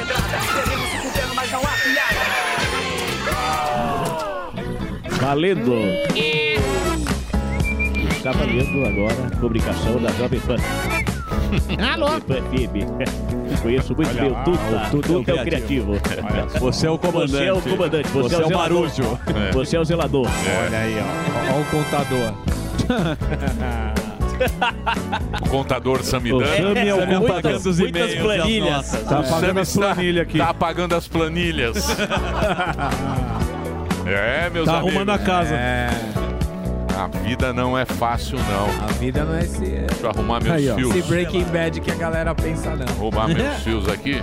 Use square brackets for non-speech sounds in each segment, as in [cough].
pedrada. Teremos se governo, mas não há piada. Valendo! Está valendo agora a publicação da Jovem Pan. [laughs] Alô? Conheço muito Olha, bem o Tuta. O Tuta é, é o criativo. Olha, você é o comandante. Você é o comandante. Você, é é você é o, é. É. Você é o zelador. É. Olha aí, ó. Olha o contador. [laughs] [laughs] O contador Samidana. O Sami é o Sami muitas- apagando os muitas planilhas. Tá apagando as está- planilhas aqui. Tá apagando as planilhas. [laughs] é, meus Tá amigos. arrumando a casa. A vida não é fácil, não. A vida não é esse. Deixa eu arrumar meus Aí, ó. fios. Esse Breaking Bad que a galera pensa, não. Arrumar meus [laughs] fios aqui.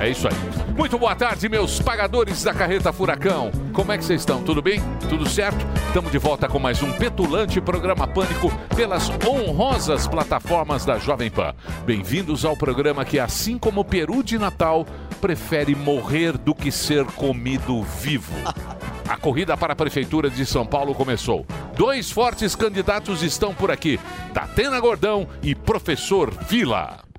É isso aí. Muito boa tarde, meus pagadores da carreta Furacão. Como é que vocês estão? Tudo bem? Tudo certo? Estamos de volta com mais um petulante programa Pânico pelas honrosas plataformas da Jovem Pan. Bem-vindos ao programa que, assim como o peru de Natal, prefere morrer do que ser comido vivo. A corrida para a Prefeitura de São Paulo começou. Dois fortes candidatos estão por aqui: Datena Gordão e Professor Vila.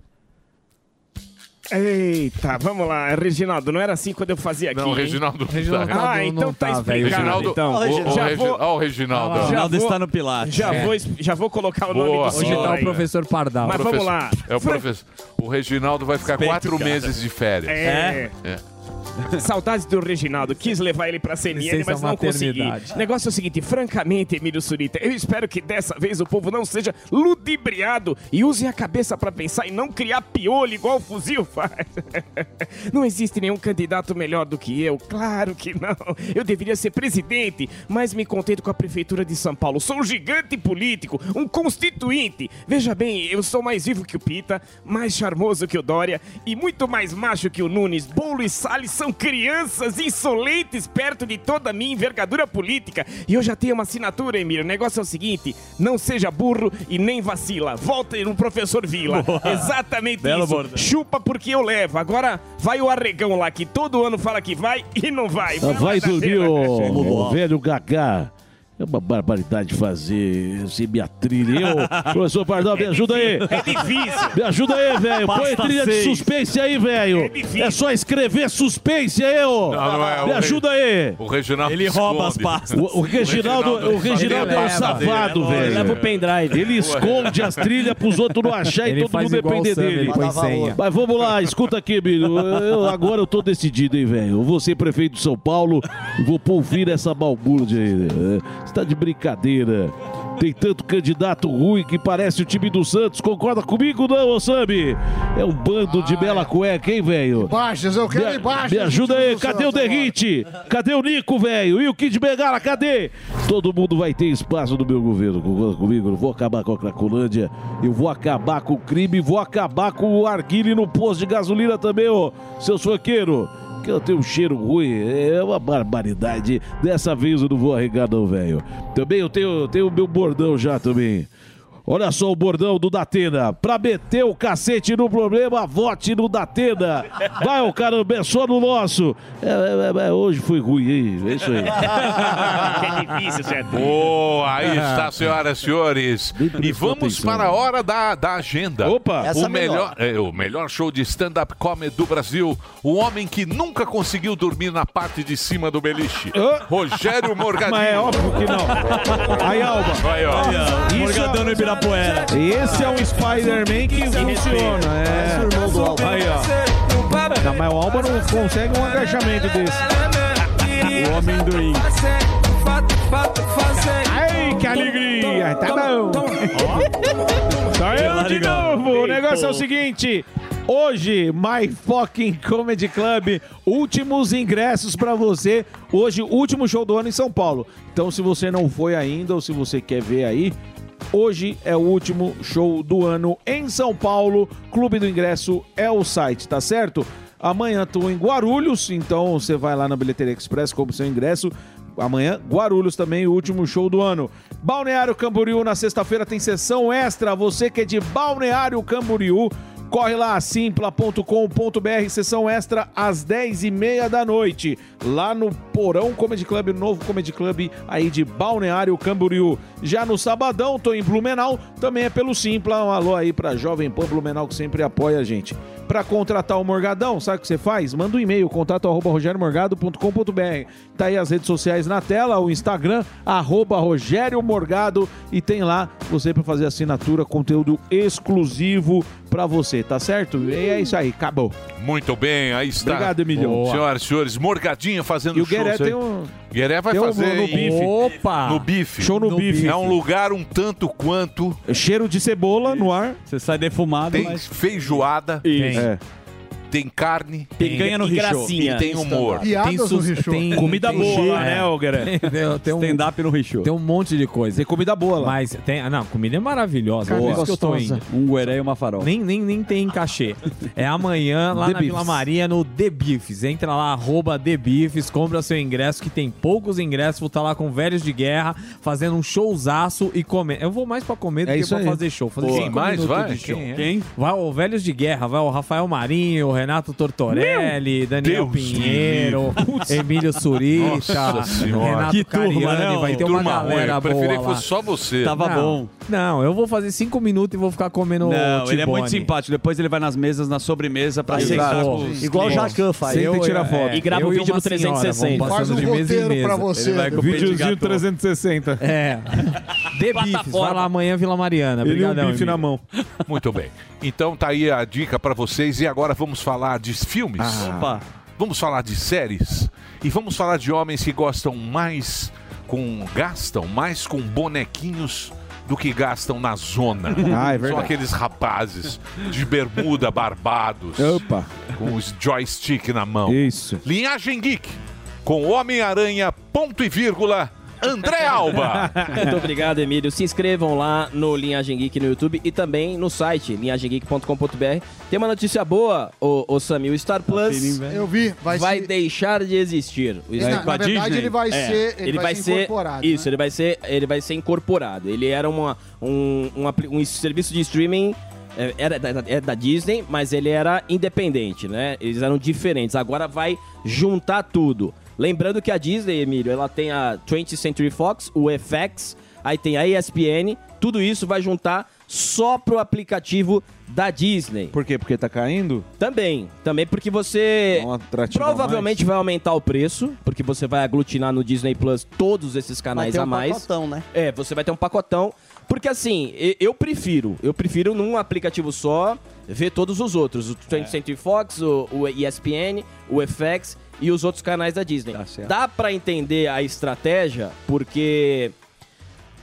Eita, vamos lá, Reginaldo, não era assim quando eu fazia aqui. Não, o hein? Reginaldo não tá. Ah, então tá, explicado. Reginaldo, então. o- o já vou, ó, o Reginaldo. já Reginaldo está no Pilates. Já, É. vou, já vou colocar o nome Boa, do Hoje senhor tá o professor Pardal. Mas vamos lá. É o professor. O Reginaldo vai ficar Respeito, quatro cara. meses de férias. É. É. Saudades do Reginaldo. Quis levar ele pra CNN, Licença mas não consegui. negócio é o seguinte, francamente, Emílio Surita, eu espero que dessa vez o povo não seja ludibriado e use a cabeça pra pensar e não criar piolho igual o fuzil faz. [laughs] Não existe nenhum candidato melhor do que eu, claro que não. Eu deveria ser presidente, mas me contento com a prefeitura de São Paulo. Sou um gigante político, um constituinte. Veja bem, eu sou mais vivo que o Pita, mais charmoso que o Dória e muito mais macho que o Nunes. Bolo e Salles são crianças insolentes perto de toda a minha envergadura política. E eu já tenho uma assinatura, Emílio. O negócio é o seguinte: não seja burro e nem vacila. Volta no professor Vila. Boa. Exatamente Belo isso. bordão. Chupa porque eu levo. Agora vai o arregão lá que todo ano fala que vai e não vai. Vai dar dormir, ô, ô, velho Gagá. É uma barbaridade fazer esse minha trilha. Eu, [laughs] professor Pardal, me ajuda aí. É difícil. Me ajuda aí, velho. Põe trilha de seis. suspense aí, velho. É difícil. É só escrever suspense aí, ô. Não, não é. Me o ajuda aí. O Reginaldo Ele rouba esconde. as pastas. O, o Reginaldo, o Reginaldo é um safado, velho. Leva o pendrive. Ele esconde as trilhas pros outros não achar e todo mundo depender o dele. ele põe senha. Mas vamos lá, escuta aqui, Emílio. Eu- agora eu tô decidido, hein, velho. Eu vou ser prefeito de São Paulo e vou pôr fim nessa balbúrdia aí. né? Você tá de brincadeira. Tem tanto candidato ruim que parece o time do Santos. Concorda comigo, não, ô Sambi? É um bando de bela cueca, hein, velho? Baixas, eu quero Me, baixas. me ajuda aí, cadê o. Derrite? Cadê o Nico, velho? E o Kid Bengala, cadê? Todo mundo vai ter espaço no meu governo, concorda comigo? Eu vou acabar com a Cracolândia, eu vou acabar com o crime, vou acabar com o arguile no posto de gasolina também, ô, seus foqueiros. Que eu tenho um cheiro ruim, é uma barbaridade. Dessa vez eu não vou arregar, não, velho. Também eu tenho, tenho meu bordão já também. Olha só o bordão do Datena. Pra meter o cacete no problema, vote no Datena. Vai, ô caramba, é só no nosso. É, é, é, hoje foi ruim, hein? É isso aí. Que [laughs] difícil, certo? Boa, aí está, senhoras e senhores. E vamos para a hora da, da agenda. Opa! o Essa melhor, é, o melhor show de stand-up comedy do Brasil. O homem que nunca conseguiu dormir na parte de cima do beliche. Rogério Morgadinho. Mas é óbvio que não. Aí, Alba. Aí, ó. Isso Morgadão no Ibirapuera. Esse é um Spider-Man que funciona. É. Aí, ó. Não, mas o Alba não consegue um agachamento desse. O homem do rim. Ai, que alegria! Tá bom! Tá [laughs] eu de novo! O negócio é o seguinte. Hoje, My Fucking Comedy Club, últimos ingressos pra você. Hoje, último show do ano em São Paulo. Então, se você não foi ainda ou se você quer ver aí, hoje é o último show do ano em São Paulo. Clube do Ingresso é o site, tá certo? Amanhã estou em Guarulhos, então você vai lá na Bilheteria Express, compra seu ingresso. Amanhã, Guarulhos também, o último show do ano. Balneário Camboriú, na sexta-feira tem sessão extra. Você que é de Balneário Camboriú, Corre lá, simpla.com.br, sessão extra às 10h30 da noite, lá no Porão Comedy Club, novo Comedy Club aí de Balneário Camboriú. Já no sabadão, tô em Blumenau, também é pelo Simpla. Um alô aí pra Jovem Pan Blumenau que sempre apoia a gente. Pra contratar o Morgadão, sabe o que você faz? Manda um e-mail, contato arroba rogeriomorgado.com.br. Tá aí as redes sociais na tela, o Instagram, arroba Rogério Morgado, e tem lá você pra fazer assinatura, conteúdo exclusivo pra você, tá certo? E é isso aí, acabou. Muito bem, aí está. Obrigado, Emilio. Boa. Senhoras e senhores, Morgadinho fazendo E o shows Gueré tem um- Gueré vai tem um fazer no em- bife. Opa! No bife. Show no bife. É um lugar um tanto quanto. Cheiro de cebola no ar. Você sai defumado, Tem mas... feijoada, Tem. É. tem carne Picanha no gracinha. e tem humor. Tem no sus- tem- Comida tem boa lá, é. né, ô Gueré? Tem, tem um, Stand-up no Richow. tem um monte de coisa. Tem comida boa lá. Mas tem. ah, Não, comida é maravilhosa. Carne Por isso que eu tô gostosa. indo. Um gueré e uma farofa. Nem, nem, nem tem cachê. É amanhã [laughs] lá The na Beefs. Vila Maria, no The Beefs. Entra lá, arroba The Beefs, compra seu ingresso, que tem poucos ingressos. Vou estar lá com velhos de guerra, fazendo um showzaço e comer. Eu vou mais pra comer do É que pra aí. fazer show. Fazer Quem mais vai? show. Quem é? Quem? Vai o Velhos de Guerra, vai o Rafael Marinho, o Renato Tortorelli, Daniel Deus Pinheiro, Emílio Surita. Renato Que turma, Cariani, né, vai ter uma ruim, galera eu preferia boa que lá. fosse só você. Tava não, bom. Não, eu vou fazer cinco minutos e vou ficar comendo Não, ele é muito simpático. Depois ele vai nas mesas, na sobremesa, pra sentar Igual o. Jacan faz. Sempre Eu- tira é, foto. E grava eu o vídeo uma no senhora, 360. vamos Faz um roteiro pra mesa. você. Ele vai com peito de Videozinho gato. 360. É. [laughs] Beefs, vai lá amanhã, Vila Mariana. Ele um Obrigadão, bife na mão. Muito bem. Então tá aí a dica pra vocês e agora vamos falar de filmes. Opa. Vamos falar de séries e vamos falar de homens que gostam mais com gastam mais com bonequinhos do que gastam na zona. [laughs] Ah, é São aqueles rapazes de bermuda barbados Opa, com os joystick na mão. isso. Linhagem Geek com Homem-Aranha ponto e vírgula André Alba. [laughs] Muito obrigado, Emílio. Se inscrevam lá no Linhagem Geek no YouTube e também no site linhagemgeek.com.br. Tem uma notícia boa, o, o Samir. O Star Plus Eu vi, vai, vai ser... deixar de existir. O Na, Star na com a verdade, Disney? ele vai É, ser, ele vai ser incorporado. Isso, né? ele vai ser, ele vai ser incorporado. Ele era uma, um, um, um serviço de streaming. é, Era da, é da Disney, mas ele era independente, né? Eles eram diferentes. Agora vai juntar tudo. Lembrando que a Disney, Emílio, ela tem a 20th Century Fox, o FX, aí tem a ESPN. Tudo isso vai juntar só pro aplicativo da Disney. Por quê? Porque tá caindo? Também, também porque você um provavelmente vai aumentar o preço, porque você vai aglutinar no Disney Plus todos esses Vai canais ter a um mais. pacotão, né? É, você vai ter um pacotão. Porque assim, eu prefiro, eu prefiro num aplicativo só ver todos os outros. O 20th Century Fox, o, o ESPN, o FX e os outros canais da Disney. Tá certo. Dá pra entender a estratégia, porque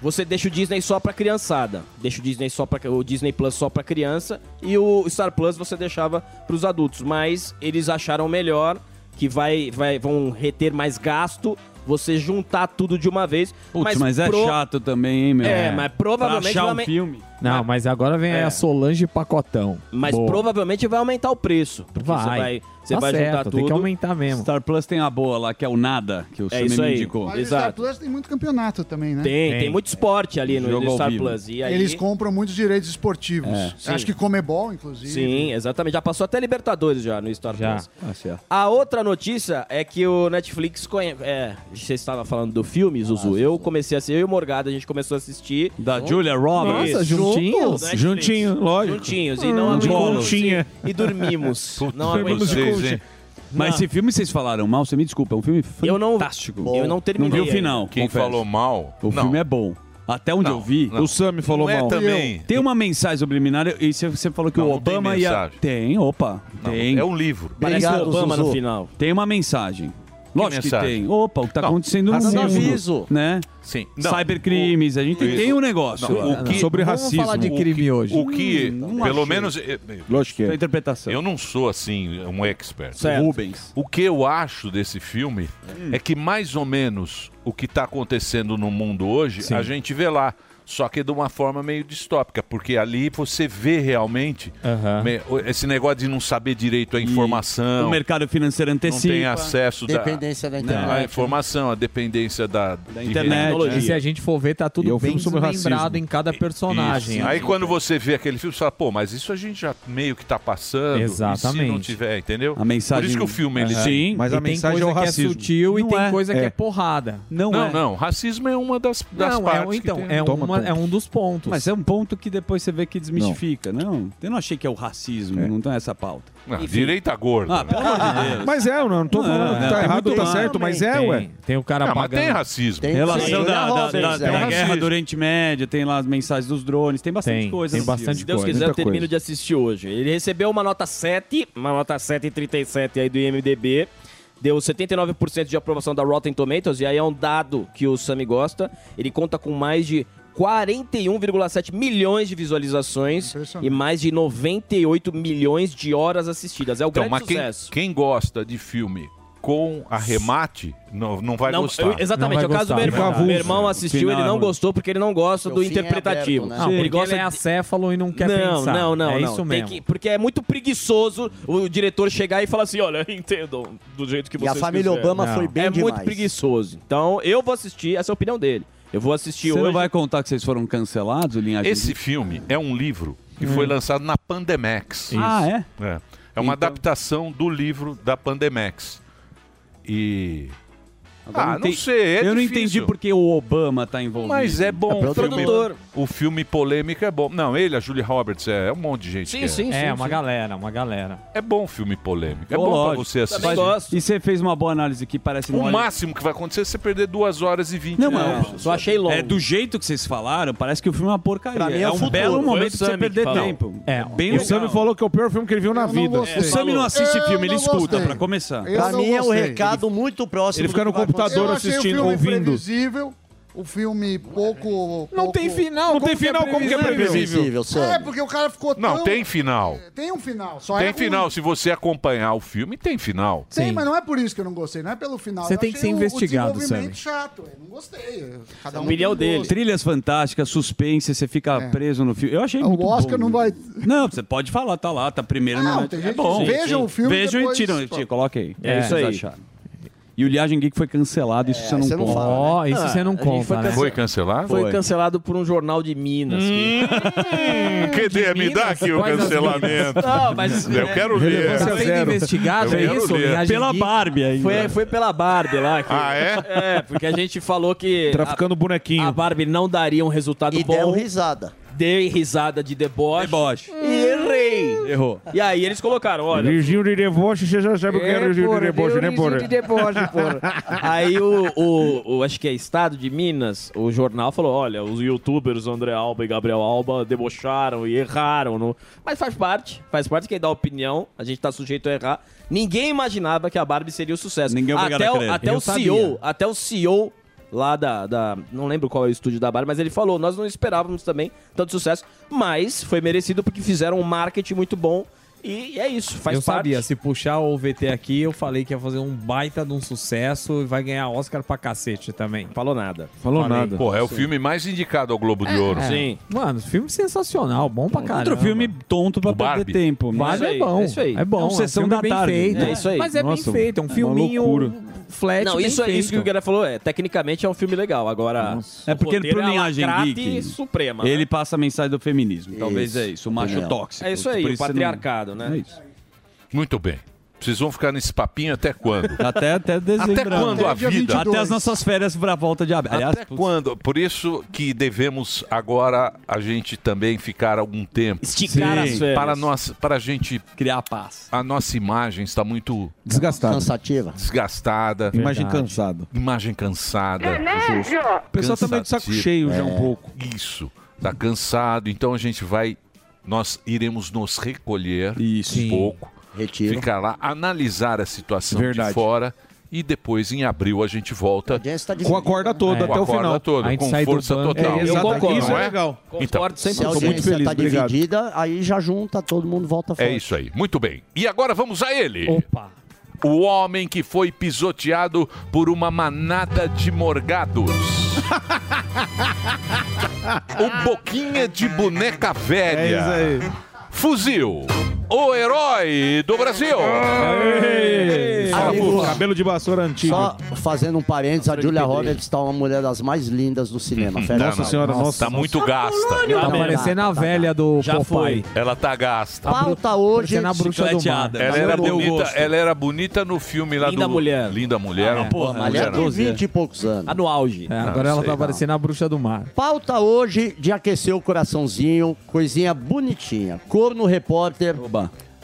você deixa o Disney só pra criançada. Deixa o Disney só para o Disney Plus só pra criança e o Star Plus você deixava pros adultos, mas eles acharam melhor que vai, vai vão reter mais gasto você juntar tudo de uma vez. Putz, mas, é pro- chato também, hein, meu? É, mas provavelmente Pra achar vai um filme. Não, mas agora vem É. a Solange Pacotão. Mas Boa. provavelmente vai aumentar o preço. Porque Vai. Você vai, você Tá vai certo, juntar tem tudo. que aumentar mesmo. Star Plus tem a boa lá, que é o Nada, que o É isso aí. indicou. Mas o Star Exato. Plus tem muito campeonato também, né? Tem, tem, Tem. muito esporte ali no, no Star. Plus. E aí, Eles compram muitos direitos esportivos. É. Acho que Comebol, inclusive. Sim, exatamente. Já passou até Libertadores já no Star Já. Plus. Tá certo. A outra notícia é que o Netflix conhece. É, você estava falando do filme, Zuzu. eu comecei a assistir, eu e o Morgado, a gente começou a assistir. Da Julia Roberts. Nossa, juntinhos? Netflix. Juntinho, lógico. Juntinhos. E não Hum, de aguentamos. E dormimos. não aguentamos. Mas esse filme vocês falaram mal, você me desculpa, é um filme Eu não- fantástico. Eu não Não terminei. vi o ainda. final, Quem confesso. falou mal? O não. filme é bom. Até onde Não, eu vi, não. O Sami falou Não é mal. também. tem uma mensagem subliminar e você, você falou que Não, o não tem Obama ia... mensagem. Tem, opa, Não, tem. É um livro. Parece o Obama Zuzu. no final. Tem uma mensagem. Lógico que mensagem? tem. Opa, o que tá Não, acontecendo no mundo, aviso. né? Sim. Cybercrimes, a gente Isso. tem um negócio. Não, o que- Sobre Vamos racismo. falar de O crime hoje. O que, não pelo achei. menos, eh, Lógico que é. interpretação. eu não sou assim um expert. Certo. Rubens. O que eu acho desse filme é que mais ou menos o que está acontecendo no mundo hoje, Sim. a gente vê lá. Só que de uma forma meio distópica, porque ali você vê realmente me- esse negócio de não saber direito a informação. o mercado financeiro antecipa. Não tem acesso da, Dependência da à internet. informação, a dependência da, da internet, E se a gente for ver, tá E é tudo bem lembrado em cada personagem. Aí quando você vê aquele filme, você fala, pô, mas isso a gente já meio que tá passando. E se não Exatamente. tiver, entendeu? A mensagem- Por isso que o filme, ele Aham. Sim, Mas E a tem mensagem é coisa o que é racismo. sutil e Não tem é. coisa que É. é porrada. Não, Não, é. não, racismo é uma das, das não, partes. é, que então, tem. é, uma- é um dos pontos. Mas é um ponto que depois você vê que desmistifica. Não, eu não achei que é o racismo, não tem essa pauta. Ah, direita gorda. Ah, pelo amor de Deus. Mas é, eu não, não tô Não, falando que não, tá errado ou tá certo, mas é, tem, ué. tem o cara Não, mas pagando. tem racismo. Tem- Relação da, da, da- é. da guerra do Oriente Médio, tem lá as mensagens dos drones, tem bastante Tem, coisa. tem bastante. Se Deus coisa. quiser, eu termino coisa. de assistir hoje. Ele recebeu uma nota 7, uma nota 7,37 aí do IMDB. Deu 79% de aprovação da Rotten Tomatoes, e aí é um dado que o Sami gosta. Ele conta com mais de 41,7 milhões de visualizações e mais de 98 milhões de horas assistidas. É o Então, grande mas quem, sucesso. quem gosta de filme com arremate, não, não vai Não, gostar. eu- exatamente, é o caso do gostar, meu irmão. Meu irmão assistiu, Final ele não é- gostou porque ele não gosta O do fim é interpretativo. aberto, né? Não, ele gosta ele é acéfalo e não quer não, pensar. não, não, É não. isso mesmo. que- porque é muito preguiçoso o diretor chegar e falar assim: olha, [laughs] entendam do jeito que E vocês a família quiserem. Obama Não. foi bem É demais. muito preguiçoso. Então, eu vou assistir, essa é a opinião dele. Eu vou assistir Você hoje. não vai contar que vocês foram cancelados, Linhagem? Esse filme é um livro que foi lançado na Pandemax. Ah, é? É, é uma Então- adaptação do livro da Pandemax. E. Agora ah, não entendi- sei. é eu não difícil. entendi porque o Obama tá envolvido. Mas é bom. É o, filme, o filme polêmico é bom. Não, ele, a Julie Roberts, é, um monte de gente. Sim, que é. sim, É, sim. uma sim. galera, uma galera. É bom o filme polêmico. É bom pra você assistir. E você fez uma boa análise que parece... O máximo que vai acontecer é você perder duas horas e vinte Não, minutos. mas Só achei longo. É do jeito que vocês falaram, parece que o filme é uma porcaria. É é um futuro. belo momento pra você perder tempo. É, bem O. Sammy falou que é o pior filme que ele viu na não vida. O Sammy não assiste filme, ele não escuta, pra começar. Pra não mim é um recado muito próximo. Ele fica no computador assistindo, o filme ouvindo. previsível, o filme pouco... Não pouco- tem final. Não como tem é final, como que é previsível? É, porque o cara ficou Não, tão... tem final. Tem um final, só Tem é final. Se você acompanhar o filme, tem final. Tem, Sim. mas não é por isso que eu não gostei, não é pelo final. Você Eu tem que ser o- investigado, o desenvolvimento Sammy. chato, eu não gostei. Cada um um dele. gosto. Trilhas fantásticas, suspense, você fica É. preso no filme. Eu achei O muito Oscar bom. não vai... Não, você pode falar, tá lá, tá primeiro Não, no... tem É gente bom. vejam o filme Vejam e tiram, tira, coloca aí. É isso Vocês aí. E o Liagem Geek foi cancelado, isso você não você não conta. fala. Ó, isso Ah, você não a gente foi conta, né? Foi cancelado? Foi Foi. cancelado por um jornal de Minas. que- Hum, cadê? Me dá aqui o cancelamento. Não, mas Eu quero ler. Sendo Zero. investigado, é isso? Pela? Barbie ainda. foi, foi pela Barbie lá. Que, Ah, é? É, porque a gente falou que Traficando a, bonequinho. a Barbie não daria um resultado E bom. deram risada. Dei risada de deboche. Deboche. E errei. Errou. E aí eles colocaram, olha... Virgínio de deboche, você já sabe o que é Virgínio de deboche, né, porra? [laughs] Aí o, o, o- acho que é Estado de Minas, o jornal falou, olha, os youtubers André Alba e Gabriel Alba debocharam e erraram. No... Mas faz parte, faz parte quem dá opinião, a gente tá sujeito a errar. Ninguém imaginava que a Barbie seria o sucesso. Ninguém é até a o, até Eu o sabia. CEO, até o CEO lá da, da- Não lembro qual é o estúdio da Barbie, mas ele falou: nós não esperávamos também tanto sucesso, mas foi merecido porque fizeram um marketing muito bom. E é isso, faz eu parte. sabia, se puxar o VT aqui, eu falei que ia fazer um baita de um sucesso e vai ganhar Oscar pra cacete também. Falou nada. Falou Falei. nada. Pô, é o filme mais indicado ao Globo de Ouro. É. Sim. Mano, filme sensacional, bom pra caramba. Outro filme tonto pra O perder Barbie. tempo. Mas isso é aí, bom. é isso aí. É bom. É um um sessão da bem tarde. feito. É isso aí. Mas é Nossa, bem feito. É um filminho flat. Não, isso, é isso que o. Guilherme falou. É, tecnicamente é um filme legal. Agora, É porque roteiro pro é Linhagem Geek, suprema. Ele né? passa a mensagem do feminismo. Talvez Isso. é isso. O macho tóxico. É isso aí, o você né? É isso. Muito bem. Vocês vão ficar nesse papinho até quando? [laughs] Até, até dezembro. Até quando a Até dia vida? 22. Até as nossas férias pra volta de abril. Aliás, Até quando? Por isso que devemos agora a gente também ficar algum tempo. Esticar Sim, as férias. Para nós, para a gente, criar paz. a nossa imagem está muito Desgastado. Cansativa. desgastada, Imagem cansada. imagem cansada. O pessoal tá meio de saco Cansativo. cheio já um pouco. Isso, tá cansado. Então a gente vai, nós iremos nos recolher Isso. um pouco, Retiro. ficar lá, analisar a situação Verdade. de fora e depois em abril a gente volta tá Com a dividida. corda toda É. com até a o corda final. toda, A gente com sai do força total. É, eu concordo. Isso é é? legal. Concordo Se a 100%. muito audiência feliz, tá obrigado. dividida, aí já junta, todo mundo volta fora. É isso aí, muito bem. E agora vamos a ele. Opa. O homem que foi pisoteado por uma manada de morgados. [laughs] o Boquinha de Boneca Velha. É isso aí. Fuzil, o herói do Brasil. Amigo, Cabelo de vassoura antigo. Só fazendo um parênteses, a Julia Roberts está uma mulher das mais lindas do cinema. [laughs] Fera. Não, não. Tá muito gasta. Tá parecendo a velha do Popeye. Ela tá gasta. Pauta hoje. Parecendo a bruxa do mar. Ela era, bonita, ela era bonita no filme lá Linda do... Mulher. Linda Mulher. não Porra, mulher, mulher não. de 20 e poucos anos. Tá no auge. É, agora ela tá parecendo a bruxa do mar. Pauta hoje de aquecer o coraçãozinho, coisinha bonitinha. Corno Repórter,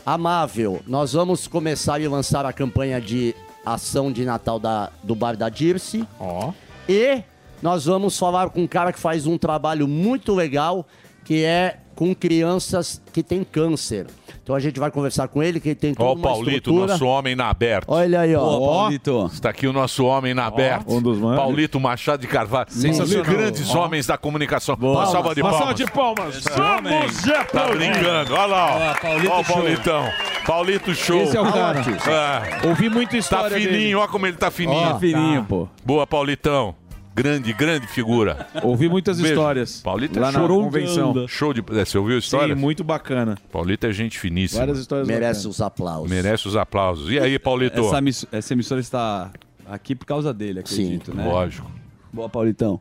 amável. Nós vamos começar e lançar a campanha de ação de Natal da, do Bar da Dirce. Ó. E nós vamos falar com um cara que faz um trabalho muito legal, que é com crianças que têm câncer. Então a gente vai conversar com ele, que ele tem toda Ó o uma Paulito, estrutura. nosso homem na aberta. Olha aí, ó. Ó, Paulito. Está aqui o nosso homem na aberta. um dos mais- Paulito Machado de Carvalho. Sensacional. Grandes homens da comunicação. Uma salva de Uma palmas. salva de palmas. homem. Tá brincando. Olha lá, ó. Ó, Paulito Ó o show. Paulitão. Paulito show. Esse é o cara. É. Ouvi muita Tá história fininho, dele. olha como ele tá fininho. Ó, fininho, pô. Boa, Paulitão. Grande, grande figura. Ouvi muitas Beijo. histórias. Paulito é lá na show. convenção. Show de. é, Você ouviu a história? Sim, muito bacana. Paulito é gente finíssima. Várias histórias Merece bacanas. os aplausos. Merece os aplausos. E aí, Paulito? Essa, miss- essa emissora está aqui por causa dele, acredito, né? Lógico. Boa, Paulitão.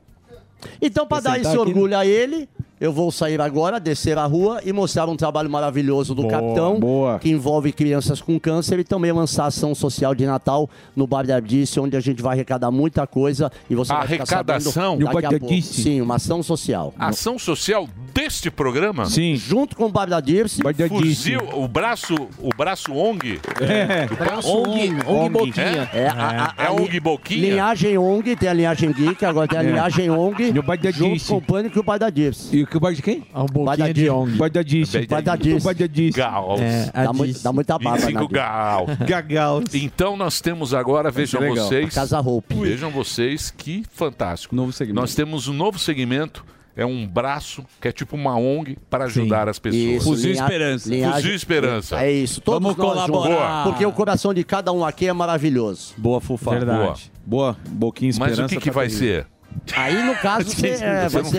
Então, para dar esse aqui, orgulho a ele, eu vou sair agora, descer a rua e mostrar um trabalho maravilhoso do Boa, capitão, boa. que envolve crianças com câncer e também lançar ação social de Natal no Bar da Ardice, onde a gente vai arrecadar muita coisa e você vai ficar Arrecadação? sabendo Bar a? Sim, uma ação social. Ação social deste programa? Sim. Junto com o Bar da Dirce, Fuzil, o braço, o braço ONG. É. ONG, ONG Boquinha. é, a, a- É a li- ONG Boquinha? linhagem ONG, tem a linhagem Geek, agora tem a linhagem ONG, No Bar da junto Dirce. com o Pânico e o Bar da Dirce. E o bar de quem? É um Vai boquinha de. ONG. Bar da Dirce. Bar da O Dirce. Bar da Dirce. Gals. É, Dá, muito- Dis- dá muita baba na 25 Dirce. gal. Gagal. Então nós temos agora, vejam vocês. Casa Hope. Vejam vocês que fantástico. Novo segmento. Nós temos um novo segmento, é um braço que é tipo uma ONG para ajudar as pessoas. Isso, Fuzil linha- Esperança. linhagem- Fuzil Esperança. É isso. Todos Vamos nós colaborar. juntos. Porque o coração de cada um aqui é maravilhoso. Boa, Fufá. Verdade. Boa. Boquinha Mas esperança. o que, que tá vai feliz. ser? Aí, no caso, [laughs] você, é, Você vai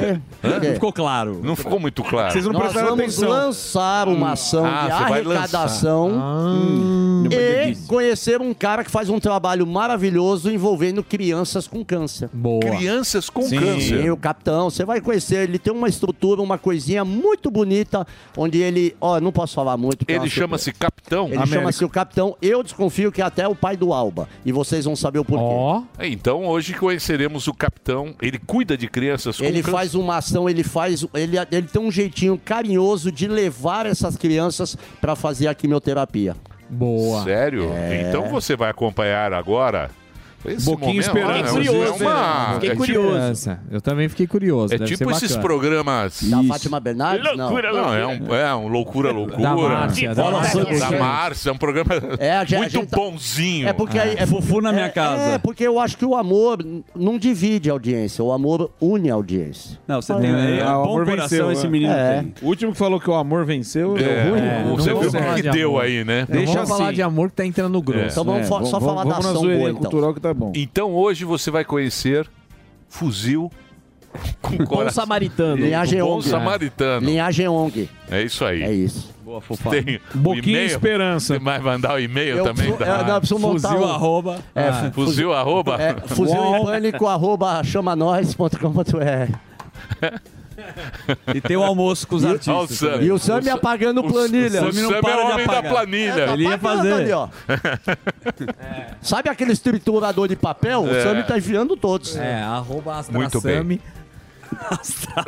não-? É. Ficou claro. Não ficou muito claro. Vocês não Nós prestaram vamos atenção. lançar uma ação Ah, de você arrecadação Bar da e conhecer um cara que faz um trabalho maravilhoso envolvendo crianças com câncer. Boa. Crianças com Sim. Sim, câncer. o capitão, você vai conhecer, ele tem uma estrutura, uma coisinha muito bonita, onde ele, ó, não posso falar muito. é Ele chama-se Capitão. Ele chama-se o Capitão. Eu desconfio que é até o pai do Alba. E vocês vão saber o porquê. Ó. Então hoje conheceremos o Capitão. Ele cuida de crianças com Ele câncer. faz uma ação, ele faz. Ele, ele tem um jeitinho carinhoso de levar essas crianças para fazer a quimioterapia. Boa. Sério? Então você vai acompanhar agora. Esse Boquinha momento, Esperança. é um- Fiquei curioso, é uma- Fiquei é tipo- curioso. Eu também fiquei curioso. É deve tipo ser esses programas. Da Fátima Bernardes? Não. Não, é um, é um loucura, loucura. Da Márcia. Da Márcia. Da Márcia, é um programa É, a gente- a muito gente tá- bonzinho. É porque aí. É, Fufu na minha é- casa. É, porque eu acho que o amor não divide a audiência, o amor une a audiência. Não, você tem é, Ah, o amor venceu, esse né? menino É. O último que falou que o amor venceu, É, deu ruim. É, não você viu o que de deu amor. aí, né? Deixa vamos falar de amor que tá entrando no grosso. Então vamos, É, só falar da ação boa, então. cultural que tá bom. Então hoje você vai conhecer Fuzil com Bom coração. samaritano. Linhagem Bom ONG. samaritano. Linhagem ONG. É isso aí. É isso. Boa, Fufá. Tem o Boquinha e-mail. Esperança. Você vai mandar o e-mail Eu também? preciso- da- é, eu preciso montar Fuzil um- arroba. É, Ah, fu- Fuzil arroba? É, fuzil em pânico, arroba chamanós.com.br. [laughs] [laughs] E tem o almoço com os o artistas. Sam. E o Sam me apagando planilha. O Sam não Sam é o de homem da apagar. planilha. Tá Ele ia pagando fazer. ali, ó. [laughs] Sabe aquele triturador de papel? O É. Sam tá enfiando todos. É, arroba Muito bem.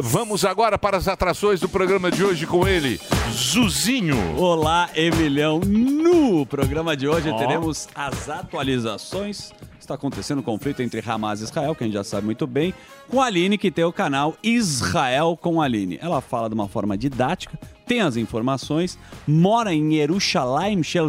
Vamos agora para as atrações do programa de hoje com ele, Zuzinho. Olá, Emilhão. No programa de hoje teremos as atualizações. Está acontecendo um conflito entre Hamas e Israel, que a gente já sabe muito bem, com a Aline, que tem o canal Israel com a Aline. Ela fala de uma forma didática, tem as informações, mora em Yerushalayim Shel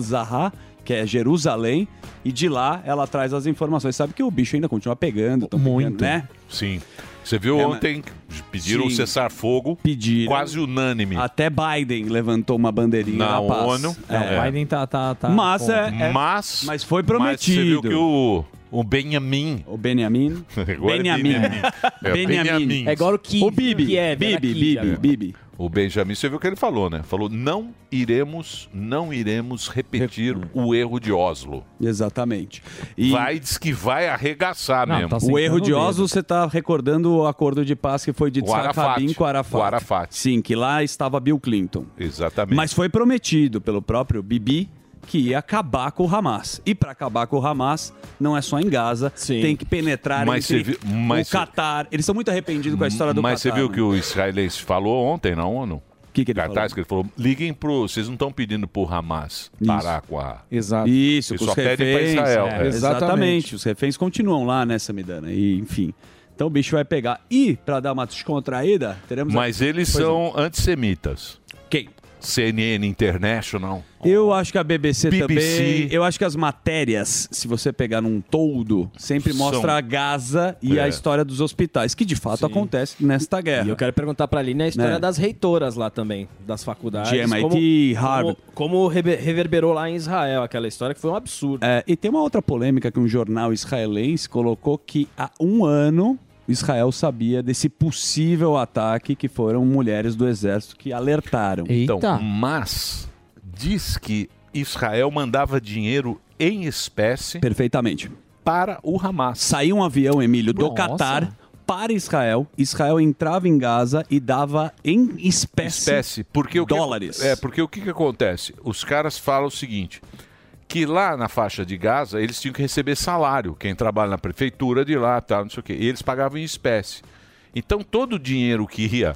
que é Jerusalém, e de lá ela traz as informações. Sabe que o bicho ainda continua pegando, Muito. pegando, né? Sim. Você viu É, ontem, pediram Sim. cessar fogo, Pediram. quase unânime. Até Biden levantou uma bandeirinha Na da paz. ONU. É. Não, o Biden tá. tá, tá Mas é, é- Mas, mas foi mas você viu prometido. que o, O Benjamin. O Benjamin. [laughs] Agora é Benjamin. [laughs] É, Benjamin. É igual o Kiev. O Bibi. Kiev, Bibi. Bibi, Bibi. O Benjamin, você viu o que ele falou, né? Falou: não iremos, não iremos repetir o erro de Oslo. Exatamente. E Vai, diz que vai arregaçar Não, mesmo. tá o erro de Oslo, você está recordando o acordo de paz que foi de. Rabin com Arafat. O Arafat. Sim, que lá estava Bill Clinton. Exatamente. Mas foi prometido pelo próprio Bibi que ia acabar com o Hamas. E para acabar com o Hamas, não é só em Gaza, Sim. tem que penetrar Mas entre viu- mas o Catar. Eles são muito arrependidos com a história do Mas Catar. você viu né? que o israelense falou ontem na ONU? O que, que ele Cartaz falou? que ele falou: liguem pro. Vocês não estão pedindo pro Hamas parar com a. Exato. Isso, Eles com só os pedem pra reféns. Israel. é, É. Exatamente. Exatamente. Os reféns continuam lá, né, Samidana? E, enfim. Então o bicho vai pegar. E, para dar uma descontraída, teremos... a- Mas eles Pois é. são antissemitas. CNN International. Eu acho que a BBC, BBC. também. Eu acho que as matérias, se você pegar num todo, sempre São- mostra a Gaza e É. a história dos hospitais, que de fato acontece nesta guerra. E eu quero perguntar pra Aline a história Né? das reitoras lá também, das faculdades. De MIT, como, Harvard. Como, como rever- reverberou lá em Israel aquela história que foi um absurdo. É, e tem uma outra polêmica que um jornal israelense colocou que há um ano Israel sabia desse possível ataque que foram mulheres do exército que alertaram. Eita. Então, mas diz que Israel mandava dinheiro em espécie Perfeitamente. para o Hamas. Saiu um avião, Emílio, do Nossa. Catar para Israel. Israel entrava em Gaza e dava em espécie, espécie. Porque o que- dólares. é, porque o que, que acontece? Os caras falam o seguinte: que lá na faixa de Gaza eles tinham que receber salário, quem trabalha na prefeitura de lá, tal, não sei o quê. E eles pagavam em espécie. Então todo o dinheiro que ia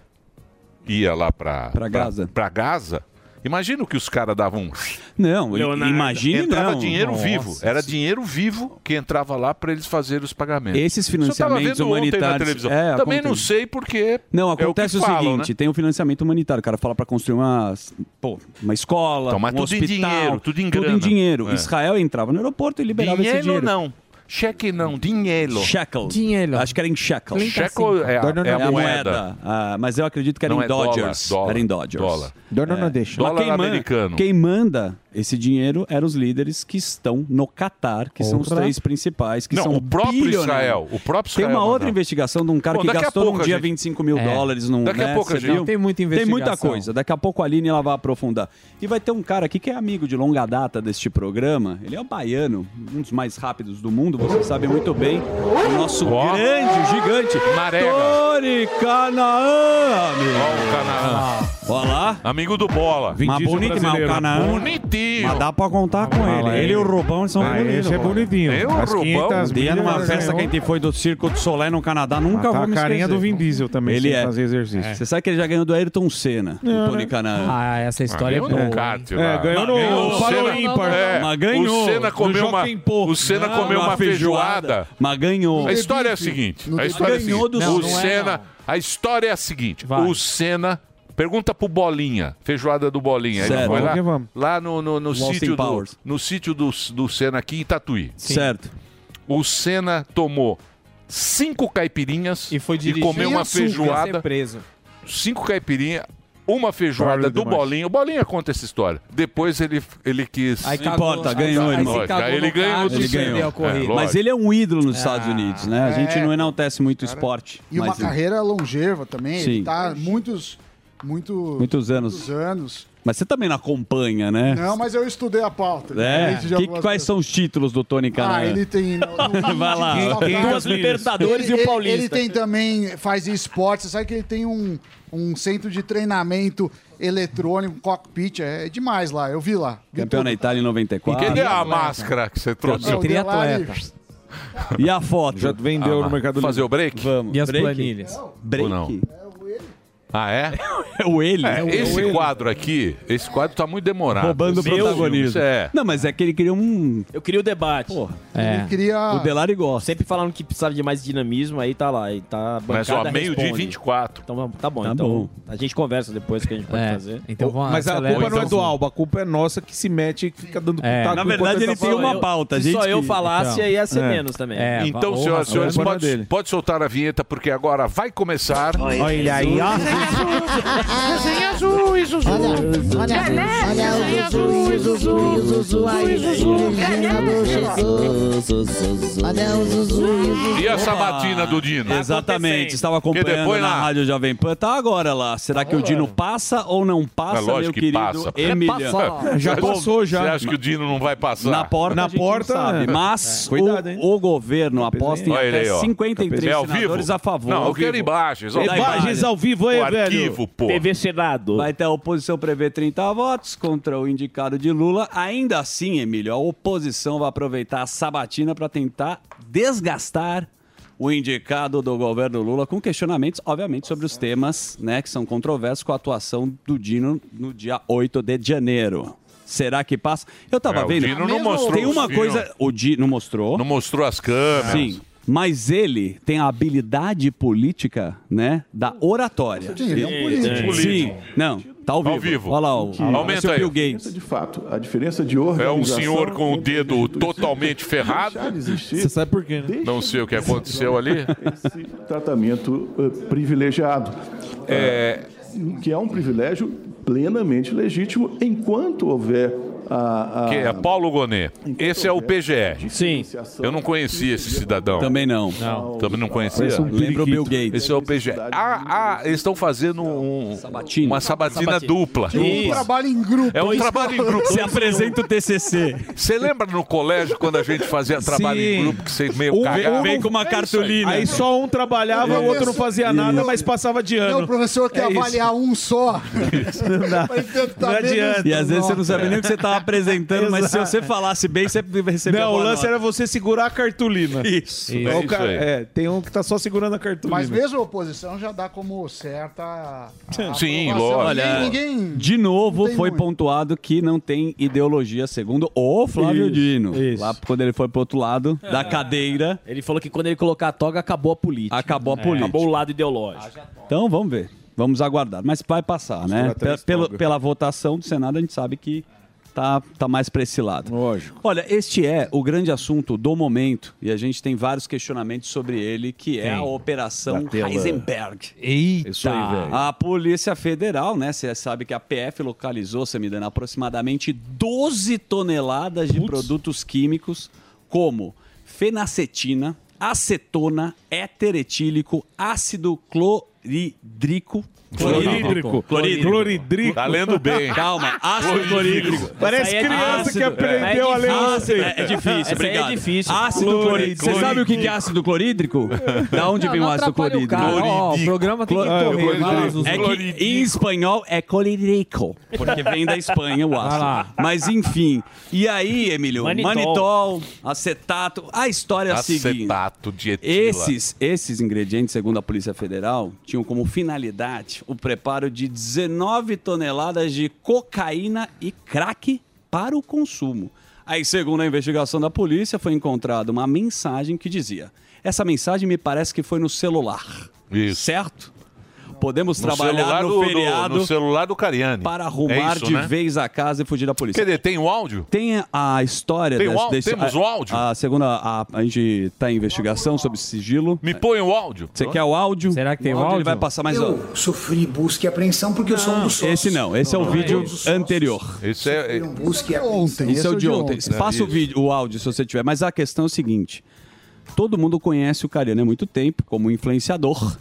ia lá para Pra Gaza. Para Gaza. Imagina o que os caras davam. Não, Leonardo. imagine entrava não. dinheiro Nossa vivo. Era dinheiro vivo que entrava lá para eles fazerem os pagamentos. Esses financiamentos vendo ontem na humanitários. televisão. É, Também acontece. não sei porque. Não, é acontece o, o, que falam, seguinte: né? tem o financiamento humanitário. O cara fala para construir uma, pô, uma escola, Então, mas um tudo em hospital, dinheiro, tudo em tudo grana. em dinheiro. É. Israel entrava no aeroporto e liberava esse Dinheiro dinheiro. não. Cheque não, dinheiro. Shekel. Dinheiro. Acho que era em shekel. Shekel é, a, é É a moeda. moeda. Ah, mas eu acredito que era Não em é dólar, Dodgers. dólar, era em Dodgers. dólar. Dólar não deixa. Dólar quem, man- americano. quem manda esse dinheiro eram os líderes que estão no Catar, que são os Porra. três principais, que Não, são o próprio bilionários. Israel. O próprio Tem Israel uma outra mandava. investigação de um cara Bom, que daqui a gastou pouco a dia gente- 25 mil É. dólares. Num, Daqui a né, pouco a você gente- viu? Tem muita Tem muita investigação. coisa. Daqui a pouco a Aline ela vai aprofundar. E vai ter um cara aqui que é amigo de longa data deste programa. Ele é um baiano, um dos mais rápidos do mundo, você sabe muito bem. O nosso Ó. grande, gigante, Marega. Tony Canaã, amigo. Ó, o Canaã. Olha lá. Amigo do Bola. Mas Diesel bonito, mas o brasileiro. Canaã. Bonitinho. Mas dá pra contar com Ah, ele. Ele e o Rubão são Ah, bonitos. esse é bonitinho. Eu, As Rubão, 500 Um dia numa festa né? que a gente foi do Circo do Soleil no Canadá, nunca Tá vou a me carinha esquecer. do Vin Diesel também, Ele sem é. fazer exercício. Você sabe que ele já ganhou do Ayrton Senna, o Tony Canaã. Ah, essa história é Ganhou boa. kart É, ganhou no O Paro Senna- Ímpar. É, Mas ganhou. O Senna comeu uma, o Senna comeu uma feijoada. Mas ganhou. A história é a seguinte. A história é a ganhou seguinte. do- o é, Senna. A história é a seguinte. Vai. O Senna. Pergunta pro Bolinha, feijoada do Bolinha. Ele Certo. foi lá, Vamos que lá no, no, no sítio do, no sítio do, do Senna aqui em Tatuí. Certo. O Senna tomou cinco caipirinhas E foi dirigir. comeu uma açúcar. Feijoada ser preso. cinco caipirinhas, uma feijoada do demais. Bolinha. O Bolinha conta essa história. Depois ele, ele quis. Aí Não cagou- importa, aí- ganhou, aí irmão. cagou aí ele ganhou e perdeu a É. Mas ele é um ídolo nos Estados Unidos, né? A gente É. não enaltece muito o esporte. E uma mas carreira longeva também. Sim. Ele tá muitos, muito, Muitos anos. muitos anos. Mas você também não acompanha, né? Não, mas eu estudei a pauta. É. Diferente de Que- quais são os títulos do Tony Canaã? Ah, ele tem. no- no- [laughs] Vai lá. no- Duas Libertadores ele, e o Paulista. Ele tem também, faz esporte. Você sabe que ele tem um, um centro de treinamento eletrônico, cockpit. É demais lá. Eu vi lá. Vi Campeão na. Itália em 94. Cadê a máscara que você trouxe? Delari- triatleta. E a foto? Já vendeu Ah, no Mercado Fazer Livre. o break? Vamos. E as Break? planilhas? Break? Ou não? Ah, é? [laughs] É o ele. É, esse quadro aqui, esse quadro tá muito demorado. Roubando o protagonismo. É. Não, mas é que ele queria um... Eu queria o debate. É. Ele queria. O Delari gosta. Sempre falando que precisava de mais dinamismo, aí tá lá. E tá Mas ó, meio-dia e responde. 24. Então tá bom, Tá então bom. a gente conversa depois o que a gente pode É. fazer. Então vamos Mas a culpa não é então. do Alba, a culpa é nossa que se mete e fica dando É. Na verdade, ele tem uma pauta. Se gente só eu falasse, Então. aí ia ser É. menos também. É, Então, senhoras e senhores, culpa pode, soltar a vinheta, porque agora vai começar. Olha ele aí, ó. Desenha azul e Zuzu. Olha, olha, olha o Zuzu o Zuzu o Zuzu aí, iluminador chegou. Olha o Zuzu e o Zuzu. E a sabatina do Dino? Exatamente, estava acompanhando na Rádio Jovem Pan. Tá agora lá. Será que o Dino passa ou não passa, É lógico meu que querido passa. Emiliano? [laughs] Já passou, já. Você acha que o Dino não vai passar? Na porta, Na porta, sabe. é. Mas É. O, o governo aposta em até aí, ó. 53 É ao vivo? senadores a favor. Não, eu quero imagens. Dá Imagens ao vivo aí. Arquivo, pô. TV Senado. Vai ter a oposição prevê 30 votos contra o indicado de Lula. Ainda assim, Emílio, a oposição vai aproveitar a sabatina para tentar desgastar o indicado do governo Lula com questionamentos, obviamente, sobre os temas né, que são controversos com a atuação do Dino no dia 8 de janeiro. Será que passa? Eu tava É, o vendo. Dino não mostrou Tem uma coisa. O Dino não mostrou. Não mostrou as câmeras. Sim. Mas ele tem a habilidade política, né, da oratória. Sim, ele é um político. Sim. Não, tá ao vivo. Ao vivo. Olha lá, o, Aumenta é o aí. Bill Gates. De fato, a diferença de É organização... um senhor com o dedo totalmente ferrado. Você sabe por quê, né? Não sei o que aconteceu ali. Esse tratamento eh, privilegiado. É, Que é um privilégio plenamente legítimo enquanto houver a... a- que é Paulo Gonet. Esse é o PGR. Sim. Eu não conhecia esse cidadão. Também não. Também não conhecia. Lembra o Bill Gates. Esse é o PGR. Ah, ah, eles estão fazendo um, uma sabatina, dupla. Um trabalho em grupo. É um trabalho em grupo. Você apresenta o TCC. Você lembra no colégio quando a gente fazia trabalho em Sim. grupo que você meio Um cagava? Vem com uma cartolina. Aí só um trabalhava, o outro não fazia nada, mas passava de Não, o ano. professor quer É isso. avaliar um só. [laughs] Não dá. Tentar Não adianta. E às vezes você não sabe nem o que você apresentando, mas se você falasse bem, você recebia Não, o lance nota. era você segurar a cartolina. Isso. É, É o isso cara- aí. é, tem um que tá só segurando a cartolina. Mas mesmo a oposição já dá como certa. a Sim, lógico. Olha, Ninguém. De novo, foi muito. pontuado que não tem ideologia, segundo o Flávio Isso, Dino. isso. Lá quando ele foi pro outro lado da cadeira, Ele falou que quando ele colocar a toga, acabou a política. acabou a política. Acabou o lado ideológico. Então vamos ver. Vamos aguardar. Mas vai passar, né? Mistura três Pe- Pelo, togas. pela votação do Senado, a gente sabe que tá, tá mais para esse lado. Lógico. Olha, este é o grande assunto do momento e a gente tem vários questionamentos sobre ele, que é Tem. a Operação. Heisenberg. Eita. Isso aí, velho. A Polícia Federal, né? Você sabe que a PF localizou, se me dando aproximadamente 12 toneladas de produtos químicos, como fenacetina, acetona, éter etílico, ácido cloridrico. Clorídrico. Clorídrico. Cloridrico. Tá lendo bem. Calma, ácido clorídrico. Parece é criança ácido, que aprendeu a ler Ácido, é, é difícil, Essa aí é obrigado. difícil. Ácido clorídrico. Você sabe o que é ácido clorídrico? Da onde Não, vem o ácido clorídrico? o programa tem que Ah, correr. Zuzu. É que em espanhol é clorídrico, porque vem da Espanha o ácido. Mas enfim. E aí, Emílio? Manitol. Manitol, acetato. A história é a seguinte. Acetato de etila. Esses, esses ingredientes, segundo a Polícia Federal, tinham como finalidade o preparo de 19 toneladas de cocaína e crack para o consumo. Aí, segundo a investigação da polícia, foi encontrada uma mensagem que dizia: Essa mensagem me parece que foi no celular. Isso. Certo? Podemos No trabalhar celular no do- do- feriado no celular do Cariani. para É arrumar isso, de né? vez a casa e fugir da polícia. Quer dizer, tem o áudio? Tem a história Tem o desse, áudio? desse- Temos a, o áudio? A segunda, a, a gente está em investigação sobre sigilo. Me põe o áudio. Você quer o áudio? Será que tem o Ele áudio? vai passar mais ó, Eu sofri busca e apreensão porque eu sou um dos sócios. Esse não, esse é o Não, vídeo sócios anterior. Esse é. sofreram busca e apreensão. Ontem. Isso é o esse de ontem. Passa o Isso. vídeo, o áudio, se você tiver. Mas a questão é o seguinte: todo mundo conhece o Cariano há muito tempo como influenciador.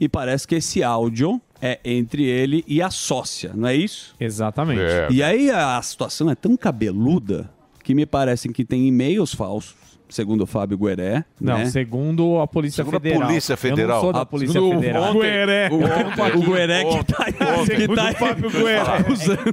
E parece que esse áudio é entre ele e a sócia, não é isso? Exatamente. É. E aí a situação é tão cabeluda que me parece que tem e-mails falsos, segundo o Fábio Gueré. Não, né? segundo a Polícia Segundo a Federal. Polícia Eu Federal. não sou da Polícia segundo o Federal. Gueré. O, o Gueré que tá, que tá Fábio Gueré.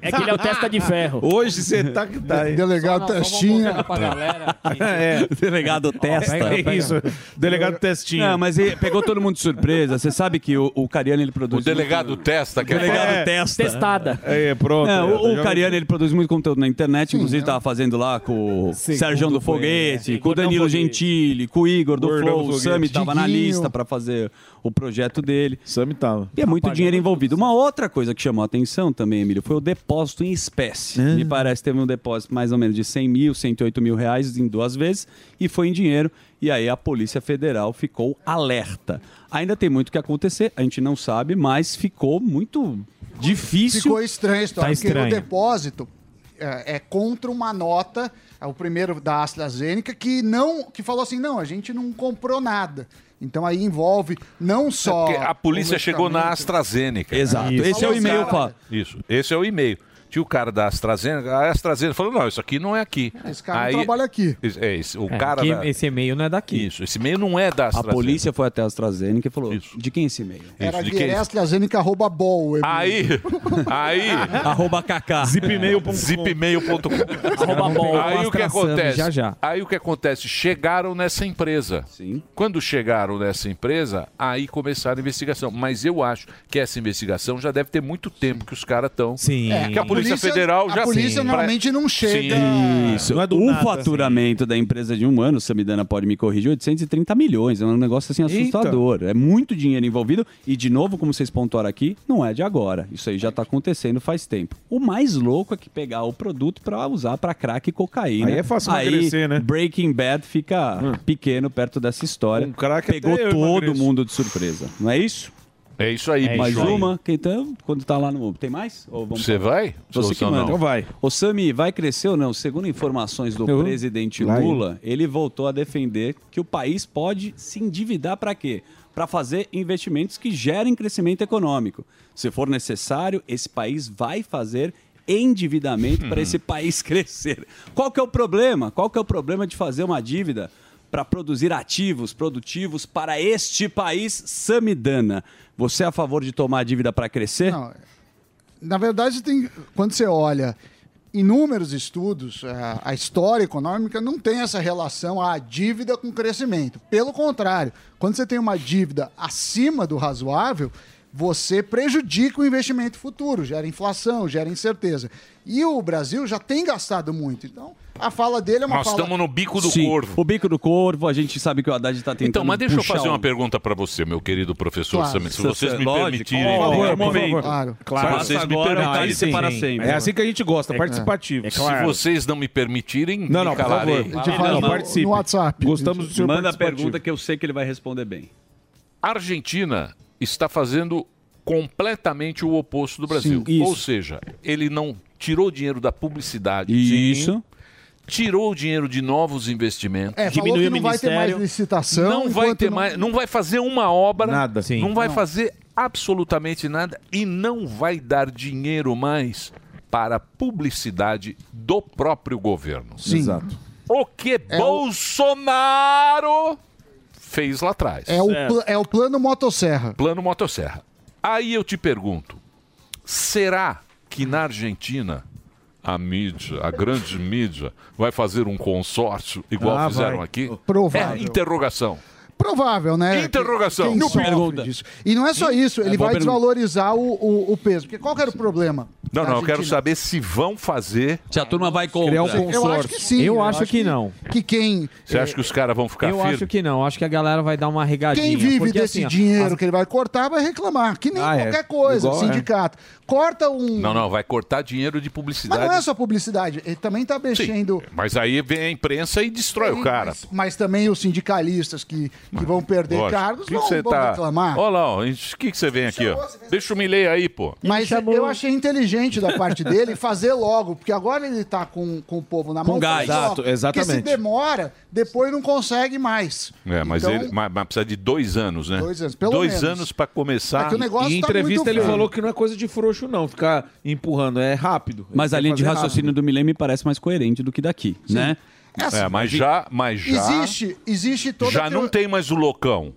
É que ele é o testa de ferro. Hoje você tá que tá aí. Delegado Testinha. pra galera. [laughs] É, delegado testa. É isso. Delegado Testinha. Não, mas ele pegou todo mundo de surpresa. Você sabe que o, o Cariano ele O produz. delegado testa, muito... que O delegado É. testa. Testada. É, pronto. Não, o, o Cariano ele produz muito conteúdo na internet, inclusive é. tava fazendo lá com o Sérgio do Foguete, é. com o Danilo. Gentili, com o Igor do Gordão Flow, do o. Sami tava na Diguinho. lista pra fazer o projeto dele. Sam tava. E é muito dinheiro envolvido. Uma outra coisa que chamou a atenção também, Emílio, foi o depósito em espécie. Ah. Me parece que teve um depósito mais ou menos de 100 mil, 108 mil reais em duas vezes e foi em dinheiro. E aí a Polícia Federal ficou alerta. Ainda tem muito que acontecer, a gente não sabe, mas ficou muito difícil. Ficou estranho a história, Tá porque estranho. o depósito é, é contra uma nota, é o primeiro da AstraZeneca, que não, que falou assim, não, a gente não comprou nada. Então aí envolve não só... É porque a polícia chegou na AstraZeneca. Exato. Isso. Esse é o e-mail. Isso. Esse é o e-mail. Tinha o cara da AstraZeneca, a AstraZeneca falou, não, isso aqui não é aqui. Esse cara não trabalha aqui. Esse- É, esse, o É, cara que da- Esse e-mail não é daqui. Isso, esse e-mail não é da A AstraZeneca. polícia foi até a AstraZeneca e falou: de quem é esse e-mail? Era Isso, de quem? AstraZeneca.bol. Aí, aí... [laughs] Arroba kaká. Zipmail.com. bol, Aí o que acontece? já, já. Aí o que acontece? Chegaram nessa empresa. Sim. Quando chegaram nessa empresa, aí começaram a investigação. Mas eu acho que essa investigação já deve ter muito tempo que os caras estão. Sim. É, que a, Polícia, Federal já A polícia Sim. normalmente não chega... Isso. Não é do o nada, faturamento da empresa de um ano, Samidana pode me corrigir, 830 milhões. É um negócio assim assustador. É muito dinheiro envolvido. E, de novo, como vocês pontuaram aqui, não é de agora. Isso aí já está acontecendo faz tempo. O mais louco é que pegar o produto para usar para crack e cocaína. Aí é fácil Aí, emagrecer, né? Breaking Bad fica pequeno perto dessa história. crack Pegou todo mundo de surpresa. Não é isso? É isso aí, bicho. Mais uma, quem tá, quando tá lá no. Tem mais? Você vai? Você que manda. não? Então vai. O Sami vai crescer ou não? Segundo informações do Eu- presidente Vai. Lula, ele voltou a defender que o país pode se endividar para quê? Para fazer investimentos que gerem crescimento econômico. Se for necessário, esse país vai fazer endividamento para esse país [laughs] crescer. Qual que é o problema? Qual que é o problema de fazer uma dívida para produzir ativos produtivos para este país samidana? Você é a favor de tomar dívida para crescer? Não, na verdade, tem, quando você olha inúmeros estudos, a, a história econômica não tem essa relação a dívida com crescimento. Pelo contrário, quando você tem uma dívida acima do razoável, você prejudica o investimento futuro, gera inflação, gera incerteza. E o Brasil já tem gastado muito. Então, a fala dele é uma Nós fala... estamos no bico do Sim, corvo. O bico do corvo, a gente sabe que o Haddad está tentando Então, mas deixa eu fazer um- uma pergunta para você, meu querido professor Claro. Samir, se vocês me Lógico. permitirem. Por favor, Por por favor. favor. Claro. Claro. Se vocês me permitirem. para sempre. É assim que a gente gosta, participativo. É claro. Se vocês não me permitirem, Não, não, me por calarei. favor. A gente fala Não, no- participe. no WhatsApp. Gostamos do seu Manda a pergunta que eu sei que ele vai responder bem. A Argentina está fazendo completamente o oposto do Brasil. Sim, isso. Ou seja, ele não tirou dinheiro da publicidade. Isso. Tirou o dinheiro de novos investimentos. É, falou que não vai ter mais licitação. não vai enquanto ter não- mais, não vai fazer uma obra, Nada. Sim. não vai Não. fazer absolutamente nada e não vai dar dinheiro mais para a publicidade do próprio governo. Sim. Exato. O que É o- Bolsonaro fez lá atrás. É o, pla- é o plano motosserra. Plano Motosserra. Aí eu te pergunto, será que na Argentina a mídia, a grande mídia, vai fazer um consórcio igual Ah, fizeram vai. aqui? Provável. É interrogação. Provável, né? Interrogação. Quem Não sofre pergunta. disso? E não é só isso, ele boa vai pergunta. desvalorizar o, o, o peso. Porque qual que era o problema? Não, não, eu quero saber se vão fazer. Se a turma vai contra. Criar um Eu acho que sim. Eu acho que não. Que quem, Você acha que os caras vão ficar eu firmes? acho que não. Acho que a galera vai dar uma regadinha. quem vive porque, desse assim, dinheiro que ele vai cortar vai reclamar. Que nem Ah, é. qualquer coisa, Igual, é. sindicato. Corta um. Não, não, vai cortar dinheiro de Mas publicidade. não é só publicidade, ele também está mexendo. Mas aí vem a imprensa e destrói o cara. Mas, mas também os sindicalistas que, que vão perder Lógico. cargos Que vão, que vão tá... reclamar. Olha lá, ó, o que, que você vem aqui, ó? Deixa eu me ler aí, pô. Mas eu achei inteligente da parte dele fazer logo, porque agora ele tá com, com o povo na mão. Com gás. Exato, exatamente. Porque se demora, depois não consegue mais. É, mas, Então, ele, mas, mas precisa de dois anos, né? Dois anos, pelo Dois menos. anos pra começar. É que o negócio Em tá entrevista muito ele falou que não é coisa de frouxo, não. Ficar empurrando, é rápido. Mas a linha de raciocínio do Milei me parece mais coerente do que daqui, né? É assim, É, mas já, mas já, Existe, existe toda já aquela- não tem mais o loucão.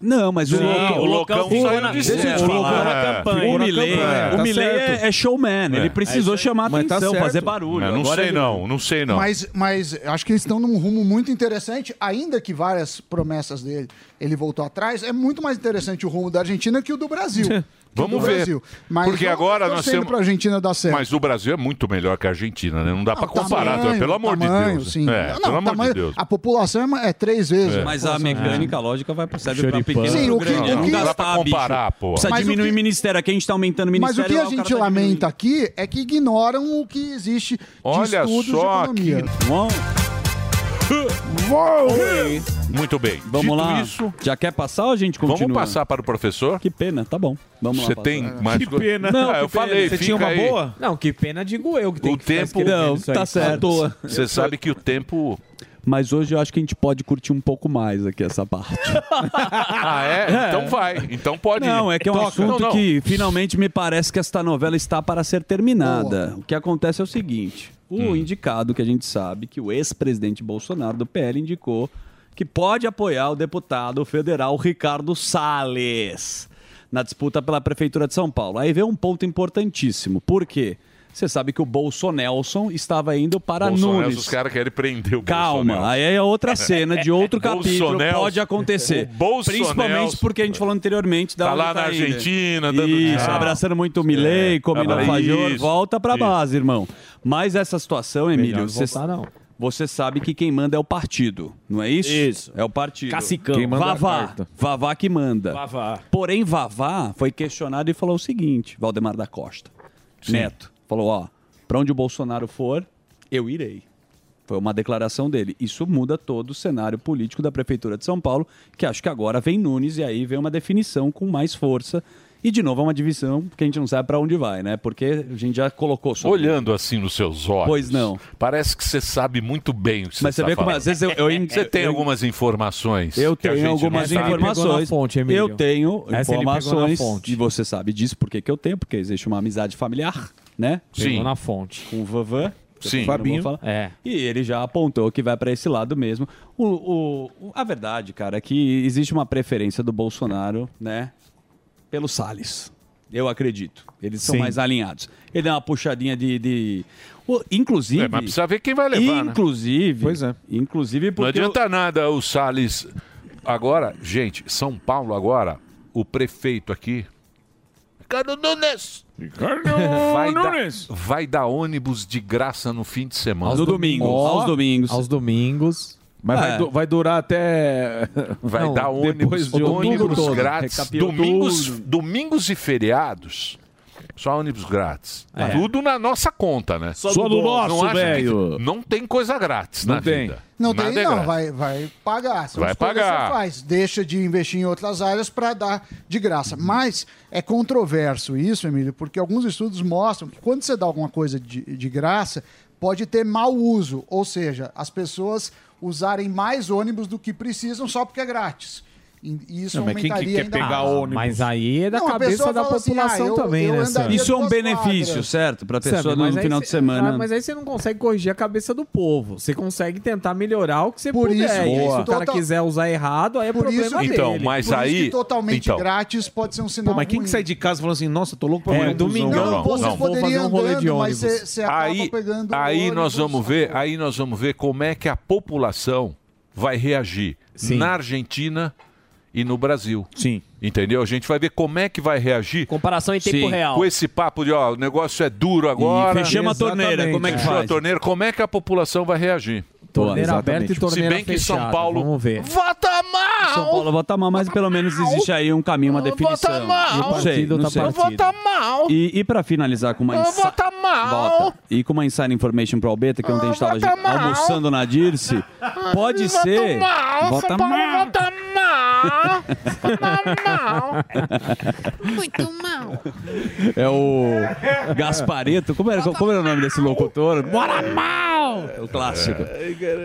Não, mas o, Sim, Loucão- o Loucão ficou saiu na- de Deixa eu te cena. falar. É. O Milley, campanha, o tá Milley é, é showman, ele precisou chamar Mas tá atenção, certo. fazer barulho. É, não Agora sei ele- não, não sei não. Mas, mas acho que eles estão num rumo muito interessante, ainda que várias promessas dele ele voltou atrás. É muito mais interessante o rumo da Argentina que o do Brasil. Vamos ver. Brasil. Mas Porque vamos agora nós temos. pra Argentina dar certo. Mas o Brasil é muito melhor que a Argentina, né? Não dá pra comparar, Tamanho, pelo amor de tamanho, Deus. Sim. É, não, pelo amor tamanho- de Deus. A população é, é três vezes. É. Mas a população. mecânica lógica vai serve pra Choripã. pequeno Sim, o que- grande. o não que- gastar, Dá pra comparar, bicho. pô. Precisa Mas o diminuir que- o ministério. Aqui a gente tá aumentando o Mas ministério. o que a gente tá lamenta aqui é que ignoram o que existe de Olha estudos só de economia. Muito bem. Vamos Dito lá. isso, Já quer passar ou a gente continua? vamos passar para o professor? Que pena, tá bom. Vamos Você lá. tem mais Que coisa? pena. Não, que eu pena. falei, Você fica tinha uma aí. boa? Não, que pena digo eu que tem O que ficar tempo escrevendo isso aí. tá certo. À toa. Você sabe que o tempo. Mas hoje eu acho que a gente pode curtir um pouco mais aqui essa parte. [laughs] Ah, é? Então vai. Então pode. Não, é que é um Toca. assunto Não, não. que finalmente me parece que esta novela está para ser terminada. O que acontece é o seguinte: o Hum. indicado que a gente sabe que o ex-presidente Bolsonaro do PL indicou que pode apoiar o deputado federal Ricardo Salles na disputa pela prefeitura de São Paulo. Aí vem um ponto importantíssimo. Por quê? Você sabe que o Bolsonelson estava indo para Bolsonaro, Nunes. Os caras querem prender o Calma, Bolsonaro. aí é outra [laughs] cena de outro [laughs] capítulo, Bolsonelson. pode acontecer. O Bolsonelson. Principalmente porque a gente falou anteriormente da Tá lá na indo. Argentina, dando Isso, abraçando muito o Milley, É, comendo alfajor, isso, volta pra isso. base, irmão. Mas essa situação, Emílio, não você, voltar, não. você sabe que quem manda é o partido, não é isso? Isso. É o partido. Cacicão. Quem manda a Vavá, carta. Vavá que manda. Vavá. Porém, Vavá foi questionado e falou o seguinte, Valdemar da Costa, Neto, falou, ó, pra onde o Bolsonaro for, eu irei. Foi uma declaração dele. Isso muda todo o cenário político da Prefeitura de São Paulo, que acho que agora vem Nunes e aí vem uma definição com mais força. E, de novo, é uma divisão que a gente não sabe pra onde vai, né? Porque a gente já colocou sobre Olhando assim nos seus olhos. Pois não. Parece que você sabe muito bem o que Mas você você vê está como falando. às vezes eu- eu- [laughs] Você tem eu- algumas informações. Eu tenho algumas informações. fonte, eu tenho Essa informações. E você sabe disso, por que que eu tenho? Porque existe uma amizade familiar, né? Sim. Pegou na fonte. Com o Vavan. Sim. Fabinho. falar. É. E ele já apontou que vai para esse lado mesmo. O, o- a verdade, cara, é que existe uma preferência do Bolsonaro, né? Pelo Salles. Eu acredito. Eles são Sim. mais alinhados. Ele dá uma puxadinha de. de- o- inclusive. É, mas precisa ver quem vai levar, né? Inclusive. Pois é. Inclusive Não porque. eu- adianta nada o Salles. Agora, gente, São Paulo agora, o prefeito aqui. Ricardo Nunes! [laughs] Vai dar, vai dar ônibus de graça no fim de semana. No domingo. Ó, aos domingos. Aos domingos. Mas É. vai, du- vai durar até. [laughs] Vai Não, dar ônibus, de ônibus todo. grátis. Domingos, domingos e feriados, só ônibus grátis. É. Tudo na nossa conta, né? Só no nosso, Não acha que- velho. Não tem coisa grátis Não na tem. vida. Não Nada tem, é não. grátis. Vai, vai pagar. São Vai escolhas que pagar. Você faz. Deixa de investir em outras áreas para dar de graça. Mas é controverso isso, Emílio, porque alguns estudos mostram que quando você dá alguma coisa de, de graça, pode ter mau uso. Ou seja, as pessoas usarem mais ônibus do que precisam só porque é grátis. E isso Não, mas quem que quer ainda pegar mais. ônibus? Mas aí é da Não, a cabeça da assim, população ah, eu- também, eu né, andaria Sérgio? Isso é um benefício, quadras. certo? Pra Sabe, pessoa mas no final cê- de semana. ah, Mas aí você não consegue corrigir a cabeça do povo. Você consegue tentar melhorar o que você Por puder. isso, E aí, se o cara Total- quiser usar errado, aí é Por problema isso- dele. Então, mas Por isso aí. que totalmente então, grátis pode ser um sinal Pô, mas quem que sai de casa falando assim, nossa, tô louco pra É, um domingão, busão? Não, Não, você não. Vou fazer um rolê de ônibus. aí, nós vamos ver, aí nós vamos ver como é que a população vai reagir Sim. na Argentina e no Brasil. Sim. Entendeu? A gente vai ver como é que vai reagir Comparação em tempo Sim, real. com esse papo de, ó, o negócio é duro agora. E fechamos a torneira, como é que Fechou a faz? torneira, como é que a população vai reagir? Torneira aberta e Se torneira bem que fechada. São Paulo Vamos ver. vota mal! São Paulo vota mal, mas pelo menos existe aí um caminho, uma definição. Vota mal! Não sei, Partido não tá sei. Vota mal! E, e pra finalizar com uma insa- Vota mal! Vota. E com uma inside information pro Albeta, que ontem a gente tava Vota almoçando na Dirce, pode Vota ser. mal! Vota São Paulo mal. vota mal! Vota mal! Muito mal. É o Gaspareto. Como era, como era o nome desse locutor? Bora mal! É o clássico.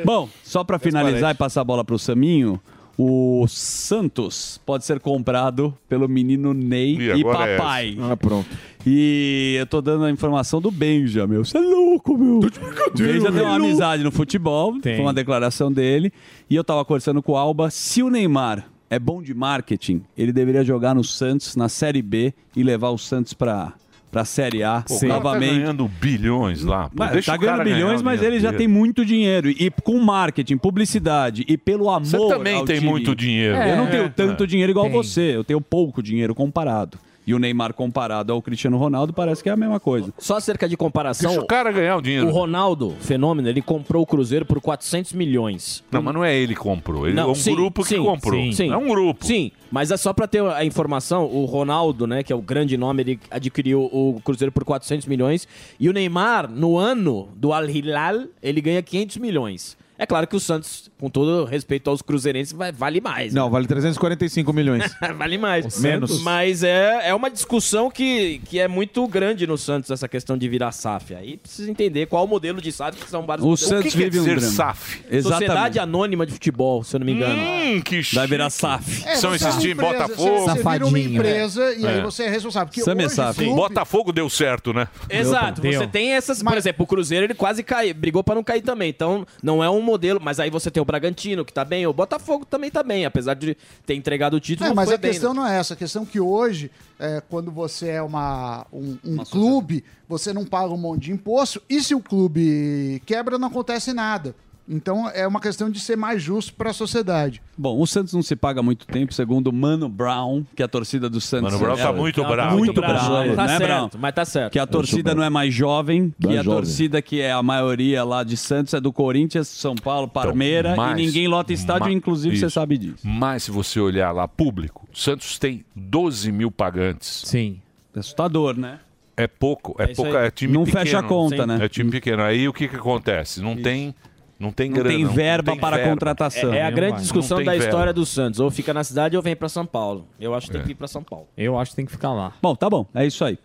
Bom, só pra finalizar e passar a bola pro Saminho, o Santos pode ser comprado pelo menino Ney E e, é papai. Ah, pronto. E eu tô dando a informação do Benja, meu. Você é louco, meu. O Benja tem uma amizade no futebol, Tem. foi uma declaração dele. E eu tava conversando com o Alba. Se o Neymar é bom de marketing, ele deveria jogar no Santos, na Série B, e levar o Santos pra, pra Série A Pô, tá novamente. ganhando bilhões lá. Pô, Mas tá ganhando bilhões, mas dinheiro ele já tem muito dinheiro. E com marketing, publicidade e pelo amor. Você também ao tem time. muito dinheiro. eu não tenho É. tanto dinheiro igual Tem. você. Eu tenho pouco dinheiro comparado. E o Neymar comparado ao Cristiano Ronaldo parece que é a mesma coisa. Só acerca de comparação. Deixa o cara ganhar o dinheiro. O Ronaldo, fenômeno, ele comprou o Cruzeiro por 400 milhões. Não, mas não é ele que comprou. Ele é um sim, grupo que sim, comprou. Sim, sim. É um grupo. Sim, mas é só pra ter a informação, o Ronaldo, né, que é o grande nome, ele adquiriu o Cruzeiro por 400 milhões e o Neymar, no ano do Al Hilal, ele ganha 500 milhões. É claro que o Santos, com todo respeito aos cruzeirenses, vai, vale mais. Não, vale 345 milhões. [laughs] vale mais. Menos. Mas é, é uma discussão que, que é muito grande no Santos, essa questão de virar SAF. Aí precisa entender qual o modelo de SAF, que são vários O modelos. Santos que quer vive um dizer drama. SAF? Exatamente. Sociedade Anônima de Futebol, se eu não me engano. Hum, que Vai virar SAF. É, São é esses times, empresa, Botafogo. Você, você vira uma empresa e aí É. você é responsável. Porque Sam é SAF. clube- Botafogo deu certo, né? Exato, você tem essas. Por exemplo, o Cruzeiro ele quase caiu, brigou pra não cair também. Então, não é um modelo. Mas aí você tem o Bragantino, que tá bem, o Botafogo também tá bem, apesar de ter entregado o título. É, mas foi a bem, questão né? não é essa. A questão é que hoje, é, quando você é uma, um, um clube, você não paga um monte de imposto. E se o clube quebra, não acontece nada. Então é uma questão de ser mais justo para a sociedade. Bom, o Santos não se paga há muito tempo, segundo o Mano Brown, que é a torcida do Santos. Mano Brown tá É, muito tá bravo. Muito Tá bravo, certo, Tá né, certo, Brown? mas tá certo. Que a torcida não é mais jovem, Não que é a jovem. torcida que é a maioria lá de Santos é do Corinthians, São Paulo, Parmeira, Então, mas- e ninguém lota estádio, ma- inclusive você isso. sabe disso. Mas se você olhar lá, público, Santos tem 12 mil pagantes. Sim. É assustador, né? É pouco, é, É isso pouca, é time Não pequeno. fecha a conta, Sim. né? É time pequeno. Aí o que que acontece? Não tem, não tem Não grana. tem verba tem para verba. contratação. É, é a Não grande discussão Não tem da verba. história do Santos. Ou fica na cidade ou vem pra São Paulo. Eu acho que tem É. que ir pra São Paulo. Eu acho que tem que ficar lá. Bom, tá bom, é isso aí.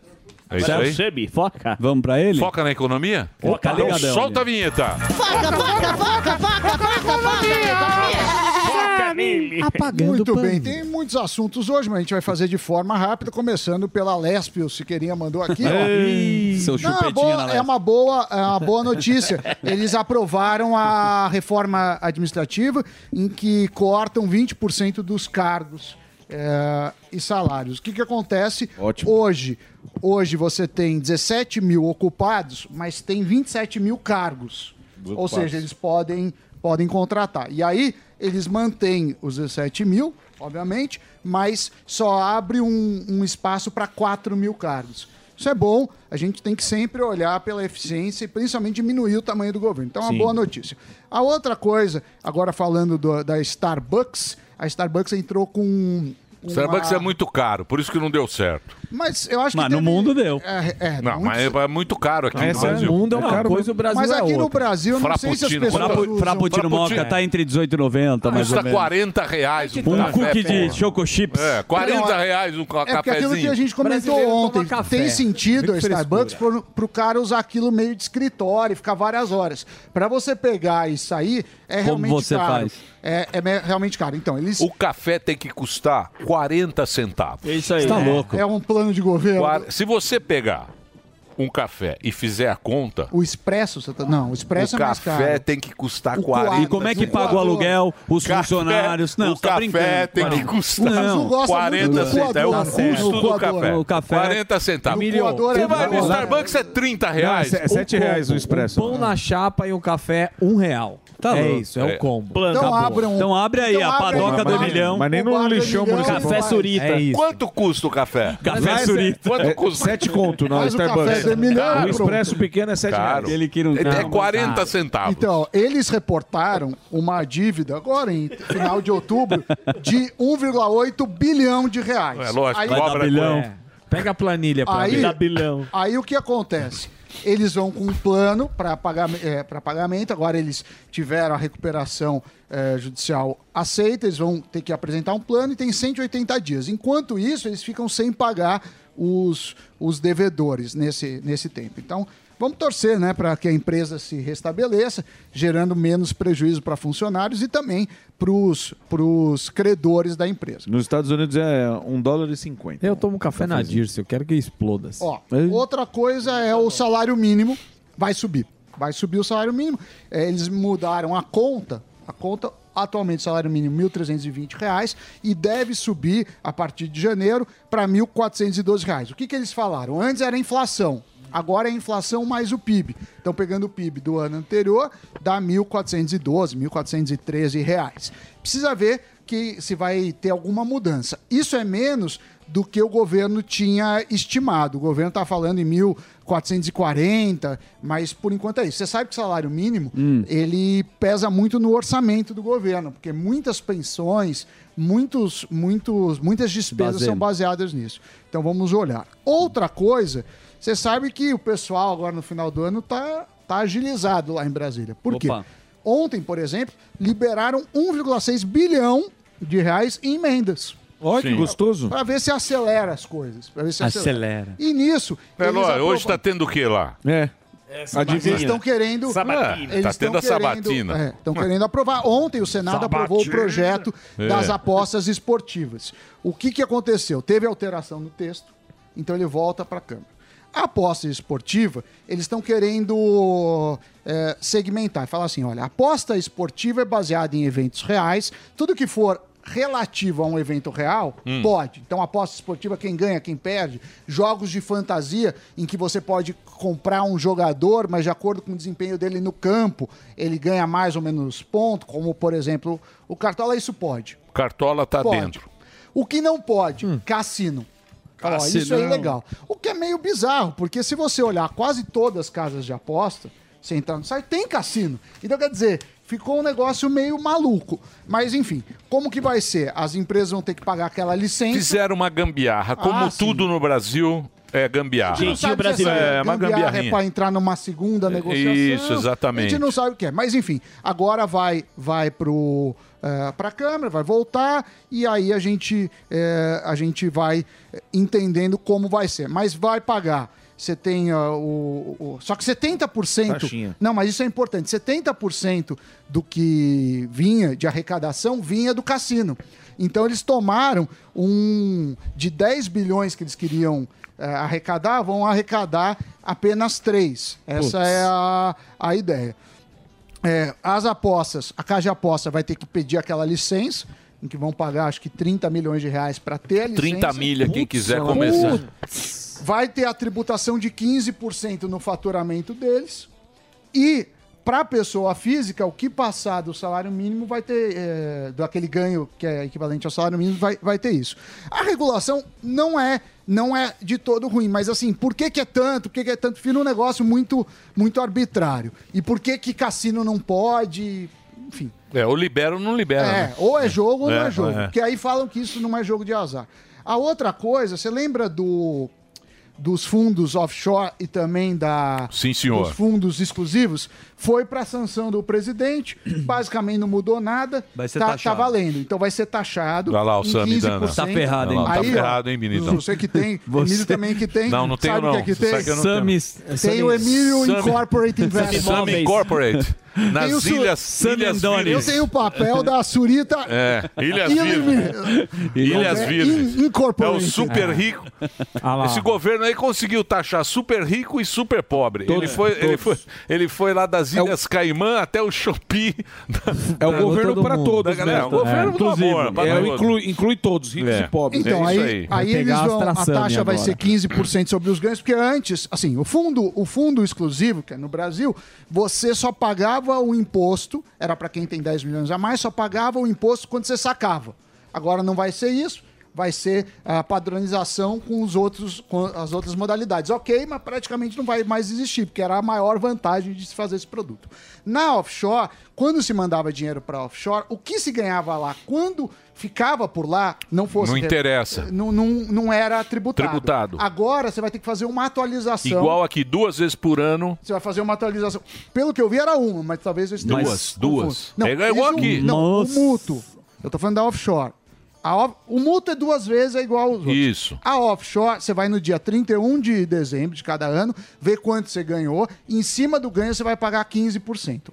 É isso aí? Sebi, foca. Vamos pra ele? Foca na economia? Foca, Então ligadão, solta a vinheta. Foca, foca, foca, foca, foca, foca, Foca nele. Apagando Muito pano. bem, tem muitos assuntos hoje, mas a gente vai fazer de forma rápida, começando pela Lespe, o Siqueirinha mandou aqui. ó. Seu Não, é, boa- na é uma boa, é uma boa notícia. [laughs] Eles aprovaram a reforma administrativa em que cortam 20% dos cargos é, e salários. O que, que acontece Ótimo. hoje? Hoje você tem 17 mil ocupados, mas tem 27 mil cargos. Ou seja, eles podem, podem contratar. E aí eles mantêm os 17 mil, obviamente, mas só abre um, um espaço para 4 mil cargos. Isso é bom, a gente tem que sempre olhar pela eficiência e principalmente diminuir o tamanho do governo. Então é uma Sim. boa notícia. A outra coisa, agora falando do- da Starbucks, a Starbucks entrou com. uma- Starbucks é muito caro, por isso que não deu certo. Mas eu acho Mas que. no teve- mundo deu. É, é, Não, muito- mas é muito caro aqui no Essa é Brasil. O mundo é uma caro, coisa, o Brasil Mas é aqui no. Brasil, eu não sei se as pessoas. Frapu, usam- Frappuccino Moca tá entre 18 e 90, mais ou Custa menos. 40 reais um Um cookie de porra. choco chips. É, 40 Não, é- reais um É porque aquilo que cafezinho. a gente comentou ontem, café. tem sentido a Starbucks pro, pro cara usar aquilo meio de escritório e ficar várias horas. Pra você pegar e sair, é realmente você caro. faz? É, é me- realmente caro. Então, eles. O café tem que custar 40 centavos. É isso aí. Tá louco. É um plano de governo. Quar- Se você pegar um café e fizer a conta, O expresso, você tá... não, o expresso o é mais café caro. tem que custar O 40. quadro. E como é que paga o aluguel, os Café- funcionários? Não, o você tá café brincando. tem que Não. custar Mas Não, não gosta 40 muito do centavos. É o coador, né? custo do coador. café. O café- 40 centavos. O coador Você é vai no barato. Starbucks é 30 reais. É 7 reais o Um expresso. pão na chapa e um café, um real. Tá é louco. isso, é, É. o combo. Então abre um. Então abre aí a abre padoca do milhão. Mas nem no lixão municipal. Café surita. É isso. Quanto custa o café? Café surita. Quanto É custa? 7 conto na Starbucks. O expresso pequeno é 7 Caro. reais. Aquele que não É, é Não, 40 cara. centavos. Então, eles reportaram uma dívida agora em final de outubro de 1,8 bilhão de reais. é lógico, Aí, Vai bilhão. É. Pega a planilha pra Aí- bilhão. aí o que acontece? Eles vão com um plano para pagar, é, pagamento. Agora eles tiveram a recuperação é, judicial aceita, eles vão ter que apresentar um plano e tem 180 dias. Enquanto isso, eles ficam sem pagar os, os devedores nesse, nesse tempo. Então, vamos torcer né, para que a empresa se restabeleça, gerando menos prejuízo para funcionários e também para os credores da empresa. Nos Estados Unidos é 1 dólar e 50. Eu tomo café na Dirce, eu quero que exploda. Ó, outra coisa é o salário mínimo vai subir. Vai subir o salário mínimo. É, eles mudaram a conta. A conta, atualmente, o salário mínimo 1.320 reais e deve subir a partir de janeiro para 1.412 reais. O que, que eles falaram? Antes era inflação. Agora é a inflação mais o PIB. Então, pegando o PIB do ano anterior, dá 1.412, 1.413 reais. Precisa ver que se vai ter alguma mudança. Isso é menos do que o governo tinha estimado. O governo está falando em 1.440, mas por enquanto é isso. Você sabe que o salário mínimo ele pesa muito no orçamento do governo, porque muitas pensões, muitos, muitos, muitas despesas Baseio. são baseadas nisso. Então vamos olhar. Outra coisa, você sabe que o pessoal agora no final do ano tá, tá agilizado lá em Brasília. Por quê? Opa. Ontem, por exemplo, liberaram 1,6 bilhão de reais em emendas. Olha que gostoso. Para ver se acelera as coisas. pra ver se Acelera. E nisso. É, eles lógico, aprovam- hoje tá tendo o que lá? É. Mas eles estão querendo. Sabatina. eles Tá estão tendo a querendo- sabatina. é, Estão querendo aprovar. Ontem o Senado aprovou o Sabatina. projeto É. das apostas esportivas. O que, que aconteceu? Teve alteração no texto, então ele volta para a Câmara. A aposta esportiva, eles estão querendo é, segmentar. Falar assim: olha, a aposta esportiva é baseada em eventos reais. Tudo que for relativo a um evento real, Hum. pode. Então, aposta esportiva, quem ganha, quem perde. Jogos de fantasia, em que você pode comprar um jogador, mas de acordo com o desempenho dele no campo, ele ganha mais ou menos ponto, como, por exemplo, o Cartola, isso pode. Cartola tá Pode. dentro. O que não pode, cassino. Ó, isso é ilegal. O que é meio bizarro, porque se você olhar quase todas as casas de aposta, você entrar no site, tem cassino. Então, quer dizer, ficou um negócio meio maluco. Mas, enfim, como que vai ser? As empresas vão ter que pagar aquela licença. Fizeram uma gambiarra. Como Ah, tudo no Brasil é gambiarra. A gente não sabe se essa é uma gambiarra é para entrar numa segunda negociação. Isso, exatamente. A gente não sabe o que é. Mas enfim, agora vai vai pro para a Câmara, vai voltar e aí a gente eh, a gente vai eh, entendendo como vai ser. Mas vai pagar. Você tem ah, o, o- Só que 70%. Taxinha. Não, mas isso é importante. 70% do que vinha de arrecadação vinha do cassino. Então eles tomaram um. De 10 bilhões que eles queriam eh, arrecadar, vão arrecadar apenas 3. Essa Putz. é a, a ideia. É, as apostas, a Casa de Aposta vai ter que pedir aquela licença, em que vão pagar acho que 30 milhões de reais para ter a licença. 30 milha, quem quiser Putz, começar. Vai ter a tributação de 15% no faturamento deles. E para a pessoa física, o que passar do salário mínimo vai ter, é, daquele ganho que é equivalente ao salário mínimo, vai, vai ter isso. A regulação não é não é de todo ruim, mas assim, por que, que é tanto? Por que, que é tanto? Vira um negócio muito, muito arbitrário. E por que, que cassino não pode? Enfim. É, ou libera ou não libera. É, né? ou é jogo ou não É, é jogo. é. Porque aí falam que isso não é jogo de azar. A outra coisa, você lembra do dos fundos offshore e também da Sim, senhor. dos fundos exclusivos? Foi para a sanção do presidente, [clears throat] basicamente não mudou nada. Vai ser tá, taxado. tá valendo. Então vai ser taxado. Olha lá o em Sami 15%. dando. Tá ferrado, hein? Tá Aí, ó, ferrado, hein, Benitão? Você que tem, [laughs] Você- Emílio também que tem. Não, não tenho, sabe o não. Que é que tem? sabe que. Samis- Tem Samis- o Emílio Sami- Incorporate Investment. Sami Incorporate. Nas Tem ilhas, ilhas Eu tenho o papel da Surita. É, Ilhas Ilha- Virgens. Ilhas É, Virgens. É o super É. rico. Ah. Esse governo aí conseguiu taxar super rico e super pobre. Todos, ele, foi, ele, foi, ele foi lá das Ilhas Caimã até o Shopee. É o governo para todos, da né? É o governo do Inclusive, amor. é, inclui, inclui todos, ricos É. e pobres. Então, É aí, aí. aí, eles vão, a taxa vai ser 15% sobre os ganhos, porque antes, assim, o fundo, o fundo exclusivo, que é no Brasil, você só pagava o imposto, era para quem tem 10 milhões a mais, só pagava o imposto quando você sacava. Agora não vai ser isso, vai ser a padronização com, os outros, com as outras modalidades. Ok, mas praticamente não vai mais existir, porque era a maior vantagem de se fazer esse produto. Na offshore, quando se mandava dinheiro para offshore, o que se ganhava lá, quando ficava por lá, não fosse. Não interessa. Não, não, não era tributado. Tributado. Agora você vai ter que fazer uma atualização. Igual aqui, duas vezes por ano. Você vai fazer uma atualização. Pelo que eu vi, era uma, mas talvez eu esteja. Duas, duas. Não, É igual aqui. Não, Nossa. o mútuo. Eu tô falando da offshore. A off- O mútuo é duas vezes é igual aos outros. Isso. A offshore, você vai no dia 31 de dezembro de cada ano, vê quanto você ganhou, em cima do ganho você vai pagar 15%.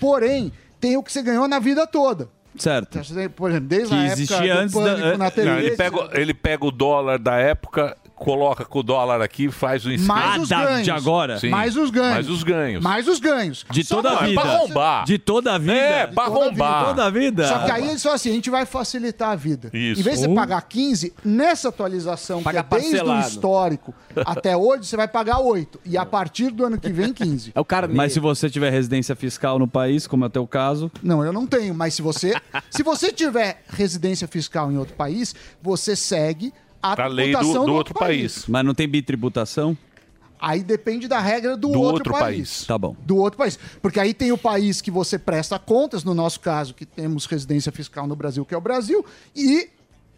Porém, tem o que você ganhou na vida toda. Certo. Por exemplo, desde Que a época existia antes da- pânico na TV. Não, ele, pega, ele pega o dólar da época, coloca com o dólar aqui e faz o esquema. Mais os ganhos. Sim. Mais os ganhos. Mais os ganhos. Mais os ganhos. De Só toda a vida. É pra arrombar. De toda a vida. É, pra toda a arrombar. Toda a vida. Só que aí eles falam assim: a gente vai facilitar a vida. Isso. Em vez de você Ou- pagar 15, nessa atualização, Paga que é desde parcelado. o histórico [laughs] até hoje, você vai pagar 8. E a partir do ano que vem, 15. É o cara Mas se você tiver residência fiscal no país, como é o teu caso, Não, eu não tenho, mas se você, se você tiver residência fiscal em outro país, você segue a Pra lei do, tributação do outro país. Mas não tem bitributação? Aí depende da regra do, Do outro, outro país. país. Tá bom. Do outro país. Porque aí tem o país que você presta contas, no nosso caso, que temos residência fiscal no Brasil, que é o Brasil, e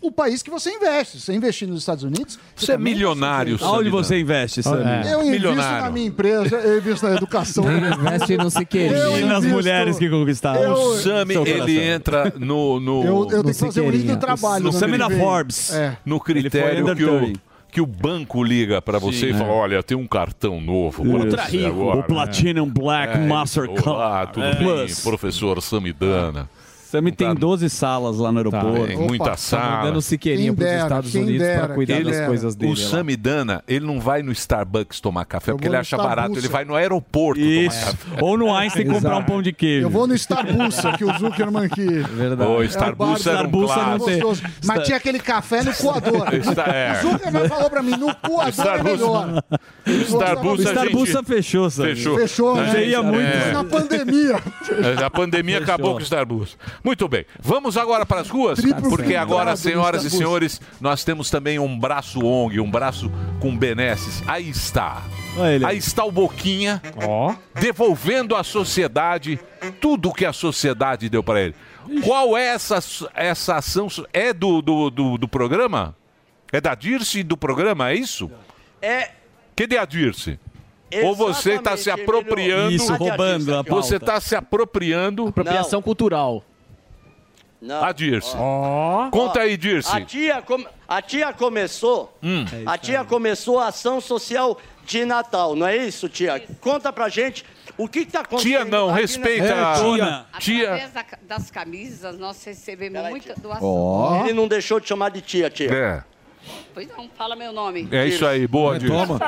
o país que você investe. Você investir nos Estados Unidos. Você é milionário, Aonde você investe, Samir? Eu invisto Milionário. na minha empresa, eu invisto na educação. [laughs] Investe no Siqueirinho. Eu E nas mulheres que conquistaram. Eu- O Sami, ele entra no, no, Eu, eu tenho que fazer um link Siqueirinha. do trabalho. No no Samir ano na. Forbes. É. no Ele critério que o, 30. que o banco liga pra você e fala, olha, tem um cartão novo Ultra rico. agora. O Platinum Black É, Mastercard. Olá, tudo É. bem? Plus. Professor Samidana. Samir tem Tá. 12 salas lá no aeroporto. Tem muita Tá mandando sala. o Siqueirinho Quem pros dera, Estados Unidos pra cuidar quem das dera. coisas dele. O lá. Samidana, ele não vai no Starbucks tomar café, Eu porque ele acha barato. Starbucks. Ele vai no aeroporto Isso. tomar café. Ou no Einstein comprar um pão de queijo. Eu vou no Starbucks, que o Zuckerman que... Verdade. O É Starbucks o bar era um Starbucks não tem. gostoso. Mas tinha aquele café no coador. [laughs] Está- é. O Zuckerman falou pra mim, no coador é Starbucks- melhor. Ele O Starbucks, Starbucks gente... fechou, Samir. Fechou. Fechou, né? gente- Seria muito. É. Na pandemia. É, A pandemia acabou com o Starbucks. Muito bem. Vamos agora para as ruas? Porque agora, senhoras e Starbucks. senhores, nós temos também um braço ONG, um braço com benesses. Aí está. Aí está o Boquinha devolvendo à sociedade tudo que a sociedade deu para ele. Qual é essa, essa ação? É do, do, do, do programa? É da Dirce do programa, é isso? É. Cadê a Dirce? Ou você está se apropriando. Isso, roubando a pauta. Você está se apropriando. Apropriação cultural. Não. A Dirce. Ó. Conta aí, Dirce. A tia, com- a tia começou. Hum. A tia começou a ação social de Natal, não é isso, tia? Conta pra gente o que está acontecendo. Tia não, aqui respeita nessa- a- Dona. Tia. Através da- das camisas, nós recebemos muita doação. Ó. Ele não deixou de chamar de tia, tia. É. Pois não, fala meu nome. É isso aí, boa, Dirce. Toma.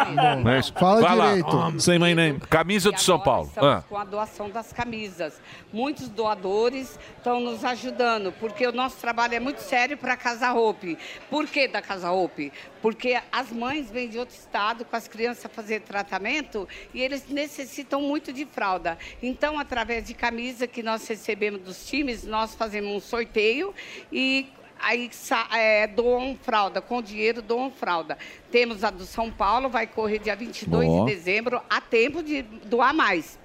É isso. Fala Vai lá. direito. Say my name. Camisa E de São Paulo. Estamos Ah. com a doação das camisas. Muitos doadores estão nos ajudando, porque o nosso trabalho é muito sério para a Casa Roupe. Por que da Casa Roupe? Porque as mães vêm de outro estado com as crianças fazer tratamento e eles necessitam muito de fralda. Então, através de camisa que nós recebemos dos times, nós fazemos um sorteio e aí é, doam fralda, com dinheiro doam fralda. Temos a do São Paulo, vai correr dia 22 Ó. de dezembro, há tempo de doar mais.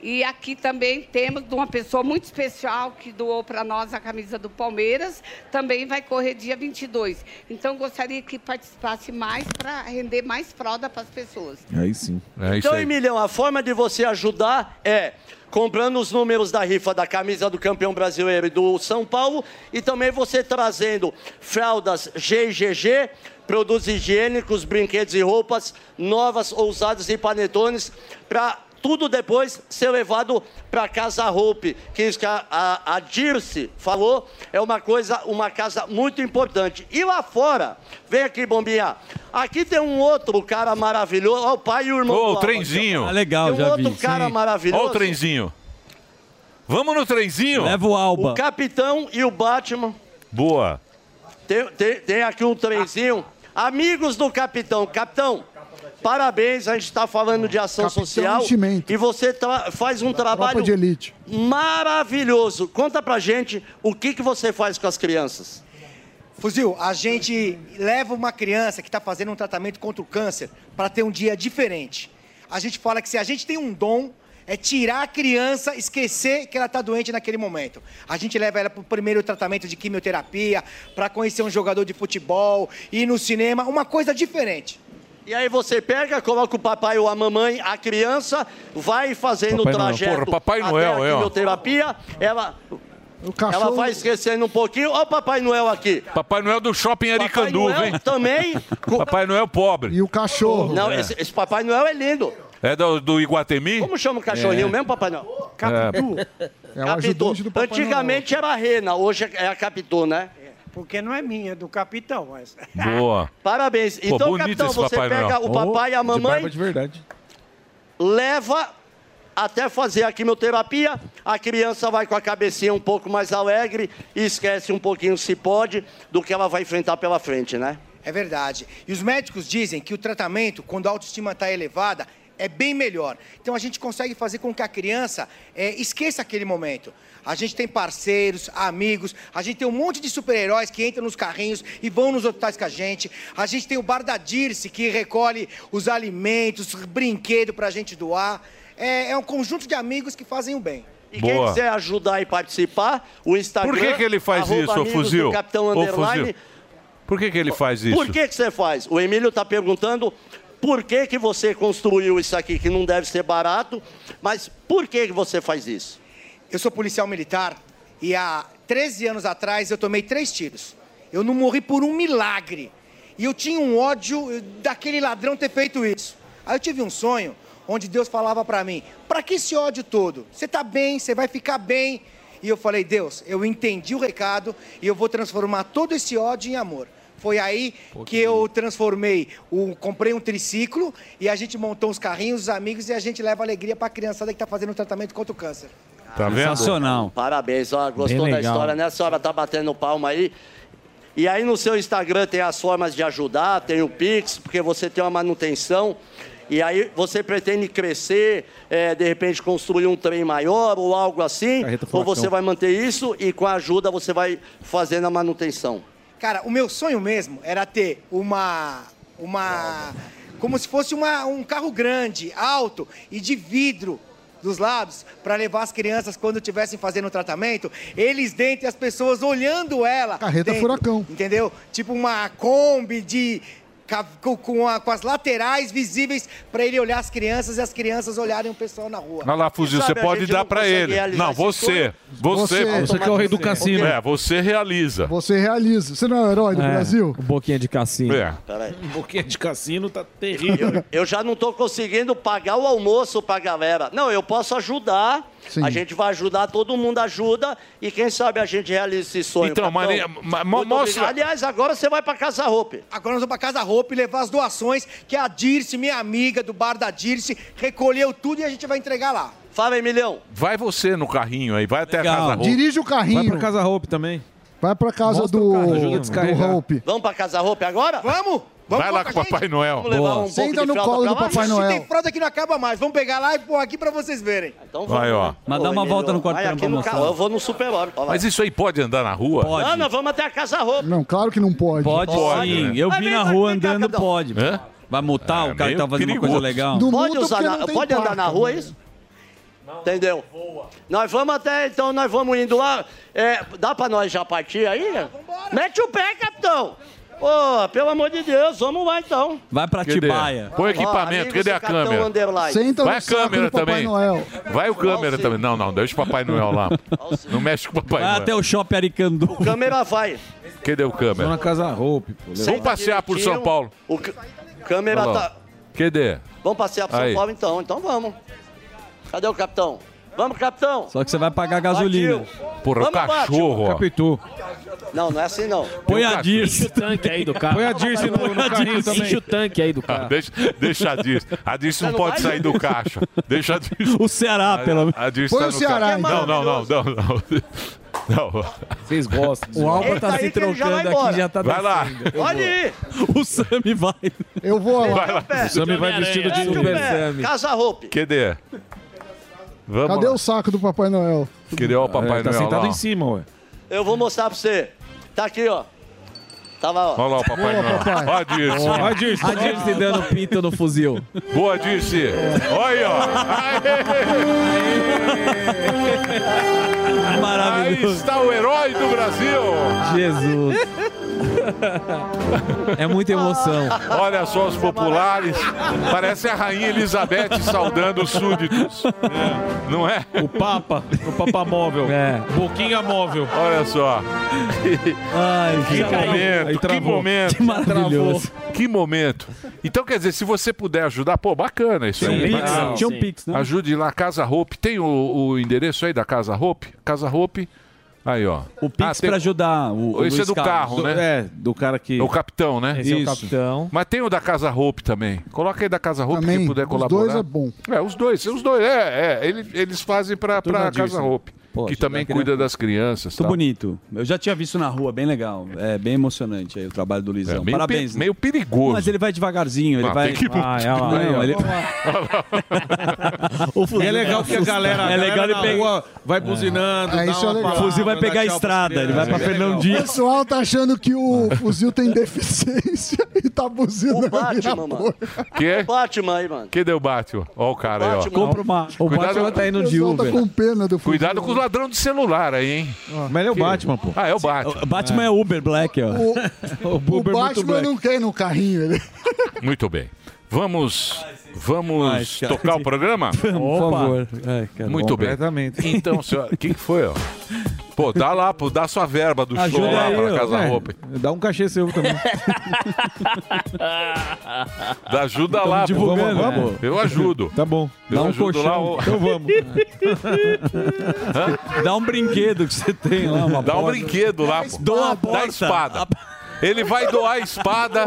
E aqui também temos de uma pessoa muito especial que doou para nós a camisa do Palmeiras, também vai correr dia 22. Então, gostaria que participasse mais para render mais fralda para as pessoas. Aí sim. É isso Então, aí. Emilhão, a forma de você ajudar é comprando os números da rifa da camisa do campeão brasileiro e do São Paulo e também você trazendo fraldas GGG, produtos higiênicos, brinquedos e roupas novas, ousadas e panetones para tudo depois ser levado para Casa Roupe, que isso que a, a, a Dirce falou, é uma coisa, uma casa muito importante. E lá fora, vem aqui, Bombinha, aqui tem um outro cara maravilhoso, ó, o pai e o irmão. Ô, do o trenzinho. ó. Ah, legal, tem um já outro vi. cara Sim. maravilhoso. Olha o trenzinho. Vamos no trenzinho? Leva o Alba. O capitão e o Batman. Boa. Tem, tem- tem aqui um trenzinho. Amigos do capitão. Capitão, parabéns. A gente está falando de ação Capitão social. Enchimento. E você faz um trabalho Tropa de elite. maravilhoso. Conta pra gente o que, que você faz com as crianças. Fuzil, a gente leva uma criança que está fazendo um tratamento contra o câncer para ter um dia diferente. A gente fala que se a gente tem um dom, é tirar a criança, esquecer que ela está doente naquele momento. A gente leva ela para o primeiro tratamento de quimioterapia, para conhecer um jogador de futebol, ir no cinema, uma coisa diferente. E aí você pega, coloca o papai ou a mamãe, a criança, vai fazendo Papai o Noel. trajeto Porra, Papai até Noel, a é, quimioterapia, ela, O cachorro... ela vai esquecendo um pouquinho. Olha o Papai Noel aqui. Papai Noel do shopping Papai Aricanduva, Noel hein? também. [laughs] Papai Noel pobre. E o cachorro. Não, esse, esse Papai Noel é lindo. É do, do Iguatemi? Como chama o cachorrinho mesmo, Papai Noel? Capitu. É Capitu. Papai Antigamente era a rena, hoje é a Capitu, né? Porque não é minha, é do capitão. Mas... Boa. [laughs] Parabéns. Pô, Então, capitão, você Papai pega Noel. o papai e a De mamãe, de verdade. leva até fazer a quimioterapia, a criança vai com a cabecinha um pouco mais alegre e esquece um pouquinho, se pode, do que ela vai enfrentar pela frente, né? É verdade. E os médicos dizem que o tratamento, quando a autoestima está elevada, é bem melhor. Então a gente consegue fazer com que a criança é, esqueça aquele momento. A gente tem parceiros, amigos, a gente tem um monte de super-heróis que entram nos carrinhos e vão nos hospitais com a gente. A gente tem o Bar da Dirce que recolhe os alimentos, brinquedo para a gente doar. É, é um conjunto de amigos que fazem o bem. E quem quiser ajudar e participar, o Instagram. Por que, que ele faz isso, ô amigos fuzil? Capitão Ô, Underline. fuzil. Por que, que ele faz isso? Por que, que você faz? O Emílio está perguntando por que, que você construiu isso aqui, que não deve ser barato, mas por que, que você faz isso? Eu sou policial militar e há 13 anos atrás eu tomei três tiros. Eu não morri por um milagre. E eu tinha um ódio daquele ladrão ter feito isso. Aí eu tive um sonho onde Deus falava para mim: para que esse ódio todo? Você tá bem, você vai ficar bem. E eu falei: Deus, eu entendi o recado e eu vou transformar todo esse ódio em amor. Foi aí que eu transformei, o, comprei um triciclo e a gente montou os carrinhos, os amigos e a gente leva alegria para a criançada que está fazendo o tratamento contra o câncer. Tá vendo? Parabéns, ó, gostou da história, né? A senhora tá batendo palma aí. E aí no seu Instagram tem as formas de ajudar, tem o Pix, porque você tem uma manutenção. E aí você pretende crescer, é, de repente construir um trem maior ou algo assim? Ou você vai manter isso e com a ajuda você vai fazendo a manutenção? Cara, o meu sonho mesmo era ter uma. uma. como se fosse uma, um carro grande, alto e de vidro dos lados para levar as crianças quando estivessem fazendo o tratamento, eles dentro e as pessoas olhando ela. Carreta dentro, furacão. Entendeu? Tipo uma Kombi de com, com a- com as laterais visíveis para ele olhar as crianças e as crianças olharem o pessoal na rua. Olha lá, fuzil, você pode dar pra ele. Não, você. Você. Você. Você que é o rei do cassino. É, você realiza. Você realiza. Você não é o herói do É, Brasil? o Boquinha de cassino. É. Peraí. Boquinha de cassino tá terrível. Eu, eu já não estou conseguindo pagar o almoço para a galera. Não, eu posso ajudar. Sim. A gente vai ajudar, todo mundo ajuda. E quem sabe a gente realiza esse sonho. Então. Maria, ma- mostra- obrigado. Aliás, agora você vai para Casa Roupe. Agora nós vamos para Casa Roupa e levar as doações que a Dirce, minha amiga do bar da Dirce, recolheu tudo e a gente vai entregar lá. Fala, Emilhão. Vai você no carrinho aí, vai até a Legal. casa roupa. Dirige o carrinho. Vai pra Casa Hope também. Vai pra casa Mostra do, a do. Hope. Vamos para Casa Roupe agora? Vamos! Vai lá com o Papai Noel. Vamos levar um pouco Senta de no colo pra do? Papai Ixi, Noel. tem fralda que não acaba mais. Vamos pegar lá e pôr aqui para vocês verem. Então Vai, ó. Mas dá uma volta no quarteirão aqui pra mostrar. carro. Eu vou no super. Mas isso aí pode andar na rua? Não, nós vamos até a Casa Roupe. Não, claro que não pode. Pode, sim. Eu vi na rua andando, pode. Hã? Vai multar É, o cara que tá fazendo uma coisa perigoso. legal? Não Pode, usar na- não pode andar na rua, é né? isso? Entendeu? Nós vamos até, então, nós vamos indo lá. É, dá pra nós já partir aí? Mete o pé, capitão. Ô, pelo amor de Deus, vamos lá então. Vai pra Cadê? Tibaia. Põe equipamento, cadê a câmera? Senta Vai a câmera também. Vai o câmera também. Não, não, deixa o Papai Noel lá. Não mexe com o Papai Vai Noel. até o shopping Aricandu. O câmera vai. Cadê o câmera? na casa roupa, pô. Vamos passear por São Paulo. O câmera tá. Cadê? Vamos passear por. São Paulo então, então vamos. Cadê o capitão? Vamos, capitão. Só que você vai pagar gasolina. Porra, o cachorro, ó. Capitu. Não, não é assim não. Põe a Enche Dirce. o tanque aí do carro. Põe a Dirce no, no carrinho Enche também. o tanque aí do Ah, carro. deixa, deixa a Dirce. A Dirce não não pode sair do caixa. Deixa a Dirce. O Ceará, pelo menos. A Dirce Põe tá o no Ceará, então. Não, não, não, não, não. [laughs] Não. Vocês gostam. O Alba tá aí se trocando embora. aqui já tá Vai lá. Pode ir. O Sami vai. Eu vou lá. Vai lá. O Sammy vai vestido de Super. Sammy. Casa Roupe. Cadê? Vamos Cadê lá. o saco do Papai Noel? Cadê o Papai tá Noel sentado lá? em cima, ué. Eu vou mostrar pra você. Tá aqui, ó. Tava, ó. Olha lá o Papai Boa, Noel. papai. Ó a Dirce. Vai, Dirce. A Dirce dando pito no fuzil. Boa, Dirce. Olha aí, ó. Aí Maravilhoso. está o herói do Brasil. Jesus. É muita emoção. Olha só os populares. Parece a Rainha Elizabeth saudando os súditos. Não é? O Papa. O Papa móvel. É. Boquinha móvel. Olha só. Ai, Que momento, Aí que travou. momento. Que maravilhoso. Que momento. Então, quer dizer, se você puder ajudar, pô, bacana isso Tinha um aí. Pix, Legal. tinha um Pix, né? Ajude lá, Casa Hope. Tem o, o endereço aí da Casa Hope? Casa Hope. Aí, ó. O Pix Ah, tem- pra ajudar. O, o Esse é do Carlos. carro, Do- né? É, do cara que. É o capitão, né? Esse é o Isso. capitão. Mas tem o da Casa Hope também. Coloca aí da Casa Hope, Também, quem puder os colaborar. dois é bom. É, os dois, os dois, é, é. Eles, eles fazem pra, pra Casa Disney. Que também cuida das crianças. Muito tal. bonito. Eu já tinha visto na rua, bem legal. É bem emocionante aí o trabalho do Luizão. É, meio Parabéns. pe- meio perigoso. Mas ele vai devagarzinho, ele Ah, vai. tem que- Ah, é, ó, Não, ele- [laughs] É legal que a galera, a É legal ele rua vai buzinando. É, isso é legal. O fuzil vai pegar a estrada, ele vai pra crianças. Fernão O Dias. pessoal tá achando que o fuzil tem deficiência [laughs] e tá buzinando. O Batman, mano. Que? O Batman aí, mano. Que deu Batman? Ó o cara aí, ó. Compra uma. O Batman tá indo O de tá Uber. Cuidado com os ladrão de celular aí, hein? Mas ele é o Que- Batman, pô. Ah, é o Batman. O Batman é Uber Black, ó. O, O [laughs] o Uber é Batman black. não quer ir no carrinho. Ele... [laughs] Muito bem. Vamos, vamos cara. tocar o programa? Por favor. Ai, cara. Muito bem. Então, senhor, o que foi, ó? [laughs] Pô, dá lá, pô, dá sua verba do show Ajuda lá aí, pra. Casa É, Roupa. Dá um cachê seu também. [laughs] Dá ajuda lá, pô. divulgando, Vamos, né? Eu ajudo. Tá bom. Eu Dá um ajudo colchão. lá. Então vamos. [laughs] Dá um brinquedo que você tem lá, uma Dá um porta. brinquedo lá, pô. A Dá porta. a espada. Ele vai doar a espada.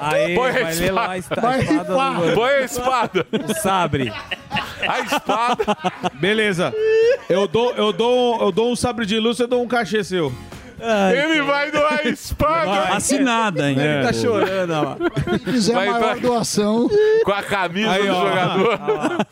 Aí, Põe a vai lá a espada. esta- a espada do... Põe a espada. o sabre. A espada. Beleza. Eu dou, eu dou, eu dou um sabre de luz, eu dou um cachê seu. Ele vai doar a espada. Assinada, hein? Ele tá chorando, ó. Se fizer Vai maior pra- doação, Com a camisa Aí, do ó. jogador.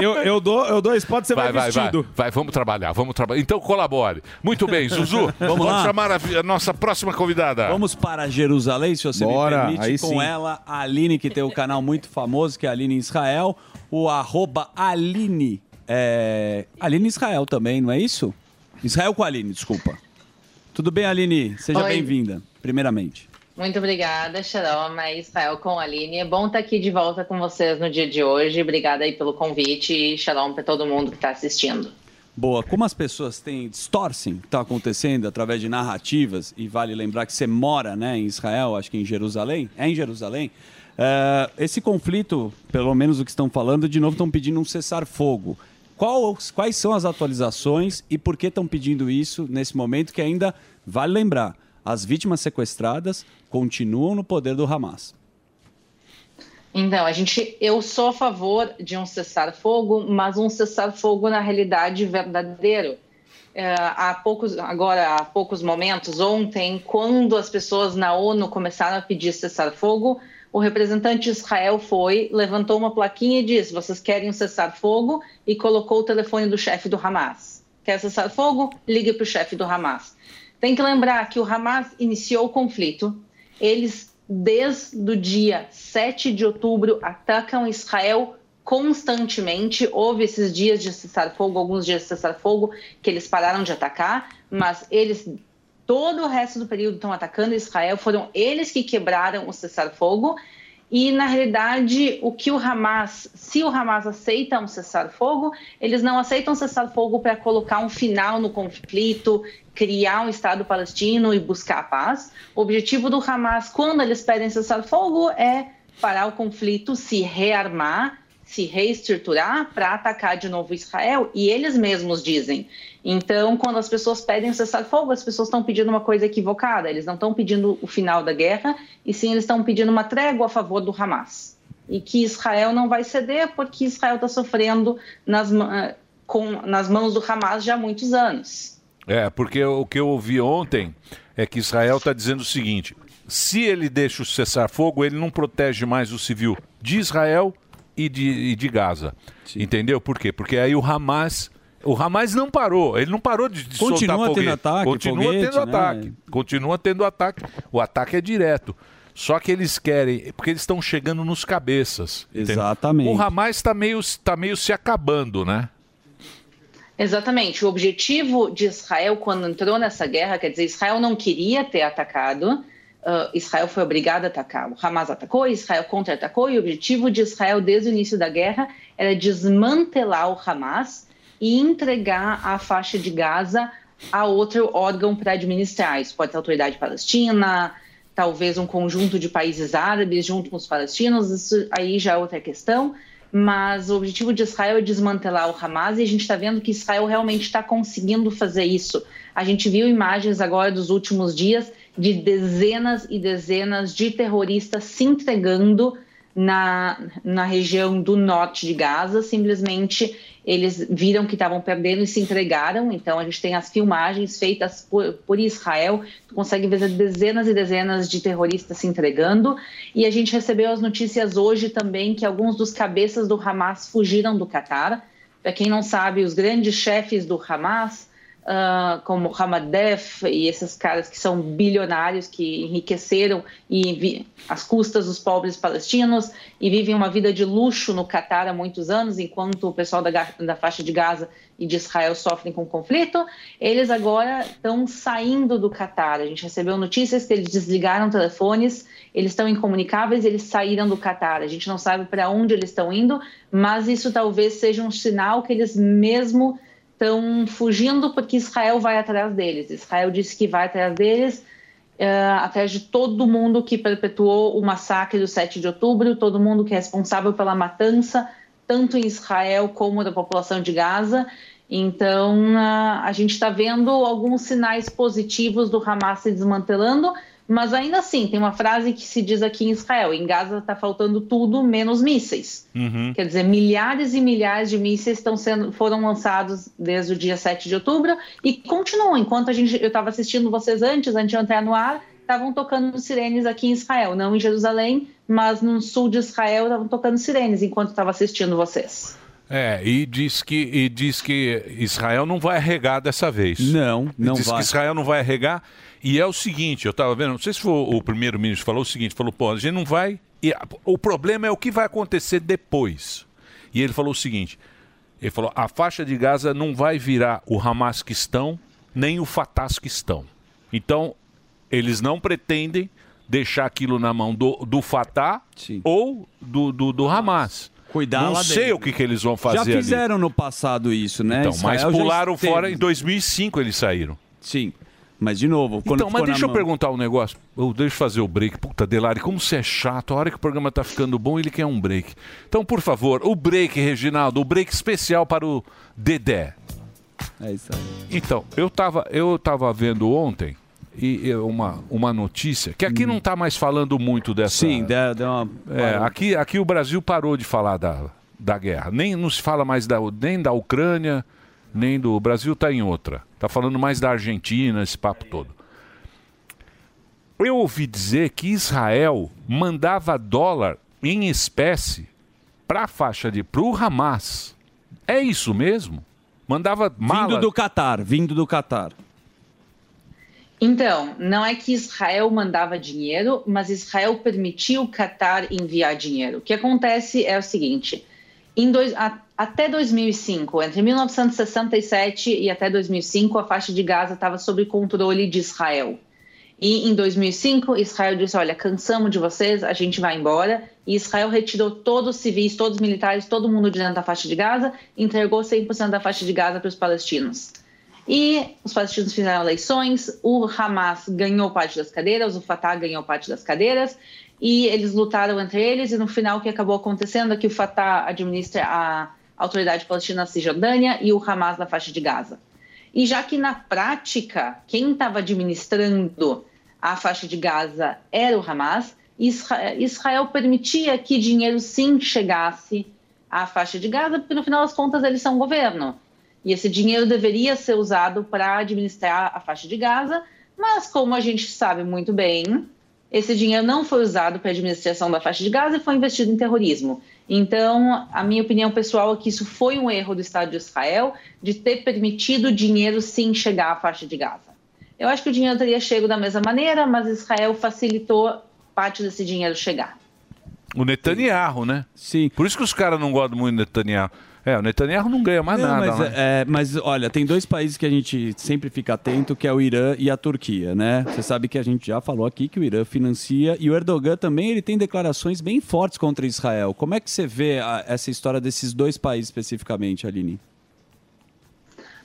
Eu, eu dou, eu dou a espada, você vai, Vai, vai, vai, vestido. vai. Vamos trabalhar, vamos trabalhar. Então colabore. Muito bem, Zuzu. [laughs] vamos lá. chamar a, a nossa próxima convidada. Vamos para Jerusalém, se você Bora, me permite, aí com sim. ela, a Aline, que tem o canal muito famoso, que é a Aline Israel, o arroba Aline, é... Aline Israel também, não é isso? Israel com a Aline, desculpa. Tudo bem, Aline? Seja bem-vinda, primeiramente. Muito obrigada, Shalom, é Israel com a Aline. É bom estar aqui de volta com vocês no dia de hoje. Obrigada aí pelo convite e Shalom para todo mundo que está assistindo. Boa, como as pessoas têm, distorcem o que está acontecendo através de narrativas, e vale lembrar que você mora né, em Israel, acho que em Jerusalém, é em Jerusalém, eh, esse conflito, pelo menos o que estão falando, de novo estão pedindo um cessar-fogo. Quais, quais são as atualizações e por que estão pedindo isso nesse momento que ainda, vale lembrar, as vítimas sequestradas continuam no poder do Hamas? Então, a gente, eu sou a favor de um cessar-fogo, mas um cessar-fogo na realidade verdadeiro. É, há poucos, agora há poucos momentos, ontem, quando as pessoas na ONU começaram a pedir cessar-fogo, o representante de Israel foi, levantou uma plaquinha e disse: vocês querem cessar-fogo? E colocou o telefone do chefe do Hamas. Quer cessar-fogo? Ligue para o chefe do Hamas. Tem que lembrar que o Hamas iniciou o conflito. Eles, desde o dia 7 de outubro, atacam Israel constantemente. Houve esses dias de cessar-fogo, alguns dias de cessar-fogo, que eles pararam de atacar, mas eles, todo o resto do período, estão atacando Israel. Foram eles que quebraram o cessar-fogo. E, na realidade, o que o Hamas, se o Hamas aceita um cessar-fogo, eles não aceitam cessar-fogo para colocar um final no conflito, criar um Estado palestino e buscar a paz. O objetivo do Hamas, quando eles pedem cessar-fogo, é parar o conflito, se rearmar, se reestruturar para atacar de novo Israel. E eles mesmos dizem. Então, quando as pessoas pedem cessar-fogo, as pessoas estão pedindo uma coisa equivocada. Eles não estão pedindo o final da guerra, e sim eles estão pedindo uma trégua a favor do Hamas. E que Israel não vai ceder porque Israel está sofrendo nas, com, nas mãos do Hamas já há muitos anos. É, porque o que eu ouvi ontem é que Israel está dizendo o seguinte: se ele deixa o cessar-fogo, ele não protege mais o civil de Israel e de, e de Gaza. Entendeu? Por quê? Porque aí o Hamas. O Hamas não parou, ele não parou de, de Continua soltar tendo foguete. ataque, Continua foguete, tendo né? ataque. Continua tendo ataque. O ataque é direto. Só que eles querem, porque eles estão chegando nos cabeças. entendeu? Exatamente. O Hamas está meio, tá meio se acabando, né? Exatamente. O objetivo de Israel, quando entrou nessa guerra, quer dizer, Israel não queria ter atacado, uh, Israel foi obrigado a atacar. O Hamas atacou, Israel contra-atacou, e o objetivo de Israel, desde o início da guerra, era desmantelar o Hamas e entregar a faixa de Gaza a outro órgão para administrar. Isso pode ser a autoridade palestina, talvez um conjunto de países árabes junto com os palestinos, isso aí já é outra questão. Mas o objetivo de Israel é desmantelar o Hamas e a gente está vendo que Israel realmente está conseguindo fazer isso. A gente viu imagens agora dos últimos dias de dezenas e dezenas de terroristas se entregando na, na região do norte de Gaza. Simplesmente eles viram que estavam perdendo e se entregaram. Então a gente tem as filmagens feitas por, por Israel, consegue ver dezenas e dezenas de terroristas se entregando. E a gente recebeu as notícias hoje também que alguns dos cabeças do Hamas fugiram do Catar. Para quem não sabe, os grandes chefes do Hamas, ah, como Hamadef e esses caras que são bilionários, que enriqueceram e às custas dos pobres palestinos e vivem uma vida de luxo no Catar há muitos anos, enquanto o pessoal da, da faixa de Gaza e de Israel sofrem com o conflito, eles agora estão saindo do Catar. A gente recebeu notícias que eles desligaram telefones, eles estão incomunicáveis, eles saíram do Catar. A gente não sabe para onde eles estão indo, mas isso talvez seja um sinal que eles mesmo estão fugindo porque Israel vai atrás deles. Israel disse que vai atrás deles, eh, atrás de todo mundo que perpetuou o massacre do 7 de outubro, todo mundo que é responsável pela matança, tanto em Israel como da população de Gaza. Então, ah, a gente está vendo alguns sinais positivos do Hamas se desmantelando, mas ainda assim, tem uma frase que se diz aqui em Israel: em Gaza está faltando tudo menos mísseis. Quer dizer, milhares e milhares de mísseis estão sendo, foram lançados desde o dia 7 de outubro e continuam. Enquanto a gente, eu estava assistindo vocês antes, antes de eu entrar no ar, estavam tocando sirenes aqui em Israel, não em Jerusalém, mas no sul de Israel estavam tocando sirenes enquanto eu estava assistindo vocês. É, e diz que, e diz que Israel não vai arregar dessa vez. Não, não diz vai. que Israel não vai arregar. E é o seguinte, eu estava vendo, não sei se foi o primeiro-ministro falou o seguinte, falou, pô, a gente não vai... E o problema é o que vai acontecer depois. E ele falou o seguinte, ele falou, a faixa de Gaza não vai virar o Hamas que estão, nem o Fatah que estão. Então, eles não pretendem deixar aquilo na mão do, do Fatah ou do, do, do Hamas. Cuidar não sei dentro. o que, que eles vão fazer Já ali. fizeram no passado isso, né? Então, mas Israel pularam fora em 2005 eles saíram. Sim, mas de novo, quando Então, mas deixa eu mão- perguntar um negócio. Eu, deixa eu fazer o break. Puta, Delari, como você é chato. A hora que o programa tá ficando bom, ele quer um break. Então, por favor, o break, Reginaldo, o break especial para o Dedé. É isso aí. Então, eu tava, eu tava vendo ontem e, e uma, uma notícia que aqui não tá mais falando muito dessa. Hum. Sim, deu, deu uma. É, aqui, aqui o Brasil parou de falar da, da guerra. Nem não se fala mais da, nem da Ucrânia, nem do. O Brasil está em outra. Está falando mais da Argentina, esse papo todo. Eu ouvi dizer que Israel mandava dólar em espécie para a faixa de. para o Hamas. É isso mesmo? Mandava mala... Vindo do Catar, vindo do Catar. Então, não é que Israel mandava dinheiro, mas Israel permitiu o Qatar enviar dinheiro. O que acontece é o seguinte: dois- a- até 2005, entre 1967 e até 2005, a faixa de Gaza estava sob controle de Israel. E em 2005, Israel disse: Olha, cansamos de vocês, a gente vai embora. E Israel retirou todos os civis, todos os militares, todo mundo de dentro da faixa de Gaza, entregou 100% da faixa de Gaza para os palestinos. E os palestinos fizeram eleições, o Hamas ganhou parte das cadeiras, o Fatah ganhou parte das cadeiras, e eles lutaram entre eles, e no final o que acabou acontecendo é que o Fatah administra a Autoridade Palestina na Cisjordânia e o Hamas na faixa de Gaza. E já que na prática quem estava administrando a faixa de Gaza era o Hamas, Isra- Israel permitia que dinheiro sim chegasse à faixa de Gaza, porque no final das contas eles são governo. E esse dinheiro deveria ser usado para administrar a faixa de Gaza, mas como a gente sabe muito bem, esse dinheiro não foi usado para a administração da faixa de Gaza e foi investido em terrorismo. Então, a minha opinião pessoal é que isso foi um erro do Estado de Israel de ter permitido o dinheiro sim chegar à faixa de Gaza. Eu acho que o dinheiro teria chego da mesma maneira, mas Israel facilitou parte desse dinheiro chegar. O Netanyahu, né? Sim. Por isso que os caras não gostam muito do Netanyahu. É, o Netanyahu não ganha mais Não, nada. mas, né? é, mas olha, tem dois países que a gente sempre fica atento, que é o Irã e a Turquia, né? Você sabe que a gente já falou aqui que o Irã financia e o Erdogan também ele tem declarações bem fortes contra Israel. Como é que você vê a- essa história desses dois países especificamente, Aline?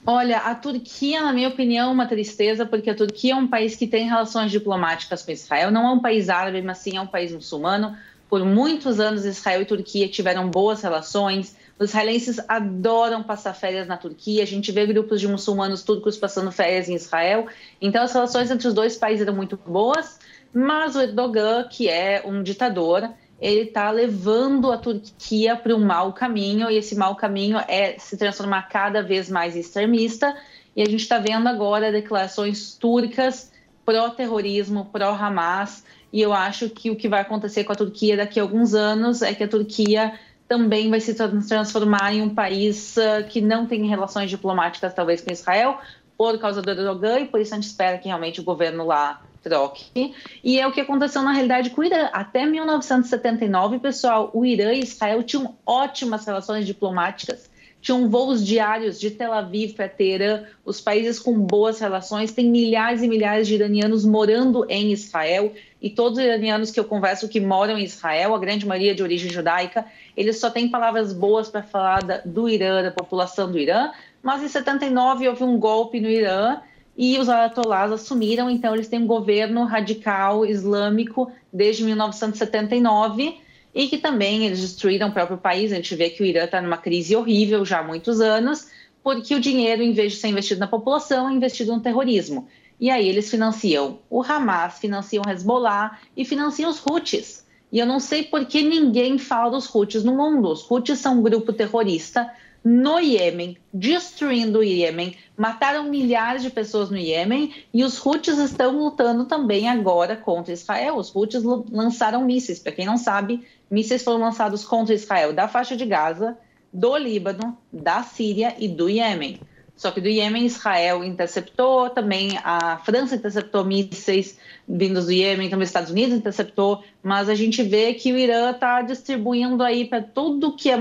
Olha, a Turquia, na minha opinião, é uma tristeza, porque a Turquia é um país que tem relações diplomáticas com Israel. Não é um país árabe, mas sim é um país muçulmano. Por muitos anos, Israel e Turquia tiveram boas relações. Os israelenses adoram passar férias na Turquia. A gente vê grupos de muçulmanos turcos passando férias em Israel. Então, as relações entre os dois países eram muito boas. Mas o Erdogan, que é um ditador, ele está levando a Turquia para um mau caminho, e esse mau caminho é se transformar cada vez mais extremista. E a gente está vendo agora declarações turcas pró-terrorismo, pró-Hamas, e eu acho que o que vai acontecer com a Turquia daqui a alguns anos é que a Turquia também vai se trans- transformar em um país ah, que não tem relações diplomáticas, talvez, com Israel, por causa do Erdogan, e por isso a gente espera que realmente o governo lá troque. E é o que aconteceu na realidade com o Irã. Até 1979, pessoal, o Irã e Israel tinham ótimas relações diplomáticas. Tinham voos diários de Tel Aviv para Teherã, os países com boas relações, tem milhares e milhares de iranianos morando em Israel, e todos os iranianos que eu converso que moram em Israel, a grande maioria de origem judaica, eles só têm palavras boas para falar da- do Irã, da população do Irã, mas em 79 houve um golpe no Irã e os ayatollahs assumiram, então eles têm um governo radical islâmico desde 1979 e que também eles destruíram o próprio país. A gente vê que o Irã está numa crise horrível já há muitos anos, porque o dinheiro, em vez de ser investido na população, é investido no terrorismo. E aí eles financiam o Hamas, financiam o Hezbollah e financiam os Houthis. E eu não sei por que ninguém fala dos Houthis no mundo. Os Houthis são um grupo terrorista no Iêmen, destruindo o Iêmen, mataram milhares de pessoas no Iêmen e os Houthis estão lutando também agora contra Israel. Os Houthis lançaram mísseis, para quem não sabe, mísseis foram lançados contra Israel da faixa de Gaza, do Líbano, da Síria e do Iêmen. Só que do Iêmen, Israel interceptou, também a França interceptou mísseis vindos do Iêmen, também os Estados Unidos interceptou, mas a gente vê que o Irã está distribuindo aí para tudo que é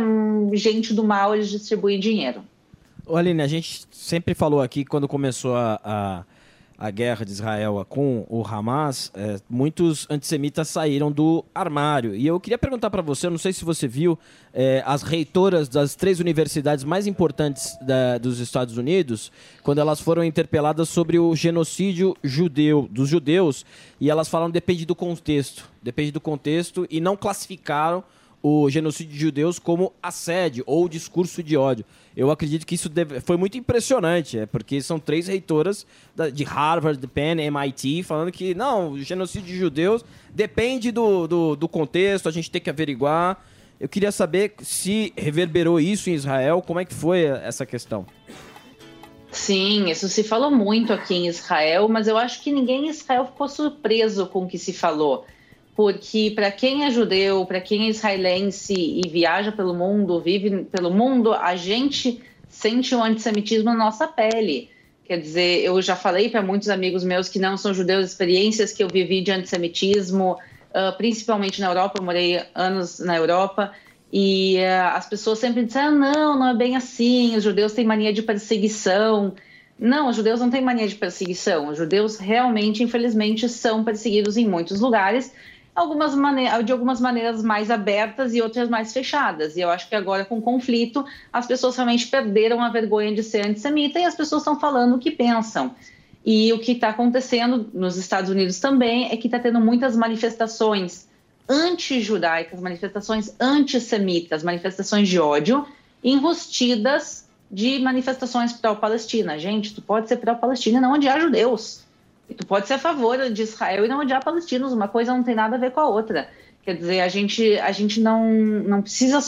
gente do mal, eles distribuem dinheiro. Aline, a gente sempre falou aqui quando começou a, a, a guerra de Israel com o Hamas, é, muitos antissemitas saíram do armário. E eu queria perguntar para você, eu não sei se você viu, é, as reitoras das três universidades mais importantes da- dos Estados Unidos, quando elas foram interpeladas sobre o genocídio judeu, dos judeus, e elas falaram depende do contexto, depende do contexto, e não classificaram o genocídio de judeus como assédio ou discurso de ódio. Eu acredito que isso deve- foi muito impressionante, é porque são três reitoras da- de Harvard, de Penn, MIT, falando que não, o genocídio de judeus depende do, do, do contexto, a gente tem que averiguar. Eu queria saber se reverberou isso em Israel, como é que foi essa questão? Sim, isso se falou muito aqui em Israel, mas eu acho que ninguém em Israel ficou surpreso com o que se falou. Porque para quem é judeu, para quem é israelense e viaja pelo mundo, vive pelo mundo, a gente sente o antissemitismo na nossa pele. Quer dizer, eu já falei para muitos amigos meus que não são judeus experiências que eu vivi de antissemitismo, ah, principalmente na Europa, eu morei anos na Europa, e ah, as pessoas sempre disseram: não, não é bem assim, os judeus têm mania de perseguição. Não, os judeus não têm mania de perseguição. Os judeus realmente, infelizmente, são perseguidos em muitos lugares, algumas mane de algumas maneiras mais abertas e outras mais fechadas. E eu acho que agora, com o conflito, as pessoas realmente perderam a vergonha de ser antissemita e as pessoas estão falando o que pensam. E o que está acontecendo nos Estados Unidos também é que está tendo muitas manifestações anti-judaicas, manifestações antissemitas, manifestações de ódio, enrustidas de manifestações pró-Palestina. Gente, tu pode ser pró-Palestina não odiar judeus. Tu pode ser a favor de Israel e não odiar palestinos. Uma coisa não tem nada a ver com a outra. Quer dizer, a gente, a gente não, não precisa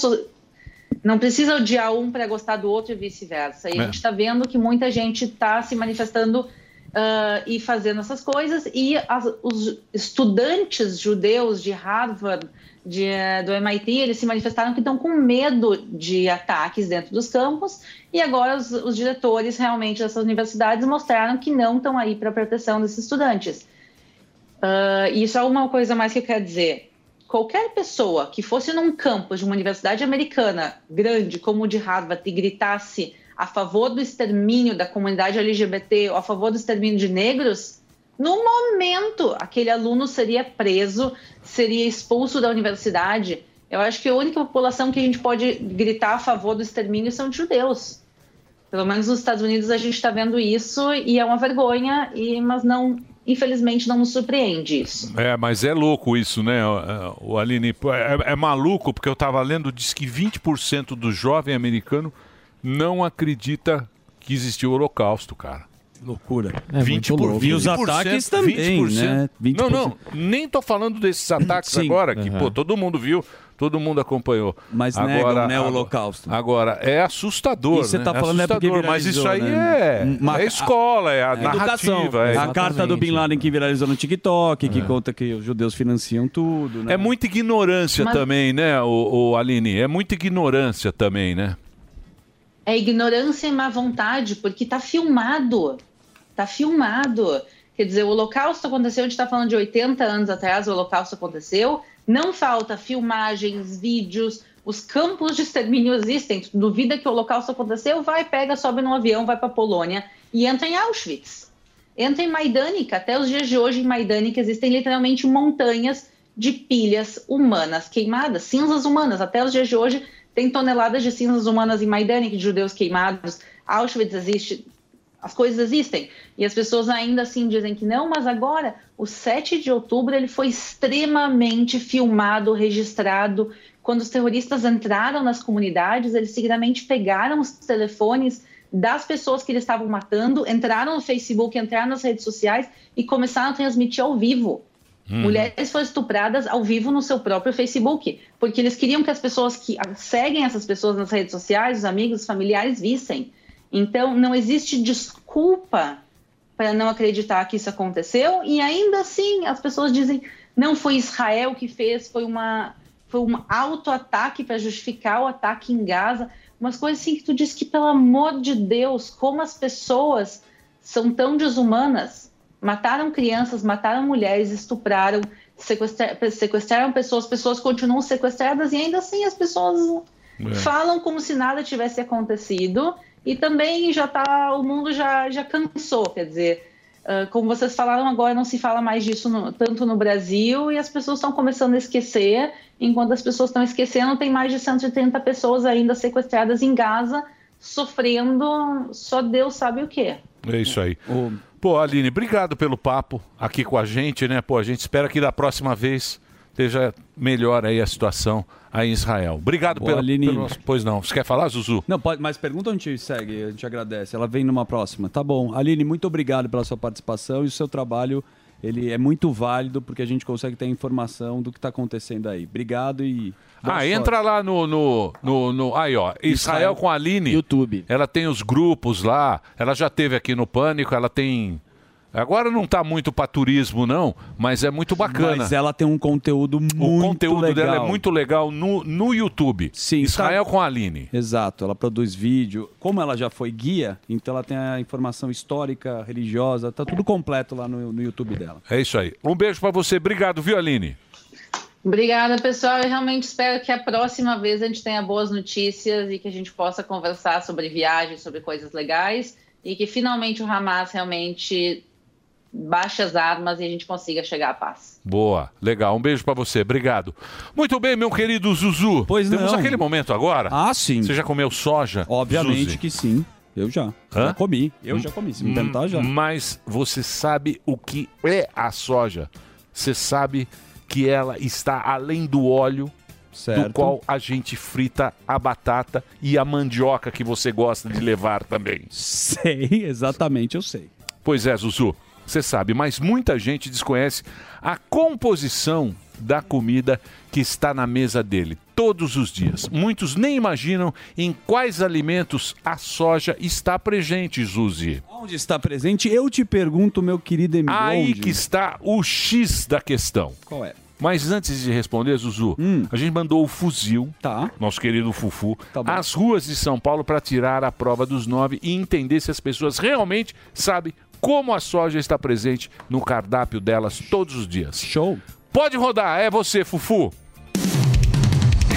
não precisa odiar um para gostar do outro e vice-versa. E É. a gente está vendo que muita gente está se manifestando ah, e fazendo essas coisas, e as- os estudantes judeus de Harvard, de, do MIT, eles se manifestaram que estão com medo de ataques dentro dos campos, e agora os, os diretores realmente dessas universidades mostraram que não estão aí para a proteção desses estudantes. Ah, e só uma coisa mais que eu quero dizer. Qualquer pessoa que fosse num campus de uma universidade americana grande como o de Harvard e gritasse a favor do extermínio da comunidade LGBT ou a favor do extermínio de negros, no momento aquele aluno seria preso, seria expulso da universidade. Eu acho que a única população que a gente pode gritar a favor do extermínio são os judeus. Pelo menos nos Estados Unidos a gente está vendo isso e é uma vergonha, e, mas não, infelizmente não nos surpreende isso. É, mas é louco isso, né, o Aline? É, é maluco, porque eu tava lendo, diz que 20% do jovem americano não acredita que existiu o Holocausto, cara. Loucura. É 20 muito por louco. 20%, E os ataques também, 20%. né? 20%. Não, não, nem tô falando desses ataques Sim. agora, que Uhum. pô, todo mundo viu, todo mundo acompanhou. Mas agora, negam, né, o Holocausto. Agora, é assustador, E você né? tá falando é porque assustador, Mas isso aí né? é, Uma- é escola, é a narrativa. É, A carta do Bin Laden que viralizou no TikTok, que conta que os judeus financiam tudo, né? É muita ignorância Mas- também, né, o, o Aline? É muita ignorância também, né? É ignorância e má vontade, porque tá filmado. Tá filmado. Quer dizer, o Holocausto aconteceu, a gente está falando de 80 anos atrás, o Holocausto aconteceu. Não falta filmagens, vídeos, os campos de extermínio existem. Tu duvida que o Holocausto aconteceu? Vai, pega, sobe num avião, vai para Polônia e entra em Auschwitz. Entra em Majdanek. Até os dias de hoje, em Majdanek, existem literalmente montanhas de pilhas humanas queimadas, cinzas humanas. Até os dias de hoje, tem toneladas de cinzas humanas em Majdanek, de judeus queimados. Auschwitz existe, as coisas existem. E as pessoas ainda assim dizem que não, mas agora, o 7 de outubro, ele foi extremamente filmado, registrado. Quando os terroristas entraram nas comunidades, eles seguidamente pegaram os telefones das pessoas que eles estavam matando, entraram no Facebook, entraram nas redes sociais e começaram a transmitir ao vivo. Hum. Mulheres foram estupradas ao vivo no seu próprio Facebook, porque eles queriam que as pessoas que seguem essas pessoas nas redes sociais, os amigos, os familiares, vissem. Então, não existe desculpa para não acreditar que isso aconteceu, e ainda assim as pessoas dizem não foi Israel que fez, foi uma foi um auto-ataque para justificar o ataque em Gaza, umas coisas assim que tu diz que pelo amor de Deus, como as pessoas são tão desumanas, mataram crianças, mataram mulheres, estupraram, sequestra- sequestraram pessoas, pessoas continuam sequestradas e ainda assim as pessoas É. falam como se nada tivesse acontecido e também já tá o mundo já já cansou quer dizer ah, como vocês falaram agora não se fala mais disso no- tanto no Brasil e as pessoas estão começando a esquecer enquanto as pessoas estão esquecendo tem mais de 130 pessoas ainda sequestradas em Gaza sofrendo só Deus sabe o que É isso aí. Pô, Aline, obrigado pelo papo aqui com a gente, né? Pô, a gente espera que da próxima vez esteja melhor aí a situação aí em Israel. Obrigado Pô, pelo, Aline. pelo... Pois não. Você quer falar, Zuzu? Não, pode, mas pergunta onde te segue, a gente agradece. Ela vem numa próxima. Tá bom. Aline, muito obrigado pela sua participação e o seu trabalho. Ele é muito válido porque a gente consegue ter informação do que está acontecendo aí. Obrigado e. boa Ah, entra lá no, no, no, no- Aí, ó. Israel, Israel com a Aline. YouTube. Ela tem os grupos lá. Ela já teve aqui no Pânico. Ela tem. Agora não tá muito pra turismo, não, mas é muito bacana. Mas ela tem um conteúdo muito O conteúdo legal. dela é muito legal no, no YouTube. Sim, Israel tá- com a Aline. Exato, ela produz vídeo. Como ela já foi guia, então ela tem a informação histórica, religiosa, tá tudo completo lá no, no YouTube dela. É isso aí. Um beijo pra você. Obrigado, viu, Aline? Obrigada, pessoal. Eu realmente espero que a próxima vez a gente tenha boas notícias e que a gente possa conversar sobre viagens, sobre coisas legais e que finalmente o Hamas realmente baixe as armas e a gente consiga chegar à paz. Boa, legal. Um beijo pra você. Obrigado. Muito bem, meu querido Zuzu. Pois Temos não. aquele momento agora. Ah, sim. Você já comeu soja? Obviamente Zuzi? que sim. Eu já. Hã? Já comi. Eu já comi. Se me perguntar, já. Mas você sabe o que é a soja? Você sabe que ela está além do óleo Certo. do qual a gente frita a batata e a mandioca que você gosta de levar também. Sei, [laughs] exatamente, eu sei. Pois é, Zuzu, você sabe, mas muita gente desconhece a composição da comida que está na mesa dele todos os dias. Muitos nem imaginam em quais alimentos a soja está presente, Zuzi. Onde está presente? Eu te pergunto, meu querido Emílio. Aí onde? que está o X da questão. Qual é? Mas antes de responder, Zuzu, a gente mandou o fuzil, Hum. tá. nosso querido Fufu, Tá às ruas de São Paulo para tirar a prova dos nove e entender se as pessoas realmente sabem como a soja está presente no cardápio delas todos os dias. Show! Pode rodar, é você, Fufu.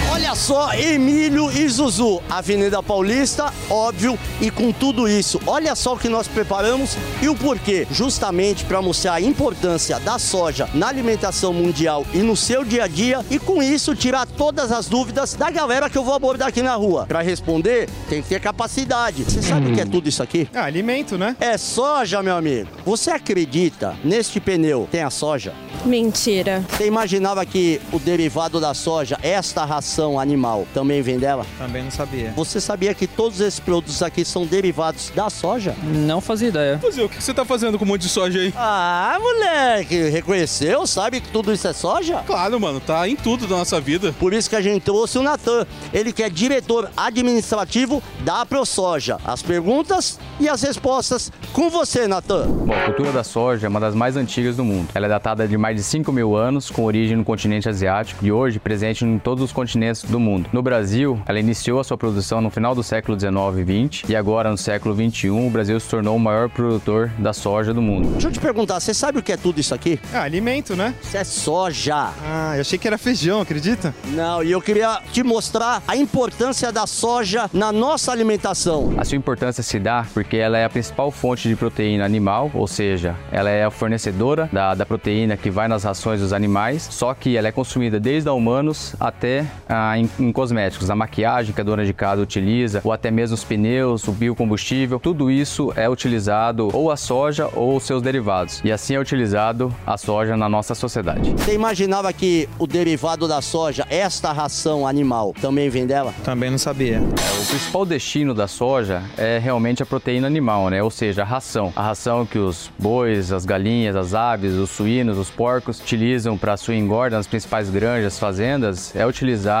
Olha só, Emílio e Zuzu, Avenida Paulista, óbvio, e com tudo isso, olha só o que nós preparamos e o porquê. Justamente para mostrar a importância da soja na alimentação mundial e no seu dia a dia, e com isso tirar todas as dúvidas da galera que eu vou abordar aqui na rua. Para responder, tem que ter capacidade. Você sabe o que é tudo isso aqui? Ah, alimento, né? É soja, meu amigo. Você acredita neste pneu tem a soja? Mentira. Você imaginava que o derivado da soja, esta ração ração animal também vem dela? Também não sabia. Você sabia que todos esses produtos aqui são derivados da soja? Não fazia ideia. Fuzil, o que você tá fazendo com um monte de soja aí? Ah, moleque, reconheceu? Sabe que tudo isso é soja? Claro, mano, tá em tudo da nossa vida. Por isso que a gente trouxe o Natan. Ele que é diretor administrativo da ProSoja. As perguntas e as respostas com você, Natan. Bom, a cultura da soja é uma das mais antigas do mundo. Ela é datada de mais de 5 mil anos, com origem no continente asiático e hoje presente em todos os continentes do mundo. No Brasil, ela iniciou a sua produção no final do século 19 e 20 e agora no século 21 o Brasil se tornou o maior produtor da soja do mundo. Deixa eu te perguntar, você sabe o que é tudo isso aqui? É alimento, né? Isso é soja. Ah, eu achei que era feijão, acredita? Não, e eu queria te mostrar a importância da soja na nossa alimentação. A sua importância se dá porque ela é a principal fonte de proteína animal, ou seja, ela é a fornecedora da, da proteína que vai nas rações dos animais, só que ela é consumida desde a humanos até ah, em, em cosméticos, a maquiagem que a dona de casa utiliza, ou até mesmo os pneus, o biocombustível, tudo isso é utilizado ou a soja ou seus derivados. E assim é utilizado a soja na nossa sociedade. Você imaginava que o derivado da soja, esta ração animal, também vem dela? Também não sabia. É, o principal destino da soja é realmente a proteína animal, né? Ou seja, a ração. A ração que os bois, as galinhas, as aves, os suínos, os porcos utilizam para sua engorda nas principais granjas, fazendas, é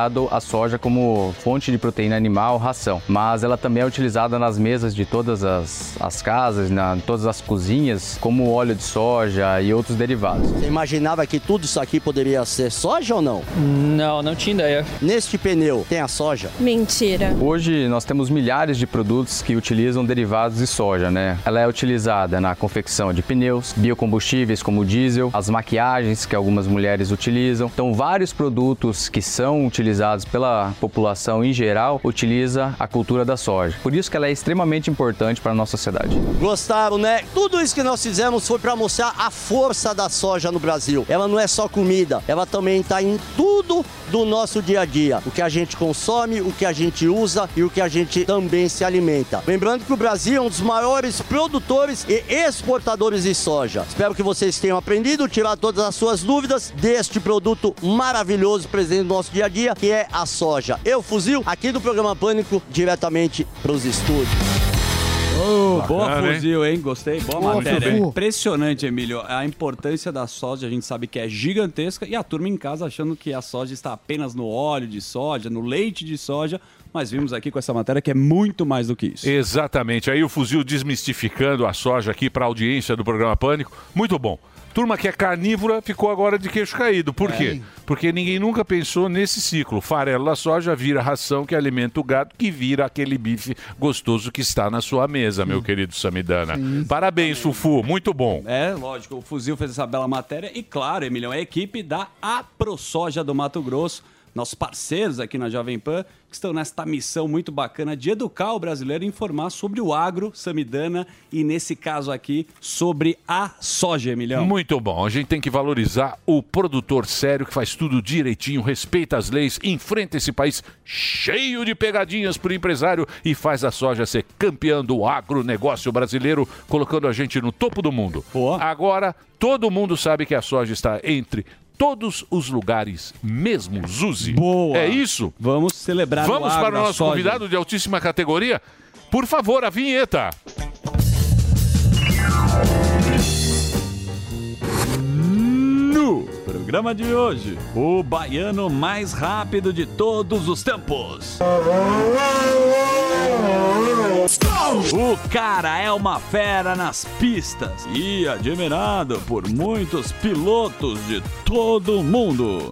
utilizado a soja como fonte de proteína animal, ração. Mas ela também é utilizada nas mesas de todas as, as casas, na, em todas as cozinhas, como óleo de soja e outros derivados. Você imaginava que tudo isso aqui poderia ser soja ou não? Não, não tinha ideia. Neste pneu tem a soja? Mentira. Hoje nós temos milhares de produtos que utilizam derivados de soja, né? Ela é utilizada na confecção de pneus, biocombustíveis como o diesel, as maquiagens que algumas mulheres utilizam. Então, vários produtos que são utilizados pela população em geral utiliza a cultura da soja. Por isso que ela é extremamente importante para a nossa sociedade. Gostaram, né? Tudo isso que nós fizemos foi para mostrar a força da soja no Brasil. Ela não é só comida, ela também está em tudo do nosso dia a dia. O que a gente consome, o que a gente usa e o que a gente também se alimenta. Lembrando que o Brasil é um dos maiores produtores e exportadores de soja. Espero que vocês tenham aprendido, tirar todas as suas dúvidas deste produto maravilhoso presente no nosso dia a dia, que é a soja. Eu, Fuzil, aqui do programa Pânico, diretamente para os estúdios. Boa Bacana, hein? fuzil, hein? Gostei. Boa Boa, matéria. Impressionante, Emílio. A importância da soja a gente sabe que é gigantesca e a turma em casa achando que a soja está apenas no óleo de soja, no leite de soja, mas vimos aqui com essa matéria que é muito mais do que isso. Exatamente. Aí o fuzil desmistificando a soja aqui para a audiência do programa Pânico. Muito bom. Turma que é carnívora ficou agora de queixo caído. Por quê? Porque ninguém nunca pensou nesse ciclo. Farelo da soja vira ração que alimenta o gado, que vira aquele bife gostoso que está na sua mesa, meu querido Samidana. Parabéns, Fufu. Muito bom. É, lógico, o Fuzil fez essa bela matéria e, claro, Emilhão, é a equipe da AproSoja do Mato Grosso, nossos parceiros aqui na Jovem Pan, que estão nesta missão muito bacana de educar o brasileiro e informar sobre o agro, Samidana, e nesse caso aqui, sobre a soja, Emilhão. Muito bom. A gente tem que valorizar o produtor sério que faz tudo direitinho, respeita as leis, enfrenta esse país cheio de pegadinhas para o empresário e faz a soja ser campeã do agronegócio brasileiro, colocando a gente no topo do mundo. Agora, todo mundo sabe que a soja está entre todos os lugares, mesmo Zuzi. Boa. É isso? Vamos celebrar o Vamos agro, para o nosso soja. convidado de altíssima categoria. Por favor, a vinheta. No programa de hoje, o baiano mais rápido de todos os tempos. O cara é uma fera nas pistas e admirado por muitos pilotos de todo o mundo.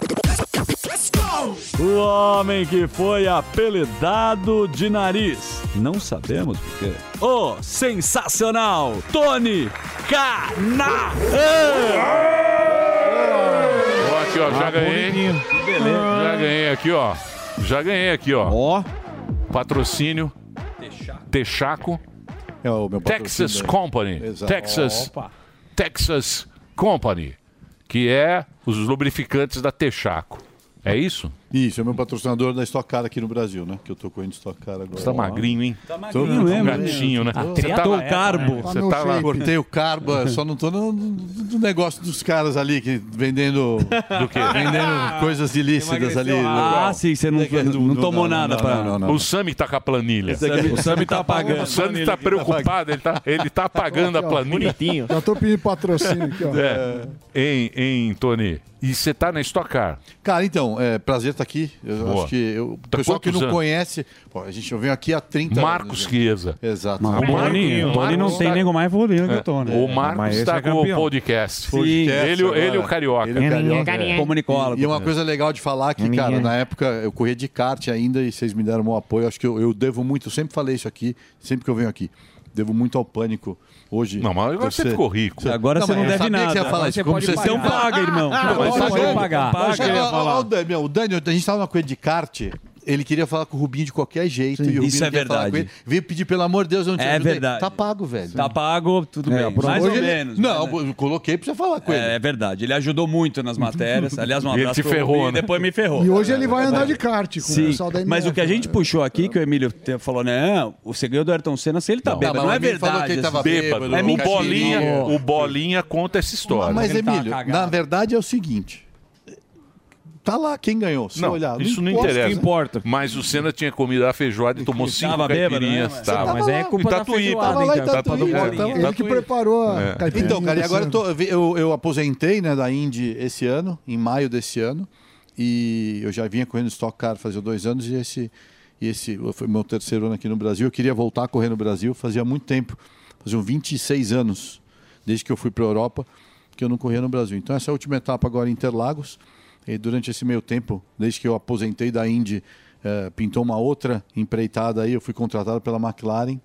O homem que foi apelidado de nariz. Não sabemos por quê. O sensacional Tony Cana. Aqui, ó, já Ah, ganhei. bonitinho. Que beleza. Já ganhei aqui, ó. Já ganhei aqui, ó. Ó. Patrocínio. Texaco. É o meu Texas patrocínio. Company. Exato. Texas. Opa. Texas Company. Que é os lubrificantes da Texaco. É isso? Isso, é o meu patrocinador da Stock Car aqui no Brasil, né? Que eu tô correndo Stock Car agora. Você tá magrinho, hein? Tá magrinho magrinho mesmo. gatinho, né? Tô- Você tá- Cortei Você tá lá. Cortei o carbo, só não tô no, no negócio dos caras ali que vendendo. [laughs] Do quê? Vendendo coisas ilícitas ali. Ah, sim, você não, não tomou nada pra. O Sami tá com a planilha. O Sami tá apagando. O Sami tá preocupado, ele tá, ele tá apagando a Aqui, ó, planilha. bonitinho. Já tô pedindo patrocínio aqui, ó. É. Hein, hein, Tony? E você tá na Stock Car? Cara, então, é prazer estar aqui. Eu Boa. acho que eu, o Tá pessoal que não anos? conhece, pô, a gente eu venho aqui há 30 Marcos anos. Chiesa. Exato. Mas o Tony- o Tony não tem nego mais evoluído que eu tô, né? O Marcos Mas esse tá é com o podcast. Sim. Ele, ele, agora. e o Carioca. Ele e o Carioca. É. E, e uma coisa legal de falar que, cara, na época eu corria de kart ainda e vocês me deram um apoio. Acho que eu, eu devo muito, eu sempre falei isso aqui, sempre que eu venho aqui. Devo muito ao pânico hoje. Não, mas agora você ficou rico. Agora você mas não eu deve nada. Que você ia falar isso. você Como pode você pagar. sempre- Então paga, irmão. Não, Não, mas você pode pagar. Paga, o Dani, meu, o Dani, a gente tava numa coisa de kart. Ele queria falar com o Rubinho de qualquer jeito. Sim. e o Rubinho Isso não é queria falar verdade. com ele. Veio pedir, pelo amor de Deus, eu não te É ajudei. verdade. Tá pago, velho. Tá pago, tudo É, bem. Mais ou ele- menos. Não, mas- eu coloquei pra você falar com ele. É, é verdade. Ele ajudou muito nas [laughs] matérias. Aliás, um E ele abraço te ferrou, Rubinho, né? depois me ferrou. E hoje ele vai andar de kart com o Sim, pessoal da mas o que a MF, gente puxou aqui, que o Emílio falou, né? O segredo do Ayrton Senna, se ele tá Não, bêbado, mas não, o é verdade. falou que ele tava assim. bêbado, É o. Bolinha, o Bolinha conta essa história. Mas, Ele tava Emílio, na verdade é o seguinte. Tá lá quem ganhou. Se Não, olhar, isso não importa. interessa. Mas o Senna tinha comido a feijoada e tomou cinco bêbado, caipirinhas. né? Tava. Você tava lá. Em Tatuí, Tava lá Tá Ele que preparou a É. caipirinha Então, cara, e agora eu, tô- eu, eu aposentei né, da Indy esse ano, em maio desse ano, e eu já vinha correndo Stock Car fazia dois anos, e esse, e esse foi meu terceiro ano aqui no Brasil. Eu queria voltar a correr no Brasil, fazia muito tempo, faziam 26 anos, desde que eu fui para a Europa, que eu não corria no Brasil. Então, essa é a última etapa agora em Interlagos, e durante esse meio tempo, desde que eu aposentei da Indy, eh, pintou uma outra empreitada aí, eu fui contratado pela McLaren,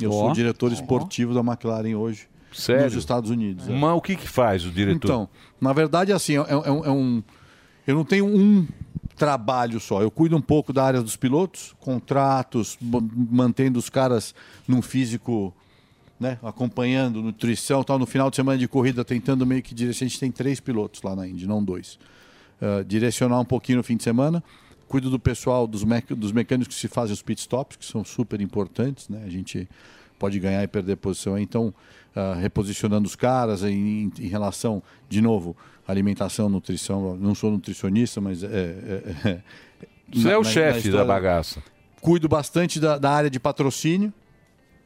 eu Ó. sou o diretor esportivo da McLaren hoje. Sério? Nos Estados Unidos. é. Mas o que que faz o diretor? Então, na verdade, assim, é, é um- é um. Eu não tenho um trabalho só. Eu cuido um pouco da área dos pilotos, contratos, mantendo os caras num físico, né, acompanhando nutrição, tal. No final de semana de corrida, tentando meio que direcionar. A gente tem três pilotos lá na Indy, não dois. Uh, direcionar um pouquinho no fim de semana. Cuido do pessoal, dos, mec- dos mecânicos que se fazem os pit stops, que são super importantes, né? A gente pode ganhar e perder posição. Então, ah, reposicionando os caras em, em relação, de novo, alimentação, nutrição. Não sou nutricionista, mas é. é- é- Você é na- o na- chefe da bagaça. Cuido bastante da, da área de patrocínio.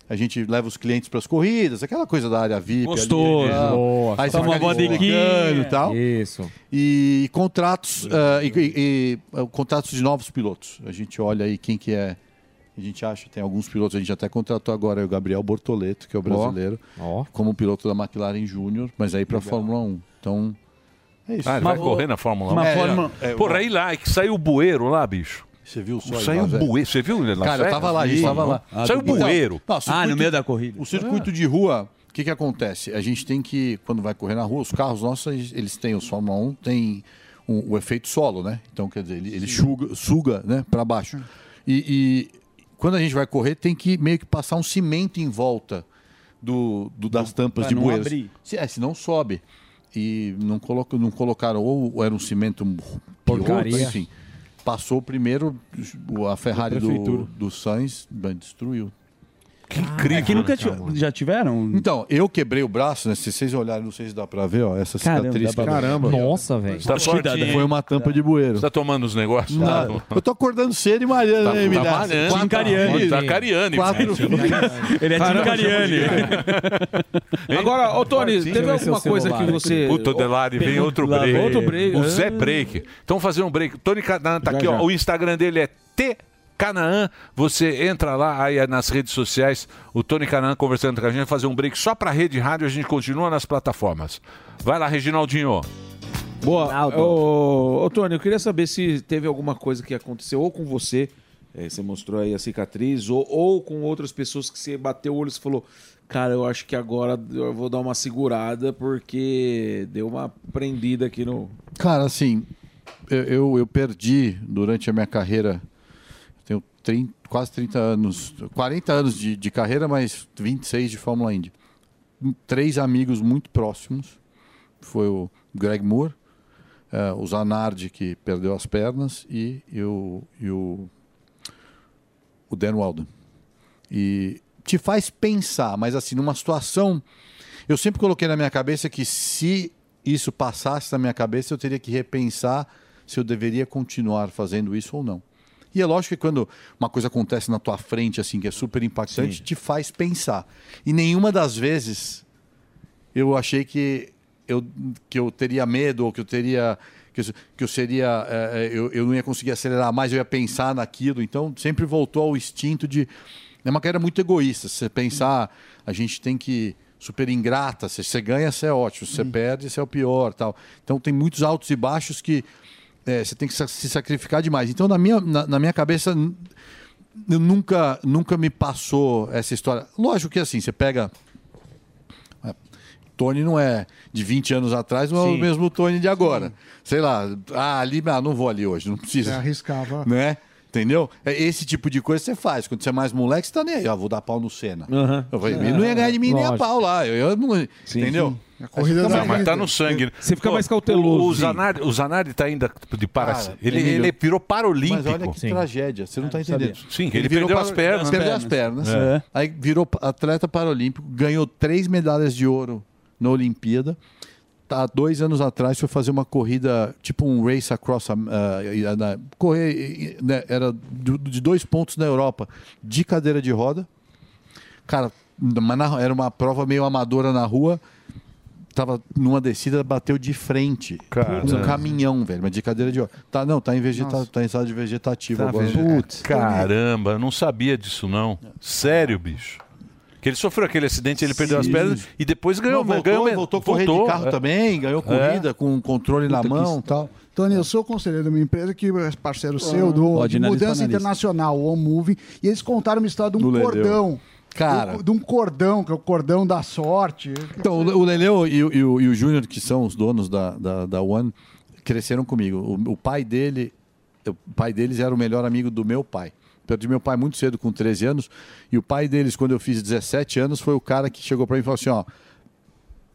A gente leva os clientes para as corridas, aquela coisa da área VIP. ali, Gostoso. tal. Boa. Aí você uma ali e tal. Isso. E contratos, ah, e, e- e, ah, contratos de novos pilotos. A gente olha aí quem que é. A gente acha, tem alguns pilotos, a gente até contratou agora o Gabriel Bortoleto, que é o brasileiro, como piloto da McLaren Júnior, mas aí para a Fórmula 1. Então, é isso. Ah, ele vai correr na Fórmula 1. Uma É, Fórmula- é. é, Porra, aí lá, é que saiu o bueiro lá, bicho. Você viu só? Saiu lá, velho? bueiro. Você viu? Las Cara, eu tava lá, a gente tava lá. Saiu Então, bueiro. não, circuito- O circuito de rua, o que que acontece? A gente tem que, quando vai correr na rua, os carros nossos, eles- têm, os Fórmula 1 tem um- o efeito solo, né? Então, quer dizer, ele, ele suga, suga né, para baixo. E, e quando a gente vai correr, tem que meio que passar um cimento em volta do, do- das tampas pra de bueiros. abrir. Se, é, senão sobe. E não, coloca, não colocaram, ou era um cimento Porcaria. pior, enfim. Passou primeiro a Ferrari do, do Sainz, bem, destruiu. Que incrível. Aqui nunca ti- já tiveram? Então, eu quebrei o braço, né? Se vocês olharem, não sei se dá pra ver, ó, essa Caramba, cicatriz. dá pra ver. Caramba. Nossa, velho. Tá Foi hein? uma tampa de bueiro. Você tá tomando os negócios? Não, eu tô acordando cedo e malhando, Tá- né, tá Emílio? malhando. Quatro- Tim Cariani. Tá. Quatro... É. Ele é Tim Cariani. Agora, ô Tony, teve ver alguma coisa celular que você. Puta, Delari, vem outro Lá break. vem outro break. O. Zé Break. Então, fazer um break. Tony Canaan tá aqui, ó. O Instagram dele é T. Canaã, você entra lá aí nas redes sociais, o Tony Canaã conversando com a gente, fazer um break só pra rede rádio, a gente continua nas plataformas. Vai lá, Reginaldinho. Boa. Ô, ô, Tony, eu queria saber se teve alguma coisa que aconteceu ou com você, eh, você mostrou aí a cicatriz, ou, ou com outras pessoas que você bateu o olho e falou, cara, eu acho que agora eu vou dar uma segurada porque deu uma prendida aqui no... Cara, assim, eu, eu, eu perdi durante a minha carreira, 30, quase 30 anos, 40 anos de, de carreira, mas 26 de Fórmula Indy. Três amigos muito próximos, foi o Greg Moore, eh, o Zanardi, que perdeu as pernas, e, e o, e o, o Dan Walden. E te faz pensar, mas assim, numa situação. Eu sempre coloquei na minha cabeça que se isso passasse na minha cabeça, eu teria que repensar se eu deveria continuar fazendo isso ou não. E é lógico que quando uma coisa acontece na tua frente, assim, que é super impactante, te faz pensar. E nenhuma das vezes eu achei que eu, que eu teria medo ou que eu teria. Que eu, que eu seria. eh, eu, eu não ia conseguir acelerar mais, eu ia pensar naquilo. Então sempre voltou ao instinto de. É uma carreira muito egoísta. Você pensar, a gente tem que. Super ingrata. Se você ganha, você é ótimo. Se você perde, você é o pior. tal. Então tem muitos altos e baixos que é, você tem que se sacrificar demais. Então, na minha, na, na minha cabeça, eu nunca, nunca me passou essa história. Lógico que assim, você pega. é, Tony não é de 20 anos atrás, não é o Sim. mesmo Tony de agora. Sei lá, ah, ali, ah, não vou ali hoje, não Você precisa. arriscava. Né? Entendeu? É esse tipo de coisa você faz. Quando você é mais moleque, você tá nem aí. Ah, vou dar pau no Senna. Eu falei, ele não ia ganhar de mim nem a Lógico. pau lá. Eu, eu não- entendeu? A corrida fica da Não, mas tá no sangue. Você fica Pô, mais cauteloso, O, sim. Zanardi, o Zanardi tá ainda de para. Cara, ele, ele virou paralímpico. Mas olha que tragédia, você não está sabia. entendendo. Sim, ele perdeu as pernas. Perdeu as pernas. É. Aí virou atleta paralímpico, ganhou três medalhas de ouro na Olimpíada. Tá, Há dois anos atrás foi fazer uma corrida, tipo um race across. na- correr, né, era de de dois pontos na Europa, de cadeira de roda. Cara, era uma prova meio amadora na rua. Tava numa descida, bateu de frente. Caramba. Um caminhão, velho, mas de cadeira de roda. Tá, não, tá em, vegeta tá em estado de vegetativo Tá agora. vendo? Caramba, eu não sabia disso não. Sério, bicho. Que ele sofreu aquele acidente, ele perdeu as Sim. pernas e depois ganhou, Não, voltou, ganhou voltou a correr de carro é. também, ganhou corrida com um controle na Puta que mão e tal. Tony, eu sou conselheiro de uma empresa que é parceiro seu, do, Pode, de mudança analista. internacional, o Moving, e eles contaram uma história de um Do Leleu. cordão. Cara. De um cordão, que é o cordão da sorte. Então, o Leleu e, o- e o, e o Júnior, que são os donos da, da, da One, cresceram comigo. O, o pai dele, o pai deles era o melhor amigo do meu pai. Perdi meu pai muito cedo, com 13 anos, e o pai deles, quando eu fiz 17 anos, foi o cara que chegou para mim e falou assim: ó,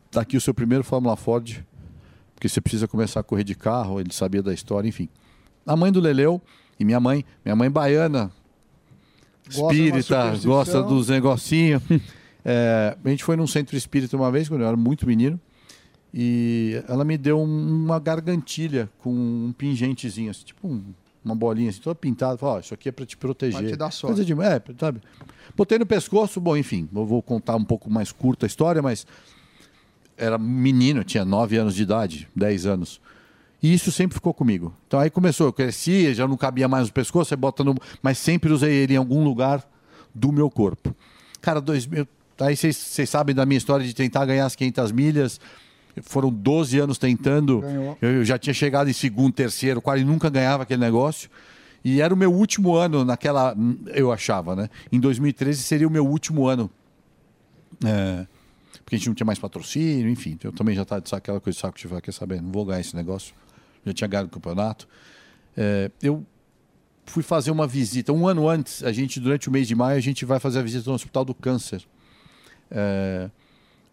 tá aqui o seu primeiro Fórmula Ford, porque você precisa começar a correr de carro, ele sabia da história, enfim. A mãe do Leleu e minha mãe, minha mãe baiana, espírita, gosta dos negocinhos. [laughs] É, a gente foi num centro espírita uma vez, quando eu era muito menino, e ela me deu um- uma gargantilha com um pingentezinho, assim, tipo um- uma bolinha assim, toda pintada. Falou, ó, isso aqui é para te proteger. Pra te dar sorte. Coisa de, é, sabe? Botei no pescoço, bom, enfim, eu vou contar um pouco mais curta a história, mas era menino, tinha 9 anos de idade, 10 anos. E isso sempre ficou comigo. Então aí começou, eu cresci, já não cabia mais no pescoço, você bota no. Mas sempre usei ele em algum lugar do meu corpo. Cara, 2000. Aí vocês sabem da minha história de tentar ganhar as 500 milhas. Foram 12 anos tentando. Eu, eu já tinha chegado em segundo, terceiro, quase nunca ganhava aquele negócio. E era o meu último ano naquela. Eu achava, né? Em 2013 seria o meu último ano. É, porque a gente não tinha mais patrocínio, enfim. Eu também já estava de saco, aquela coisa de saco de quer saber? Não vou ganhar esse negócio. Já tinha ganhado o campeonato. É, eu fui fazer uma visita. Um ano antes, a gente, durante o mês de maio, a gente vai fazer a visita no Hospital do Câncer, é,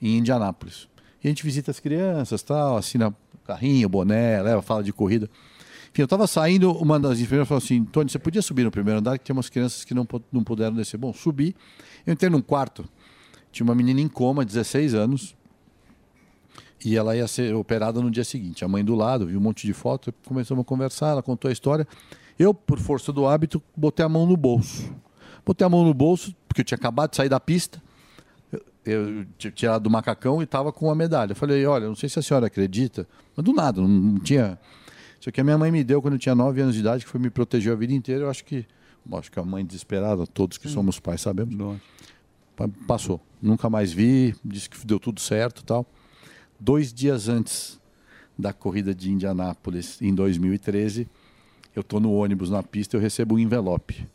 em Indianápolis. E a gente visita as crianças, tal, assina carrinho, boné, leva, fala de corrida. Enfim, eu estava saindo, uma das enfermeiras falou assim, Tony, você podia subir no primeiro andar, que tem umas crianças que não, não puderam descer. Bom, subi, eu entrei num quarto, tinha uma menina em coma, 16 anos, e ela ia ser operada no dia seguinte. A mãe do lado, viu um monte de foto, começamos a conversar, ela contou a história. Eu, por força do hábito, botei a mão no bolso. Botei a mão no bolso, porque eu tinha acabado de sair da pista, eu, tinha tirado do macacão e estava com a medalha. Eu falei, olha, não sei se a senhora acredita, mas do nada, não, não tinha... Isso aqui a minha mãe me deu quando eu tinha 9 anos de idade, que foi me proteger a vida inteira. Eu acho que, acho que a mãe desesperada, todos que somos pais sabemos. Pa- Passou. Nunca mais vi, disse que deu tudo certo e tal. Dois dias antes da corrida de Indianápolis, em 2013, eu estou no ônibus na pista eu recebo um envelope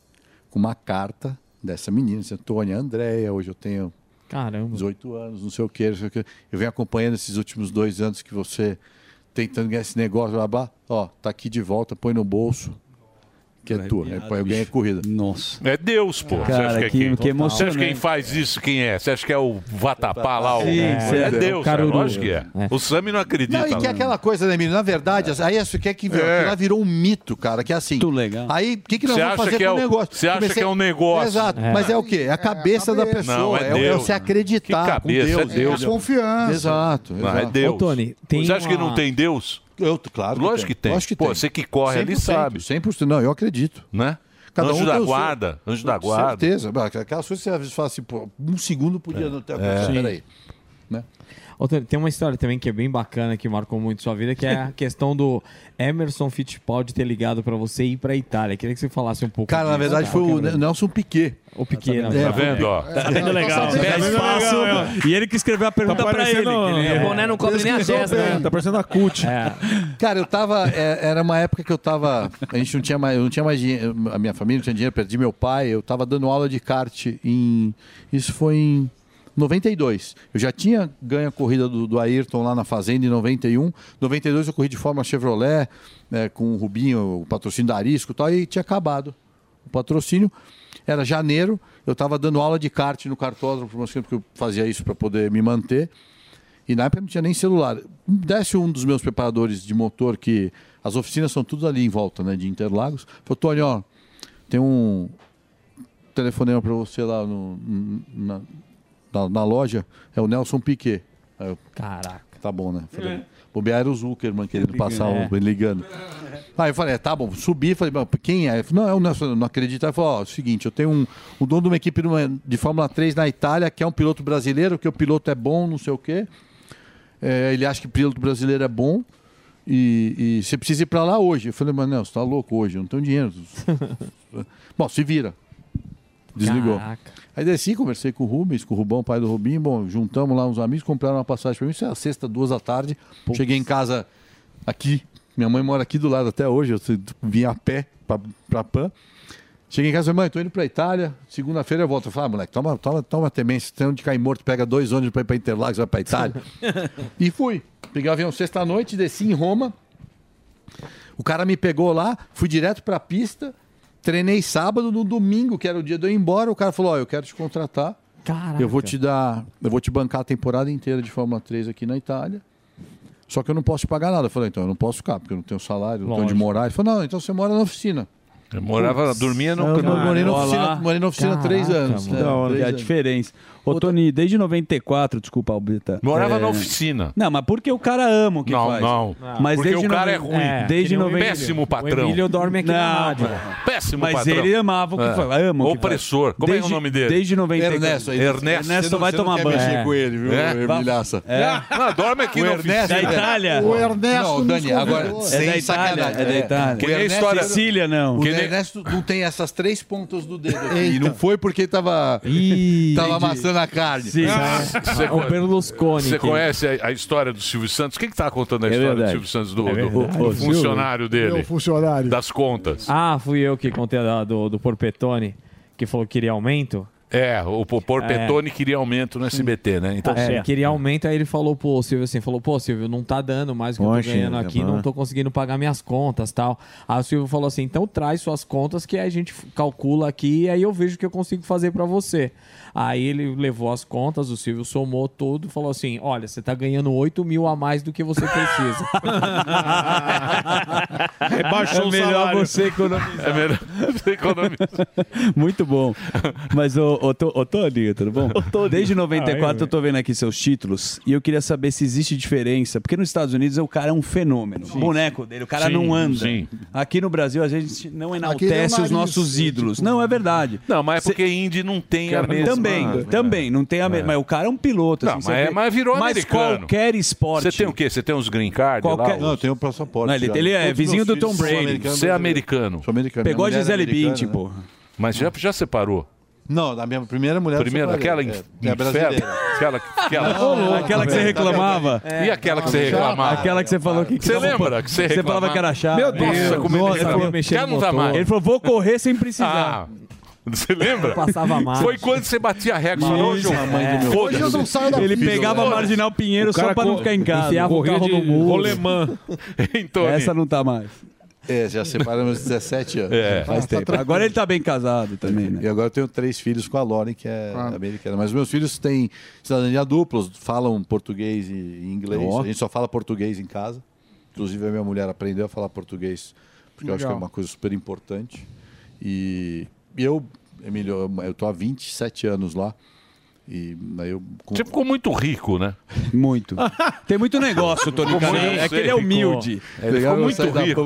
com uma carta dessa menina, dizendo, Tônia, Andréia, hoje eu tenho Caramba. 18 anos, não sei o quê, não sei o quê. Eu venho acompanhando esses últimos dois anos que você tentando ganhar esse negócio, blá, blá. Ó, tá aqui de volta, põe no bolso. Que é tua. Põe, eu ganhei a corrida. Nossa. É Deus, pô. Cara, Você acha que, é que- quem? que Você acha que quem faz isso quem é? Você acha que é o Vatapá lá? O... Sim, é, é o Deus, cara. Caruru. Lógico que é. O Sami não acredita. Não, e que é né? aquela coisa, né, Emílio? Na verdade, aí isso quer que virou, É. virou um mito, cara, que é assim. Tudo legal. Aí, o que, que nós Você vamos acha fazer que com é o negócio? você acha que é um negócio. Exato. É. Mas é o quê? É a cabeça da pessoa. Não, é é, o- é Deus. você acreditar Que cabeça, com é Deus. Deus. entendeu? Confiança. Exato. Não, é. Deus. Ô, Tony, tem Você acha que não tem Deus? Eu, claro que Lógico que tem. Lógico que Pô, tem. você que corre ali 100%, sabe. 100%. Não, eu acredito. Né? Cada anjo um da tem o seu- guarda. Anjo da Com guarda. certeza. Aquelas coisas que você às vezes fala assim, pô, um segundo podia não ter É. acontecido. Sim. Peraí. Né? Tony, tem uma história também que é bem bacana, que marcou muito sua vida, que é a [laughs] questão do Emerson Fittipaldi ter ligado pra você ir pra Itália. Queria que você falasse um pouco Cara, na verdade tá? foi o é a Nelson Piquet. O Piquet, Tá né? Tá vendo, ó? Tá vendo legal. Tá vendo espaço. E ele que escreveu a pergunta pra ele. que ele- É, o boné não cobre nem a testa, né? Tá parecendo a CUT. Cara, eu tava. é, era uma época que eu tava. A gente não tinha mais. Eu não tinha mais dinheiro. A minha família não tinha dinheiro, perdi meu pai. Eu tava dando aula de kart em. Isso foi em 92. Eu já tinha ganho a corrida do, do Ayrton lá na Fazenda em 91. 92 eu corri de forma Chevrolet, né, com o Rubinho, o patrocínio da Arisco e tal, e tinha acabado o patrocínio. Era janeiro, eu estava dando aula de kart no cartódromo, por mais tempo que eu fazia isso para poder me manter. E na época não tinha nem celular. Desce um dos meus preparadores de motor, que as oficinas são tudo ali em volta, né, de Interlagos. Falou, Tony, ó, tem um telefonema para você lá no- na, na, na loja, é o Nelson Piquet. Aí eu, Caraca. Tá bom, né? Falei, É. bobear era o Zuckerman querendo passar, É. o, ligando. Aí eu falei, é, tá bom, subi, falei, "Mas quem é? Falou, não, é o Nelson, eu não acredito. Aí ele falou, ó, é o seguinte, eu tenho um, um dono de uma equipe numa- de Fórmula 3 na Itália, que é um piloto brasileiro, que o piloto é bom, não sei o quê. É, ele acha que piloto brasileiro é bom. E, e você precisa ir pra lá hoje. Eu falei, mas Nelson, tá louco hoje, eu não tenho dinheiro. [laughs] bom, se vira. Desligou. Caraca. Aí desci, conversei com o Rubens, com o Rubão, pai do Rubinho. Bom, juntamos lá uns amigos, compraram uma passagem pra mim. Isso é a sexta, duas da tarde. Cheguei em casa aqui. Minha mãe mora aqui do lado até hoje. Eu vim a pé pra, pra PAN. Cheguei em casa e falei, mãe, tô indo pra Itália. Segunda-feira eu volto. Eu falei, ah, moleque, toma, toma, toma temência. Tem onde cair morto, pega dois ônibus pra ir pra Interlagos, vai pra Itália. [laughs] e fui. Peguei o avião sexta-noite, desci em Roma. O cara me pegou lá, fui direto pra pista. Treinei sábado, no domingo, que era o dia de eu ir embora, o cara falou: Ó, eu quero te contratar. Caraca. Eu vou te dar. Eu vou te bancar a temporada inteira de Fórmula 3 aqui na Itália. Só que eu não posso te pagar nada. Eu falei, então eu não posso ficar, porque eu não tenho salário, não tenho onde morar. Ele falou, não, então você mora na oficina. Eu morava, dormia no Eu morei na oficina, morei na oficina há três anos. Que É, da hora, três é a anos. diferença. Ô, Tony, desde 94, desculpa, Albita. Morava é, na oficina. Não, mas porque o cara ama o que Não, faz. não. Mas Porque desde o cara é noven- ruim. Desde Que nem o 90... Péssimo patrão. O Emílio dorme aqui Não, na rádio. Péssimo Mas patrão. ele amava o que É. faz. Ama o que Opressor. faz. Como é Desde- o nome dele? Desde 94. Ernesto, aí. Ernesto. Ernesto não- vai você não tomar quer banho. mexer É. com ele, viu, É? Emilhaça? É. Não, dorme aqui O na Ernesto, oficina. Da Itália. O Ernesto Não, Dani, agora, sem É da Itália, sacanagem. é da Itália. Que O nem história- Sicília, não. O Ernesto não tem essas três pontas do dedo aqui. E não foi porque tava, tava amassando a carne. Sim. Você, O Berlusconi. você que- conhece a, a história do Silvio Santos? Quem que tá contando a É história do verdade. Silvio Santos, do, É do- verdade. do Ô, funcionário dele? Meu funcionário. Das contas. Ah, fui eu que contei da- do, do Porpetone, que falou que queria aumento. É, o Porpetone queria aumento no SBT, né? Então, É, queria aumento, aí ele falou pro Silvio assim, falou, pô, Silvio, não tá dando mais o que eu Poxa, tô ganhando é aqui, não tô conseguindo pagar minhas contas tal. Aí o Silvio falou assim, então traz suas contas que a gente f- calcula aqui e aí eu vejo o que eu consigo fazer pra você. Aí ele levou as contas, o Silvio somou tudo e falou assim, olha, você tá ganhando 8 mil a mais do que você precisa. [laughs] Rebaixou É o melhor salário. você economizar. é melhor você economizar. [laughs] Muito bom. Mas, ô, ô, Tô- ô, Tony, tudo bom? Desde 94 eu tô vendo aqui seus títulos e eu queria saber se existe diferença, porque nos Estados Unidos o cara é um fenômeno. O boneco dele, o cara Sim, não anda. sim. Aqui no Brasil a gente não Aqui enaltece é os nossos é, ídolos. tipo- Não, é verdade. Não, mas é porque Indy não tem a mesma... também, também, não tem a mesma. Mas o cara é um piloto. Não, assim, mas, é- mas virou Mas americano. qualquer esporte. Você tem o quê? Você tem os green card Qualquer- lá? Não, eu tenho um passaporte. Não, ele- ele é Todos vizinho do Tom Brady. Você é americano. Sou americano. Pegou a é Gisele Bündchen, né? pô. Mas já, já separou? Não, da minha primeira mulher. separei. aquela em, É, é brasileira. Aquela, aquela, Ô, aquela que você reclamava. E aquela que você reclamava? Aquela que você falou que. Você lembra que você Você falava reclamava? que era chata. Meu Deus, Nossa, como ele reclamava. falou, mexer Já no não tá mais. Ele falou, vou correr sem precisar. Ah, você lembra? Passava mal. Foi quando você batia recorde. Hoje, eu- É. Hoje eu não saio da Ele pegava a Marginal Pinheiro só pra não ficar em casa. enfiava o carro de no muro. rolemã. [laughs] Então, Essa não tá mais. É, já separamos 17 anos. É. Faz tempo. Agora ele tá bem casado também, né? E agora eu tenho três filhos com a Lauren, que é Ah. americana. Mas meus filhos têm cidadania dupla, falam português e inglês. Ó. A gente só fala português em casa. Inclusive, a minha mulher aprendeu a falar português, porque eu acho que é Legal. uma coisa super importante. E eu, Emílio, eu- eu tô há 27 anos lá. E aí eu... Você ficou muito rico, né? [laughs] Muito. Tem muito negócio, [laughs] Tony É que ele é humilde. Ele ficou muito rico.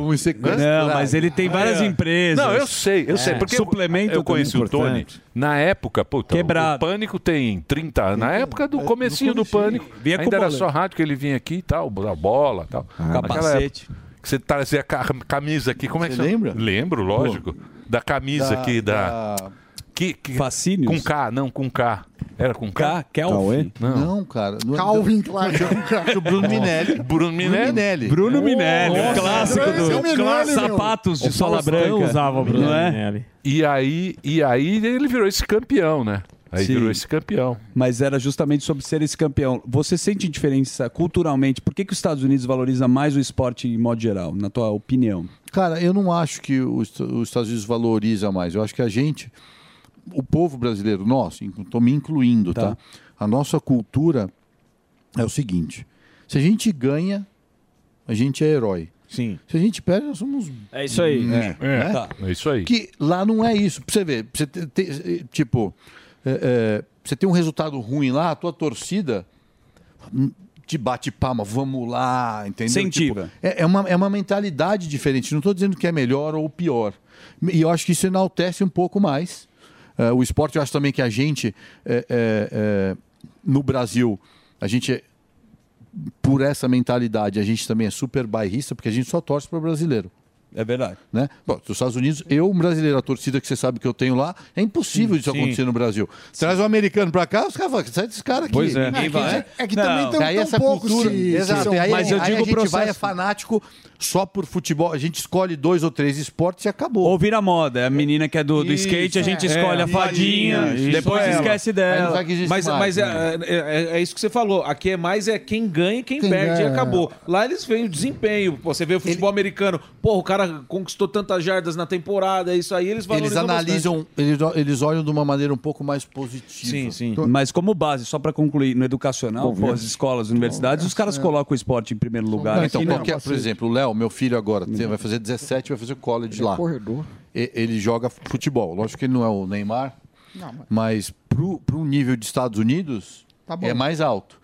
Não, mas ele tem várias É. empresas. Não, eu sei, eu sei. É. Porque Suplemento eu conheci também o Tony na época, puta, Quebrado. o Pânico tem 30 anos. Na época do comecinho do Pânico. Vinha com ainda era só rádio que ele vinha aqui e tal, a bola e tal. Naquela capacete. época Que você trazia a ca- camisa aqui. Como é que Você lembra? Lembro, lógico. Da camisa Da- aqui da. Que, que... Fascínios? Com K, não, com K. Era com K? Kelvin? Não, cara. Não, Calvin Klein. Tinha o Bruno Minelli. [laughs] Bruno Minelli. Bruno Minelli, clássico é o do Minelli, clássico sapatos de O sola branca. usava o Bruno não é? Minelli. E aí, e aí ele virou esse campeão, né? Aí Sim. virou esse campeão. Mas era justamente sobre ser esse campeão. Você sente diferença culturalmente? Por que, que os Estados Unidos valoriza mais o esporte em modo geral, na tua opinião? Cara, eu não acho que os, os Estados Unidos valoriza mais. Eu acho que a gente, o povo brasileiro, nós, estou me incluindo, tá. A nossa cultura é o seguinte: se a gente ganha, a gente é herói. Sim. Se a gente perde, nós somos. É isso aí. É, É, né? tá. é isso aí. Que lá não é isso. Pra você ver, pra você ter- ter- tipo, é, é, você tem um resultado ruim lá, a tua torcida te bate palma, vamos lá, entendeu? Incentiva. Tipo, é, é uma, é uma mentalidade diferente. Não estou dizendo que é melhor ou pior. E eu acho que isso enaltece um pouco mais. É, o esporte, eu acho também que a gente, é, é, é, no Brasil, a gente por essa mentalidade, a gente também é super bairrista, porque a gente só torce para o brasileiro. É verdade. Né? Bom, nos Estados Unidos, eu, um brasileiro, a torcida que você sabe que eu tenho lá, é impossível isso Sim. acontecer no Brasil. Traz um americano pra cá, os caras falam, sai desse cara aqui. Pois é. Ninguém É que- vai. é que também aí tão essa poucos cultura. se- se Exato. aí, Mas eu aí digo a gente processo- vai é fanático só por futebol. A gente escolhe dois ou três esportes e acabou. Ou vira moda. A menina que é do, do Isso, skate, a gente é. escolhe a É, fadinha, isso, depois ela. esquece dela. Mas, mais, mas é, né? é- é- é isso que você falou. Aqui é mais é quem ganha e quem, Quem perde ganha, e acabou. Lá eles veem o desempenho. Pô, você vê o futebol americano. Pô, o cara conquistou tantas jardas na temporada. Isso aí eles Eles valorizam analisam, eles, eles olham de uma maneira um pouco mais positiva. Sim, sim. Mas como base, só para concluir, no educacional, pô, as escolas, universidades, os caras colocam o esporte em primeiro lugar. Não, então, qualquer- por exemplo, o Léo, meu filho agora, tem- vai fazer 17, vai fazer college lá. corredor. E- Ele joga futebol. Lógico que ele não é o Neymar, Não, mas- mas pro, pro nível de Estados Unidos Tá bom. é mais alto.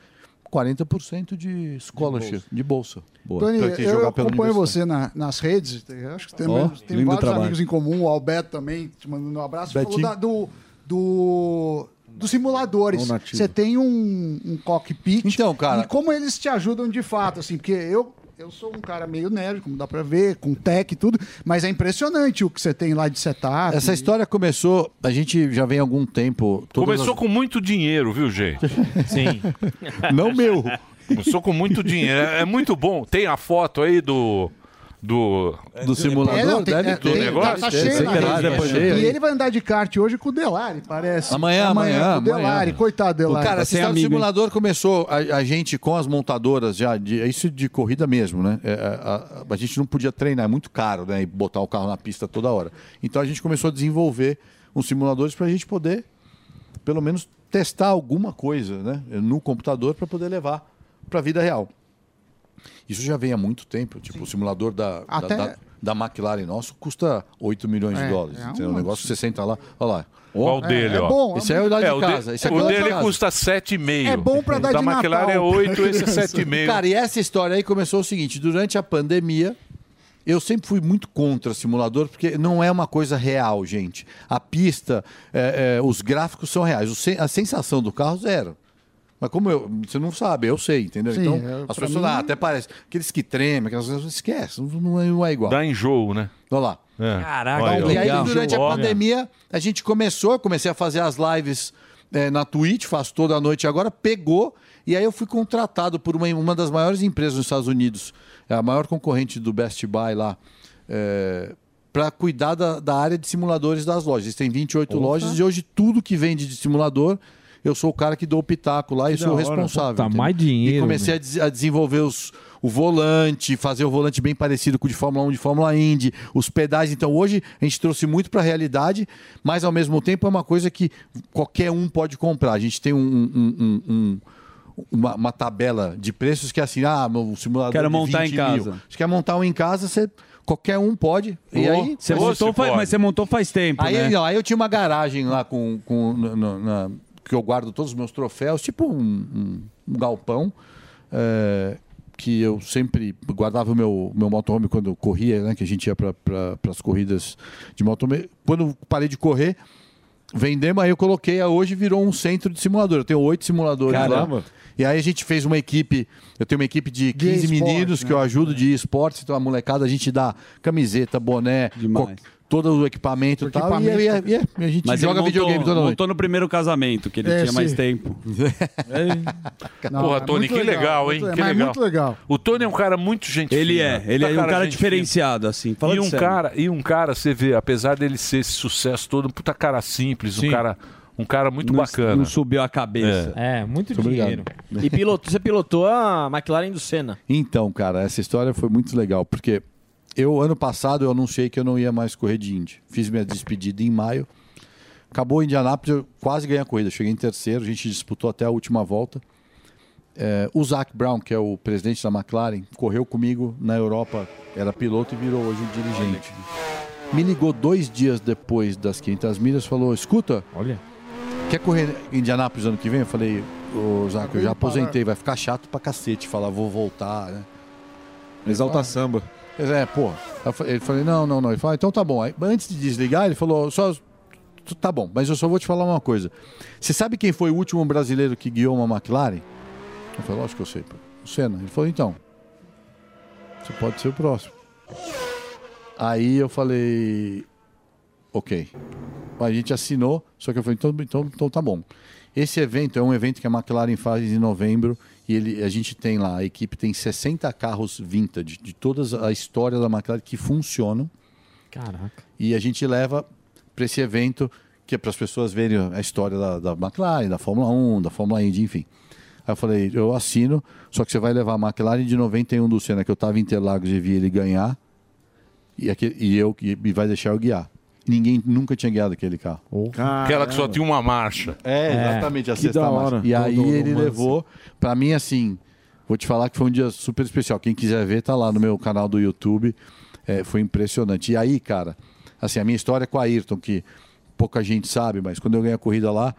40% de scholarship, de bolsa. Tony, Pra quem eu jogar pela acompanho você na- nas redes. eu Acho que tem, Ó, tem vários trabalho. amigos em comum. O Alberto também, te mandando um abraço. Você falou da- do, do, dos simuladores. Você tem um, um cockpit. Então, cara- E como eles te ajudam de fato, assim, porque eu. Eu sou um cara meio nerd, como dá pra ver, com tech e tudo, mas é impressionante o que você tem lá de setup. Essa história começou, a gente já vem há algum tempo. Começou as- com muito dinheiro, viu, gente? [laughs] Sim. Não meu. Começou com muito dinheiro. É, é muito bom. Tem a foto aí do. Do, do simulador, É, não, tem- deve é, ter. negócio? Tá, tá cheio na rede. depois cheio E ele vai andar de kart hoje com o Delari, parece. Amanhã, amanhã, com o Delari, amanhã. coitado do Delari. Cara, esse história do simulador começou a, a gente com as montadoras já, de, é isso de corrida mesmo, né? É, a, a- a gente não podia treinar, é muito caro, né? E botar o carro na pista toda hora. Então a gente começou a desenvolver uns simuladores para a gente poder, pelo menos, testar alguma coisa, né? No computador para poder levar para a vida real. Isso já vem há muito tempo. Tipo, o simulador da, da- Até- da, da McLaren nosso custa 8 milhões É, de dólares. é um? O negócio você senta lá, olha lá. Olha o dele, é ó. bom, Esse é o da de É, o, de- casa. esse aqui o é o da dele casa. custa 7,5. É bom pra dar da de McLaren é Natal. 8, esse é [laughs] 7,5. Cara, e essa história aí começou o seguinte: durante a pandemia, eu sempre fui muito contra simulador, porque não é uma coisa real, gente. A pista, é, é, os gráficos são reais. O sen- a sensação do carro, zero. Mas como eu, você não sabe, eu sei, entendeu? Sim, então, é, as pessoas, mim- ah, até parece. Aqueles que tremem, aquelas coisas, esquece, não é, não é igual. Dá enjoo, né? Olha lá. É. Caraca, Olha, E aí, legal. durante a pandemia, a gente começou, comecei a fazer as lives eh, na Twitch, faço toda a noite agora, pegou, e aí eu fui contratado por uma, uma das maiores empresas nos Estados Unidos, é a maior concorrente do Best Buy lá, para cuidar da, da área de simuladores das lojas. Eles têm 28 lojas e hoje tudo que vende de simulador eu sou o cara que dou o pitaco lá e sou o responsável. Entendeu? mais dinheiro, E comecei a, des- a desenvolver os, o volante, fazer o volante bem parecido com o de Fórmula 1, de Fórmula Indy, os pedais. Então hoje a gente trouxe muito para a realidade, mas ao mesmo tempo é uma coisa que qualquer um pode comprar. A gente tem um- um- um- um- uma, uma tabela de preços que é assim, ah, meu simulador Quero de montar 20 em mil. casa. Você quer montar um em casa, você qualquer um pode. E Ô, aí você montou faz- mas você montou faz tempo, aí, né? não, aí eu tinha uma garagem lá com, com no- no- na- que eu guardo todos os meus troféus, tipo um, um- um galpão. é, que eu sempre guardava o meu, meu motorhome quando eu corria, né? Que a gente ia para pra, as corridas de motorhome. Quando parei de correr, vendemos, aí eu coloquei, hoje virou um centro de simulador. Eu tenho oito simuladores Caramba. lá. E aí a gente fez uma equipe, eu tenho uma equipe de 15 esporte, meninos né? que eu ajudo de esportes, então a molecada a gente dá camiseta, boné, co- todo o equipamento e tal, e, equipamento. e- e- e a gente Mas joga ele montou, videogame toda noite. montou no primeiro casamento, que ele É, tinha mais sim. tempo. [laughs] Porra, Tony, que legal, hein? que legal. O Tony é um cara muito gentil. Ele é, ele é um cara diferenciado, assim. E um, sério. cara, e um cara, você vê, apesar dele ser esse sucesso todo, um puta cara simples, Sim. um cara, um cara muito Não- bacana. não subiu a cabeça. É, muito Muito dinheiro. E piloto, você pilotou a McLaren do Senna. Então, cara, essa história foi muito legal, porque eu, ano passado, eu anunciei que eu não ia mais correr de Indy. Fiz minha despedida em maio. Acabou em Indianápolis, eu quase ganhei a corrida. Cheguei em terceiro, a gente disputou até a última volta. É, o Zac Brown, que é o presidente da McLaren, correu comigo na Europa, era piloto e virou hoje um dirigente. Me ligou dois dias depois das 500 milhas, falou: escuta, Olha. quer correr em Indianápolis ano que vem? Eu falei, ô Zac, eu já aposentei, vai ficar chato pra cacete falar, vou voltar, né? Exalta samba. É, pô. Ele falou, não, não, não. Ele falou, então tá bom. Aí, antes de desligar, ele falou, só. Tá bom, mas eu só vou te falar uma coisa. Você sabe quem foi o último brasileiro que guiou uma McLaren? Eu falei, lógico que eu sei, pô. O Senna. Ele falou, então. Você pode ser o próximo. Aí eu falei, ok. A gente assinou, só que eu falei, então, então, então tá bom. Esse evento é um evento que a McLaren faz em novembro e ele, a gente tem lá, a equipe tem 60 carros vintage de toda a história da McLaren que funcionam Caraca. e a gente leva para esse evento que é para as pessoas verem a história da, da McLaren, da Fórmula 1, da Fórmula Indy, enfim. Aí eu falei, eu assino, só que você vai levar a McLaren de 91 do Senna, que eu estava em Interlagos e vi ele ganhar, e, aquele, e eu e vai deixar eu guiar. Ninguém nunca tinha guiado aquele carro. Aquela que só tinha uma marcha. É, exatamente, a Que sexta da marcha. E aí ele romance. levou, pra mim assim, vou te falar que foi um dia super especial. Quem quiser ver, tá lá no meu canal do YouTube. É, foi impressionante. E aí, cara, assim, a minha história é com a Ayrton, que pouca gente sabe, mas quando eu ganhei a corrida lá,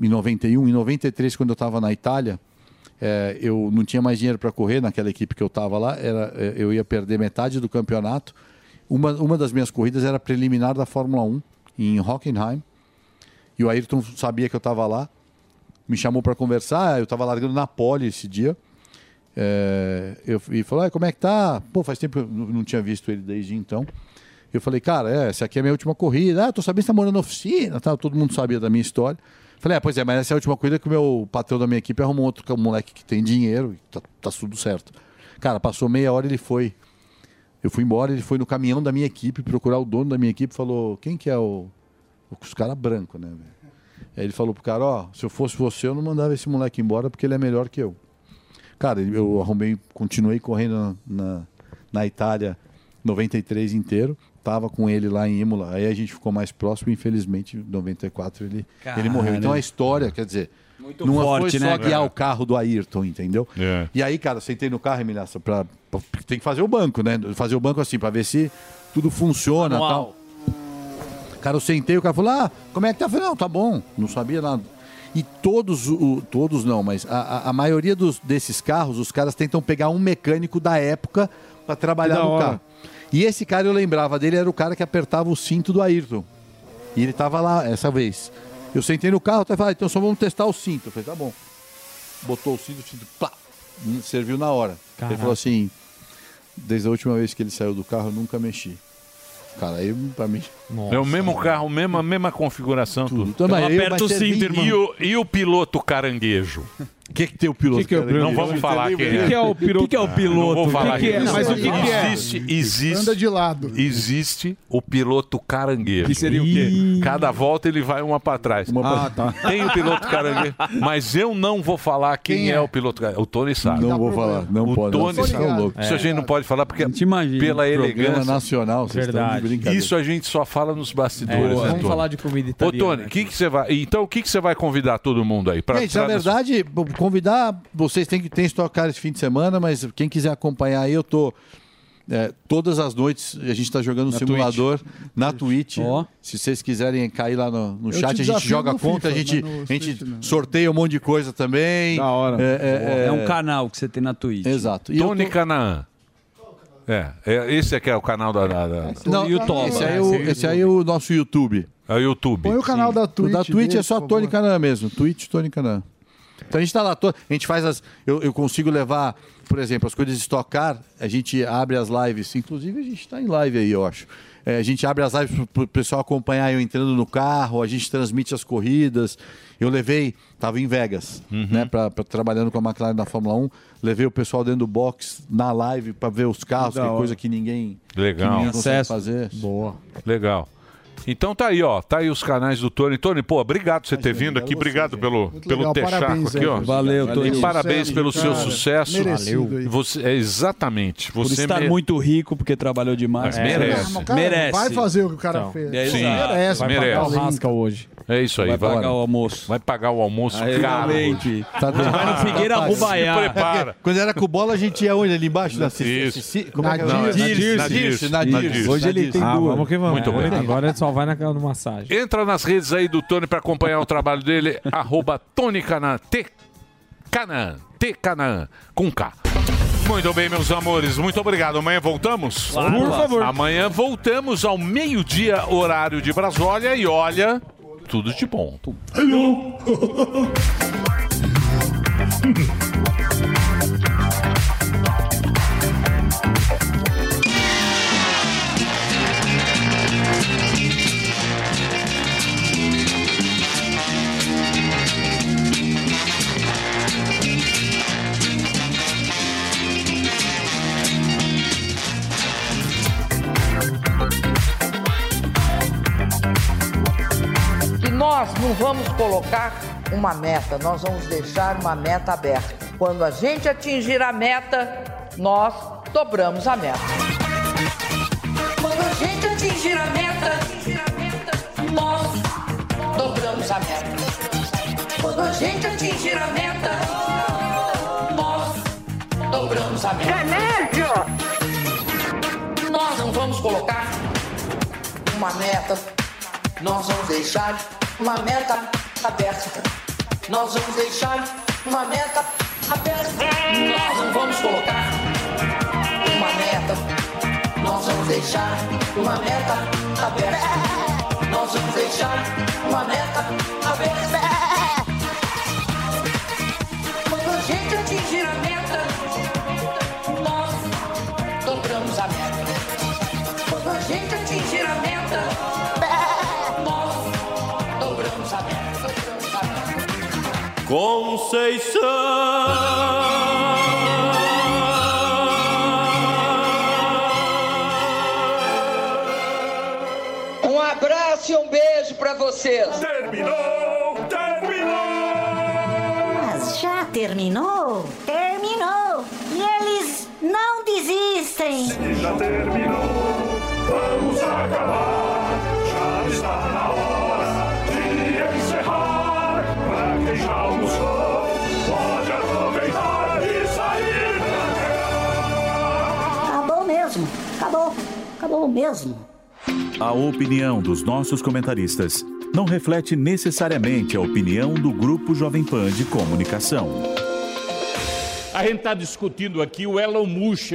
em 91, em 93, quando eu estava na Itália, é, eu não tinha mais dinheiro para correr naquela equipe que eu estava lá, era, é, eu ia perder metade do campeonato. Uma, uma das minhas corridas era preliminar da Fórmula 1, em Hockenheim. E o Ayrton sabia que eu estava lá, me chamou para conversar. Eu estava largando na pole esse dia. É, eu, e falou: "Ah, como é que tá? Pô, faz tempo que eu não tinha visto ele desde então. Eu falei, cara, é, essa aqui é a minha última corrida. Ah, tô sabendo que você tá morando na oficina, tá? todo mundo sabia da minha história. Falei, ah, pois é, mas essa é a última corrida que o meu patrão da minha equipe arrumou outro que moleque que tem dinheiro, tá, tá tudo certo. Cara, passou meia hora ele foi. Eu fui embora, ele foi no caminhão da minha equipe procurar o dono da minha equipe falou: quem que é o. Os caras brancos, né, velho? Aí ele falou pro cara: ó, se eu fosse você, eu não mandava esse moleque embora porque ele é melhor que eu. Cara, eu arrumei, continuei correndo na, na, na Itália 93 inteiro. Tava com ele lá em Imola. Aí a gente ficou mais próximo. Infelizmente, em 94 ele, ele morreu. Então a história, quer dizer, Muito não forte, foi só né, guiar o carro do Ayrton, entendeu? É. E aí, cara, eu sentei no carro, Emilhaça, pra, pra- tem que fazer o banco, né? Fazer o banco assim, pra ver se tudo funciona e tal. Cara, eu sentei, o cara falou, ah, como é que tá? Eu falei, não, tá bom, não sabia nada. E todos, o, todos não, mas a, a- a maioria dos, desses carros, os caras tentam pegar um mecânico da época pra trabalhar no hora. carro. E esse cara, eu lembrava dele, era o cara que apertava o cinto do Ayrton. E ele tava lá essa vez. Eu sentei no carro, até falei, ah, então só vamos testar o cinto. Eu falei, tá bom. Botou o cinto, o cinto, plá, serviu na hora. Caraca. Ele falou assim, desde a última vez que ele saiu do carro, eu nunca mexi. Cara, aí pra mim... É o mesmo carro, mesma, mesma configuração, tudo. Então, mas Então aí aperta vai o cinto, 20. E o, e o piloto caranguejo? O que, que tem o piloto? Que que é o? Não vamos falar quem é. O que é o piloto? O que é o piloto? Não vou falar que que é? Mas o que que é? Existe, existe. Anda de lado. Existe o piloto caranguejo. Que seria o quê? Cada volta ele vai uma pra trás. Ah, tá. Tem o piloto caranguejo. Mas eu não vou falar quem, Quem é? é? o piloto caranguejo. O Tony sabe. Não vou falar. Não o pode. Tony não, sabe. loucos. Isso a gente não pode falar porque imagina. pela elegância. nacional, vocês estão de Verdade. Isso a gente só fala nos bastidores. É, né, vamos Tony? falar de comida Ô, italiana. Tony, que que você vai. Então, o que, que você vai convidar todo mundo aí? Pra, Gente, na verdade, convidar, vocês têm que tem Stock Car esse fim de semana, mas quem quiser acompanhar aí, eu tô é, todas as noites, a gente está jogando um simulador na Twitch. Ó. Se vocês quiserem cair lá no, no chat, a gente joga conta, a gente, a gente sorteia um monte de coisa também. Da hora. É, É um canal que você tem na Twitch. Exato. E Tony tô- Canaan. É, é, esse aqui é o canal da. da, da- Não, YouTube. esse aí, é o, esse aí é o nosso YouTube. é o YouTube. Põe o canal da O Twitch. da Twitch dele, é só Tony. Canã mesmo. Twitch, Tony Canã. Então a gente tá lá, to- a gente faz as. Eu, eu consigo levar, por exemplo, as coisas de estocar, a gente abre as lives, inclusive a gente está em live aí, eu acho. É, a gente abre as lives para o pessoal acompanhar eu entrando no carro, a gente transmite as corridas. Eu levei, estava em Vegas, Uhum. né, pra, pra- trabalhando com a McLaren na Fórmula 1, levei o pessoal dentro do box na live para ver os carros, que é coisa que ninguém, que Legal. ninguém consegue fazer. Boa. Legal. Então tá aí, ó. Tá aí os canais do Tony. Tony, pô, obrigado por você ter vindo aqui. Obrigado pelo, pelo techaco aqui, ó. Valeu, Tony. E parabéns Sucesso, pelo seu sucesso. Aí. Você, é, exatamente. Por Você estar mere- muito rico porque trabalhou demais. É, merece. Merece. Vai fazer o que o cara Então, fez. é Sim. merece. Vai Merece. pagar o rasca hoje. É isso aí. Vai Vai, pagar o almoço. vai pagar o almoço Aí, caro. Tá dando- Vai no [laughs] Figueira Rubaiá. Se prepara. [laughs] Quando era com bola, a gente ia onde? Ali embaixo? Isso. Como é que é? Na Dirce. na Dirce, Na. Hoje ele tem Ah, duas. vamos que vamos. Muito bem. Agora ele só vai na, no massagem. Entra nas redes aí do Tony para acompanhar o trabalho dele. [laughs] arroba Tony Canan. T Canan. T Canan. Com K. Muito bem, meus amores. Muito obrigado. Amanhã voltamos? Por favor. Amanhã voltamos ao meio-dia, horário de Brasólia. E olha, tudo de bom. E [laughs] nós não vamos colocar uma meta, nós vamos deixar uma meta aberta. Quando a gente atingir a meta, nós dobramos a meta. Quando a gente atingir a meta, nós dobramos a meta. Quando a gente atingir a meta, nós dobramos a meta. Nós não vamos colocar uma meta, nós vamos deixar uma meta aberta. Nós vamos deixar uma meta aberta. Nós não vamos colocar uma meta, nós vamos deixar uma meta aberta. Nós vamos deixar uma meta aberta. Meta. Um abraço e um beijo pra vocês. Mas já terminou? Terminou! E eles não desistem! Já terminou, vamos acabar. Já está na hora já almoçou, pode aproveitar e sair Acabou mesmo! Acabou! Acabou mesmo! A opinião dos nossos comentaristas não reflete necessariamente a opinião do Grupo Jovem Pan de Comunicação. A gente está discutindo aqui o Elon Musk,